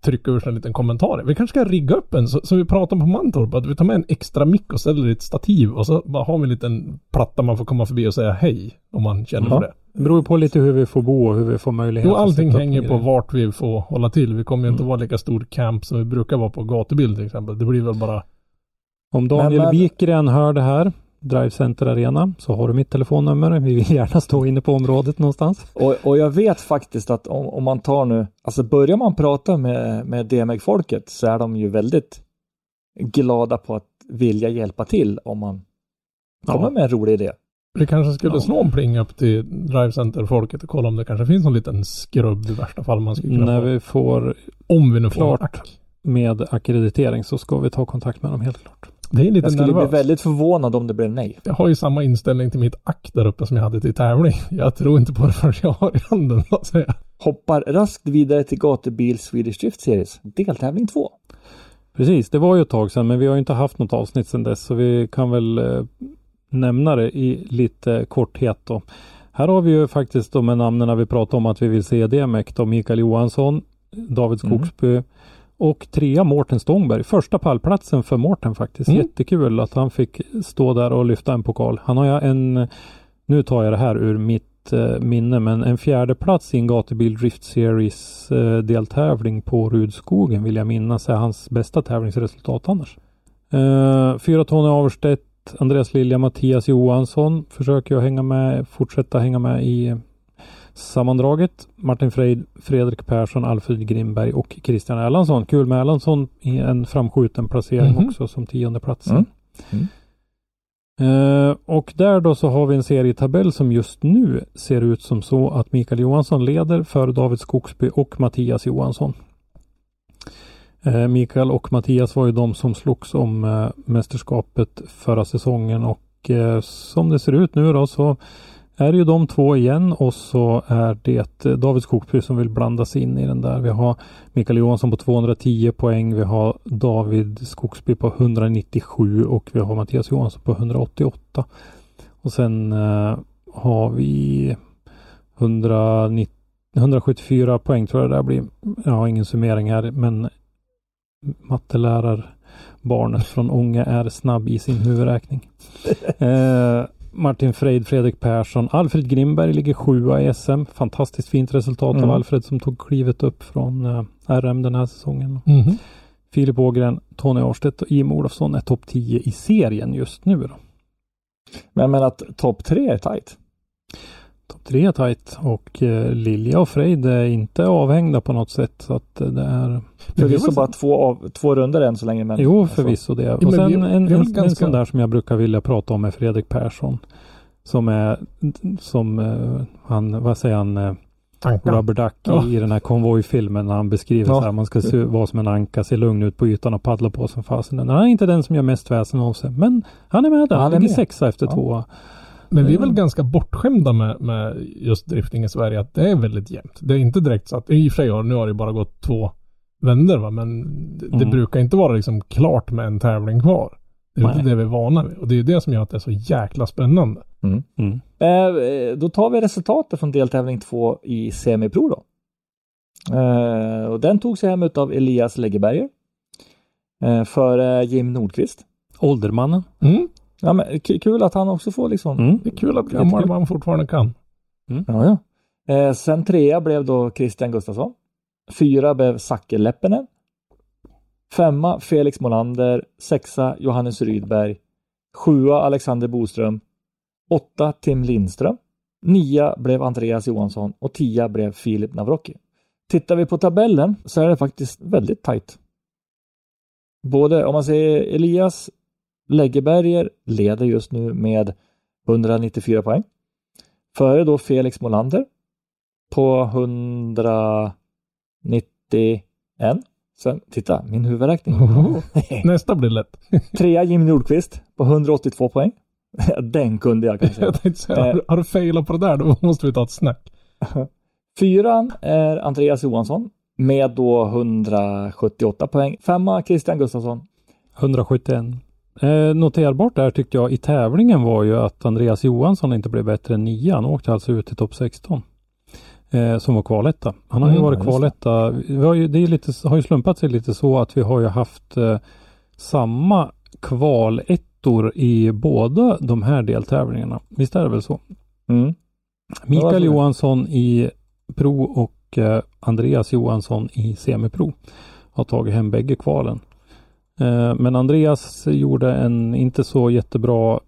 trycka ur sig en liten kommentar. Vi kanske ska rigga upp en, så, som vi pratade om på Mantorp, att vi tar med en extra mick och ställer i ett stativ och så bara har vi en liten platta man får komma förbi och säga hej om man känner Ja. för det. Det beror på lite hur vi får bo och hur vi får möjlighet Jo, allting hänger på vart vi får hålla till. Vi kommer ju inte vara lika stor camp som vi brukar vara på gatubild till exempel. Det blir väl bara Om Daniel Wikgren hör det här, Drive Center Arena, så har du mitt telefonnummer. Vi vill gärna stå inne på området någonstans. Och, och jag vet faktiskt att om, om man tar nu, alltså börjar man prata med, med DMX-folket så är de ju väldigt glada på att vilja hjälpa till om man kommer Ja. med en rolig idé. Vi kanske skulle Ja. slå en pling upp till Drive Center-folket och kolla om det kanske finns någon liten skrubb i värsta fall man skulle kunna När vi får Om vi nu får Klart. med akkreditering så ska vi ta kontakt med dem helt klart. Det är lite Jag skulle nervöst. bli väldigt förvånad om det blev nej. Jag har ju samma inställning till mitt ack där uppe som jag hade till tävling. Jag tror inte på det förrän jag har i handen, så att säga. Hoppar raskt vidare till Gatubil Swedish Drift Series, deltävling 2. Precis, det var ju ett tag sedan men vi har ju inte haft något avsnitt sedan dess så vi kan väl eh, nämna det i lite korthet då. Här har vi ju faktiskt de här namnen vi pratade om att vi vill se DMEC då Mikael Johansson, David Mm. Och trea Mårten Stångberg. Första pallplatsen för Mårten faktiskt. Mm. Jättekul att han fick stå där och lyfta en pokal. Han har ju en, nu tar jag det här ur mitt eh, minne, men en fjärde plats i en gatubil Drift Series eh, deltävling på Rudskogen vill jag minnas är hans bästa tävlingsresultat annars. Eh, fyra Tony Averstedt, Andreas Lilja, Mattias Johansson försöker jag hänga med, fortsätta hänga med i sammandraget. Martin Freid, Fredrik Persson, Alfred Grimberg och Christian Erlandsson. Kul med Erlandsson i en framskjuten placering Mhm. också som tionde platsen. Mm. Mm. Eh, och där då så har vi en serietabell som just nu ser ut som så att Mikael Johansson leder för David Skogsby och Mattias Johansson. Eh, Mikael och Mattias var ju de som slogs om eh, mästerskapet förra säsongen och som det ser ut nu då så är det ju de två igen och så är det eh, David Skogsby som vill blanda sig in i den där. Vi har Mikael Johansson på 210 poäng. Vi har David Skogsby på 197 och vi har Mattias Johansson på 188. Och sen eh, har vi 190, 174 poäng tror jag det där blir. Jag har ingen summering här men mattelärarbarnet från Ånge är snabb i sin huvudräkning. Eh, Martin Freid, Fredrik Persson, Alfred Grimberg ligger sjua i SM. Fantastiskt fint resultat Mm. av Alfred som tog klivet upp från eh, RM den här säsongen. Mhm. Filip Ågren, Tony Arstedt och Im Olofsson är topp 10 i serien just nu. Då. Men menar att topp 3 är tajt. Topp 3 är tajt och eh, Lilja och Freid är inte avhängda på något sätt. Så att eh, det är... Men Förvisso bara två, av, två runder än så länge. Men Jo, alltså, förvisso det. Och sen en, en, en ganska- sån där som jag brukar vilja prata om är Fredrik Persson. Som är, som eh, han, vad säger han, Tankar. Rubber Duck Ja. i, den här konvojfilmen när han beskriver Ja. så här, man ska se, vara som en anka, se lugn ut på ytan och paddla på som fasen. Han är inte den som gör mest väsen av sig, men han är med där. Han Han är ligger sexa efter Ja. tvåa. Men vi är väl Mm. ganska bortskämda med, med just drifting i Sverige, att det är väldigt jämnt. Det är inte direkt så att, i och för sig nu har det bara gått två vändor va, men det, det Mm. brukar inte vara liksom klart med en tävling kvar. Det är Nej. inte det vi är vana vid. Och det är det som gör att det är så jäkla spännande. Mm. Mm. Eh, då tar vi resultatet från deltävling 2 i semipro då. Eh, och den tog sig hem av Elias Läggeberger. Eh, för Jim Nordqvist. Åldermannen. Mm. Ja, men, kul att han också får liksom. Mm. Det är kul att gammal man fortfarande kan. Ja, ja. Eh, sen trea blev då Christian Gustafsson. Fyra blev Zacke Leppinen. Femma Felix Molander. Sexa Johannes Rydberg. Sjua Alexander Boström. Åtta Tim Lindström. Nia blev Andreas Johansson och tia blev Filip Navrocki. Tittar vi på tabellen så är det faktiskt väldigt tajt. Både om man säger Elias Läggeberger leder just nu med 194 poäng. Före då Felix Molander på 191. Sen, titta, min huvudräkning. Nästa blir lätt. Trea Jimmy Nordqvist på 182 poäng. Den kunde jag kan jag tänkte säga, har, du- har du failat på det där då måste vi ta ett snack. Fyran är Andreas Johansson med då 178 poäng. Femma Christian Gustafsson. 171. Eh, noterbart där tyckte jag i tävlingen var ju att Andreas Johansson inte blev bättre än nio. Han åkte alltså ut i topp 16. Eh, som var kvaletta. Han har ju Mm, varit just det. kvaletta. Vi har ju, det är lite, har ju slumpat sig lite så att vi har ju haft eh, samma kvalettor i båda de här deltävlingarna. Visst är det väl så? Mm. Mikael det? Johansson i Pro och eh, Andreas Johansson i Semipro har tagit hem bägge kvalen. Eh, men Andreas gjorde en inte så jättebra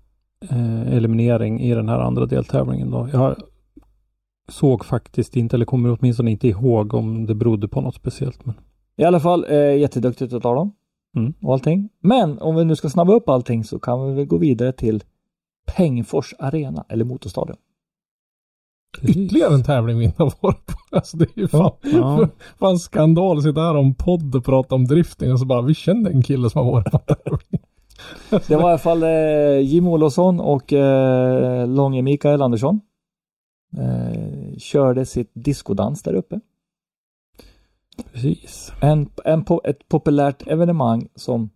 eh, eliminering i den här andra deltävlingen. Då. Jag såg faktiskt inte, eller kommer åtminstone inte ihåg om det berodde på något speciellt. Men... I alla fall eh, jätteduktigt utav dem. Mm. Och allting. Men om vi nu ska snabba upp allting så kan vi väl gå vidare till Pengfors Arena eller Motorstadion. Ytterligare en tävling vi inte har varit på. Alltså det är ju fan, Ja. fan skandal att sitta här om podd och prata om drifting och så bara vi känner en kille som har varit på tävling. Det var i alla fall eh, Jim Olofsson och eh, Långe Mikael Andersson. Eh, körde sitt diskodans där uppe. Precis. En, en, ett populärt evenemang som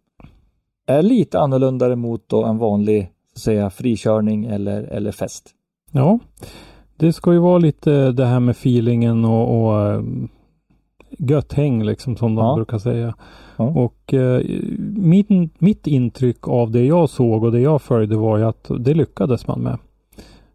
är lite annorlunda mot då en vanlig säga, frikörning eller, eller fest. Ja, det ska ju vara lite det här med feelingen och, och eh, gött häng liksom som de Ja. brukar säga. Ja. Och eh, min, mitt intryck av det jag såg och det jag följde var ju att det lyckades man med.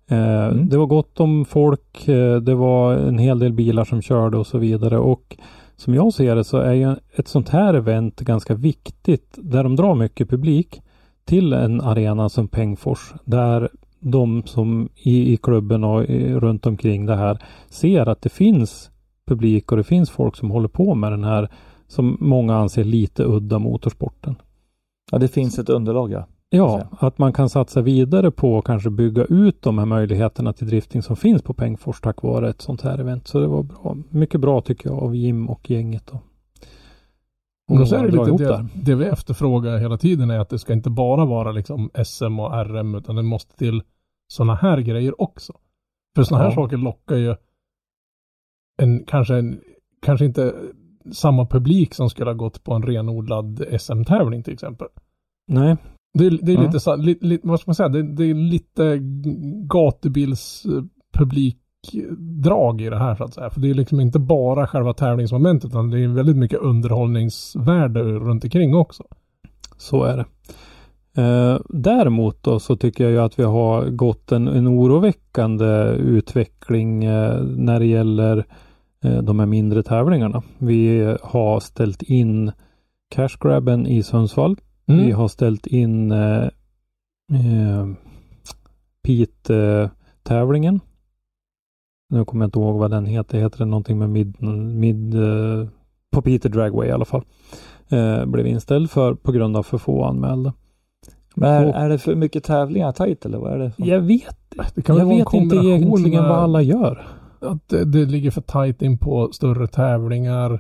Eh, Mm. Det var gott om folk, eh, det var en hel del bilar som körde och så vidare och som jag ser det så är ju ett sånt här event ganska viktigt där de drar mycket publik till en arena som Pengfors där de som i, i klubben och i, runt omkring det här ser att det finns publik och det finns folk som håller på med den här som många anser lite udda motorsporten. Ja, det finns ett underlag ja. Ja, att man kan satsa vidare på och kanske bygga ut de här möjligheterna till drifting som finns på Pengfors tack vare ett sånt här event. Så det var bra. Mycket bra tycker jag av Jim och gänget. Då. Och så är det lite det, där. det vi efterfrågar hela tiden är att det ska inte bara vara liksom SM och RM utan det måste till sådana här grejer också. För sådana här Ja. saker lockar ju en, kanske, en, kanske inte samma publik som skulle ha gått på en renodlad SM-tävling till exempel. Nej, Det är, det är Ja. lite, li, li, vad ska man säga, det, det är lite gatubils publikdrag i det här så att säga. För det är liksom inte bara själva tävlingsmomentet utan det är väldigt mycket underhållningsvärde runt omkring också. så är det. Eh, däremot då så tycker jag ju att vi har gått en, en oroväckande utveckling eh, när det gäller eh, de här mindre tävlingarna. Vi har ställt in Cashgrabben i Sundsvall. Mm. Vi har ställt in eh, eh, Pete-tävlingen. Nu kommer jag inte ihåg vad den heter. Heter den någonting med mid, mid eh, på Peter Dragway i alla fall. Eh, blev inställd för på grund av för få anmälda. Men Och- är det för mycket tävlingar tajt eller vad är det? för- Jag vet, Det kan jag vara vet inte egentligen med vad alla gör. Att det, det ligger för tajt in på större tävlingar.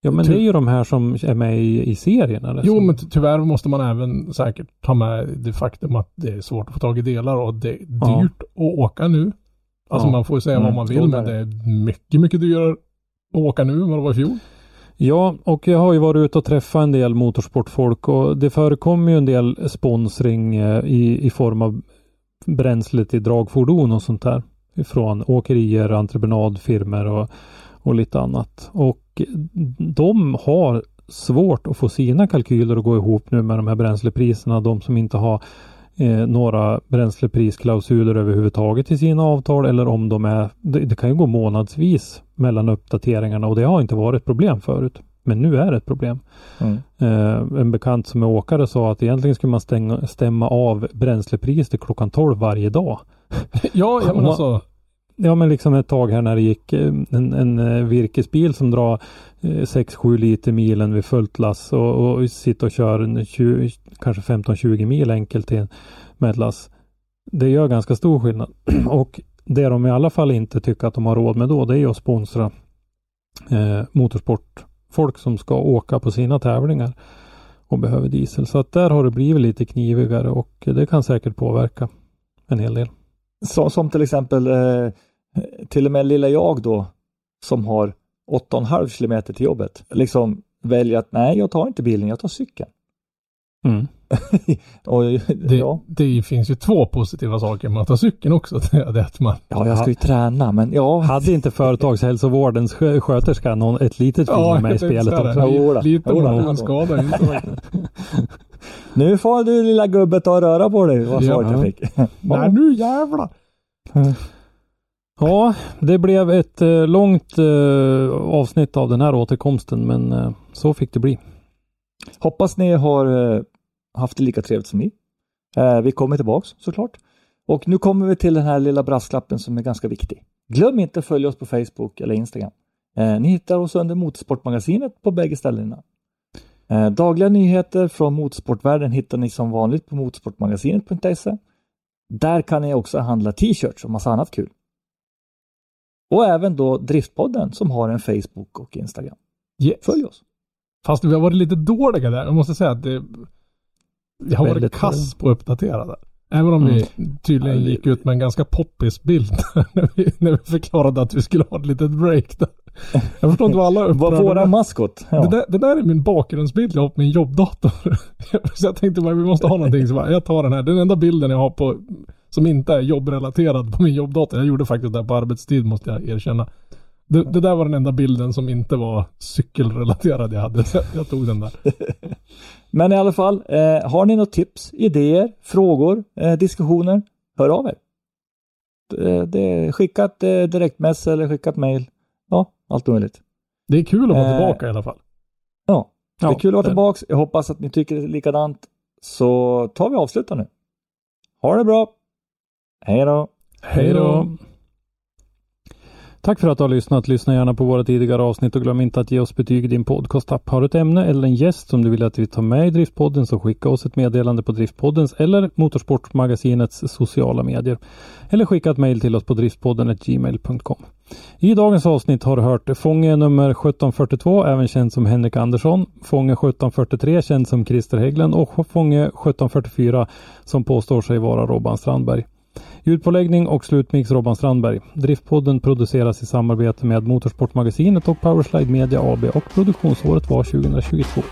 Ja men Ty- det är ju de här som är med i, i serien. Eller Jo men ty- tyvärr måste man även säkert ta med det faktum att det är svårt att få tag i delar och det är Ja. dyrt att åka nu. Alltså Ja. man får ju säga Mm, vad man vill men det är mycket, mycket dyrare att åka nu än vad det var i fjol. Ja, och jag har ju varit ute och träffat en del motorsportfolk och det förekommer ju en del sponsring eh, i, i form av bränsle till dragfordon och sånt där. Från åkerier, entreprenadfirmer och, och lite annat. Och de har svårt att få sina kalkyler att gå ihop nu med de här bränslepriserna. De som inte har eh, några bränsleprisklausuler överhuvudtaget i sina avtal eller om de är, det, det kan ju gå månadsvis mellan uppdateringarna och det har inte varit ett problem förut. Men nu är det ett problem. Mm. Eh, en bekant som är åkare sa att egentligen skulle man stänga, stämma av bränslepris till klockan 12 varje dag. Ja, ja men Ja. Ja men liksom ett tag här när det gick eh, en, en eh, virkesbil som drar eh, 6-7 liter milen vid fullt lass och, och sitter och kör 20, kanske 15-20 mil enkelt till, med ett lass. Det gör ganska stor skillnad. och det de i alla fall inte tycker att de har råd med då det är att sponsra eh, motorsportfolk som ska åka på sina tävlingar och behöver diesel. Så att där har det blivit lite knivigare och det kan säkert påverka en hel del. Så, som till exempel eh, till och med lilla jag då som har 8,5 kilometer till jobbet liksom väljer att nej, jag tar inte bilen, jag tar cykeln. Mm. Och, Det, ja. det finns ju två positiva saker med att ta cykeln också. Det att man ja, jag ska ju träna, men ja. Hade inte företagshälsovårdens skö- sköterska någon, ett litet finger med i spelet också? det. Jo då. Lite men skadar inte. Nu får du lilla gubbe ta och röra på dig, vad Ja. svaret jag fick. Nej nu jävlar! Ja, det blev ett eh, långt eh, avsnitt av den här återkomsten, men eh, så fick det bli. Hoppas ni har eh, haft det lika trevligt som vi. Eh, vi kommer tillbaks såklart. Och nu kommer vi till den här lilla brasklappen som är ganska viktig. Glöm inte att följa oss på Facebook eller Instagram. Eh, ni hittar oss under Motorsportmagasinet på bägge ställena. Eh, dagliga nyheter från motorsportvärlden hittar ni som vanligt på motorsportmagasinet.se. Där kan ni också handla t-shirts och massa annat kul. Och även då Driftpodden som har en Facebook och Instagram. Yes. Följ oss! Fast vi har varit lite dåliga där. Jag måste säga att det... Jag har varit kass på att uppdatera där. Även om vi tydligen gick ut med en ganska poppis bild när vi, när vi förklarade att vi skulle ha ett litet break där. Jag förstår inte vad alla upprörda våra maskot. Ja. Det, där, det där är min bakgrundsbild jag har på min jobbdator. Så jag tänkte bara vi måste ha någonting. Så bara, jag tar den här. Den enda bilden jag har på som inte är jobbrelaterad på min jobbdator. Jag gjorde faktiskt det här på arbetstid måste jag erkänna. Det, det där var den enda bilden som inte var cykelrelaterad jag hade. Jag tog den där. Men i alla fall, eh, har ni något tips, idéer, frågor, eh, diskussioner, hör av er. Det, det, skicka ett eh, direktmess eller skicka ett mail. Ja, allt möjligt. Det är kul att vara Eh, tillbaka i alla fall. Ja, det Ja, är kul att vara tillbaks. Jag hoppas att ni tycker likadant. Så tar vi och avslutar nu. Ha det bra! Hej då! Hej då! Tack för att du har lyssnat. Lyssna gärna på våra tidigare avsnitt och glöm inte att ge oss betyg i din podcastapp. Har du ett ämne eller en gäst som du vill att vi tar med i Driftpodden så skicka oss ett meddelande på Driftpoddens eller Motorsportmagasinets sociala medier. Eller skicka ett mejl till oss på driftpodden gmail.com. I dagens avsnitt har du hört Fånge nummer 1742, även känd som Henrik Andersson, Fånge 1743, känd som Christer Hägglund och Fånge 1744 som påstår sig vara Robban Strandberg. Ljudpåläggning och slutmix Robban Strandberg. Driftpodden produceras i samarbete med Motorsportmagasinet och Powerslide Media AB och produktionsåret var 2022.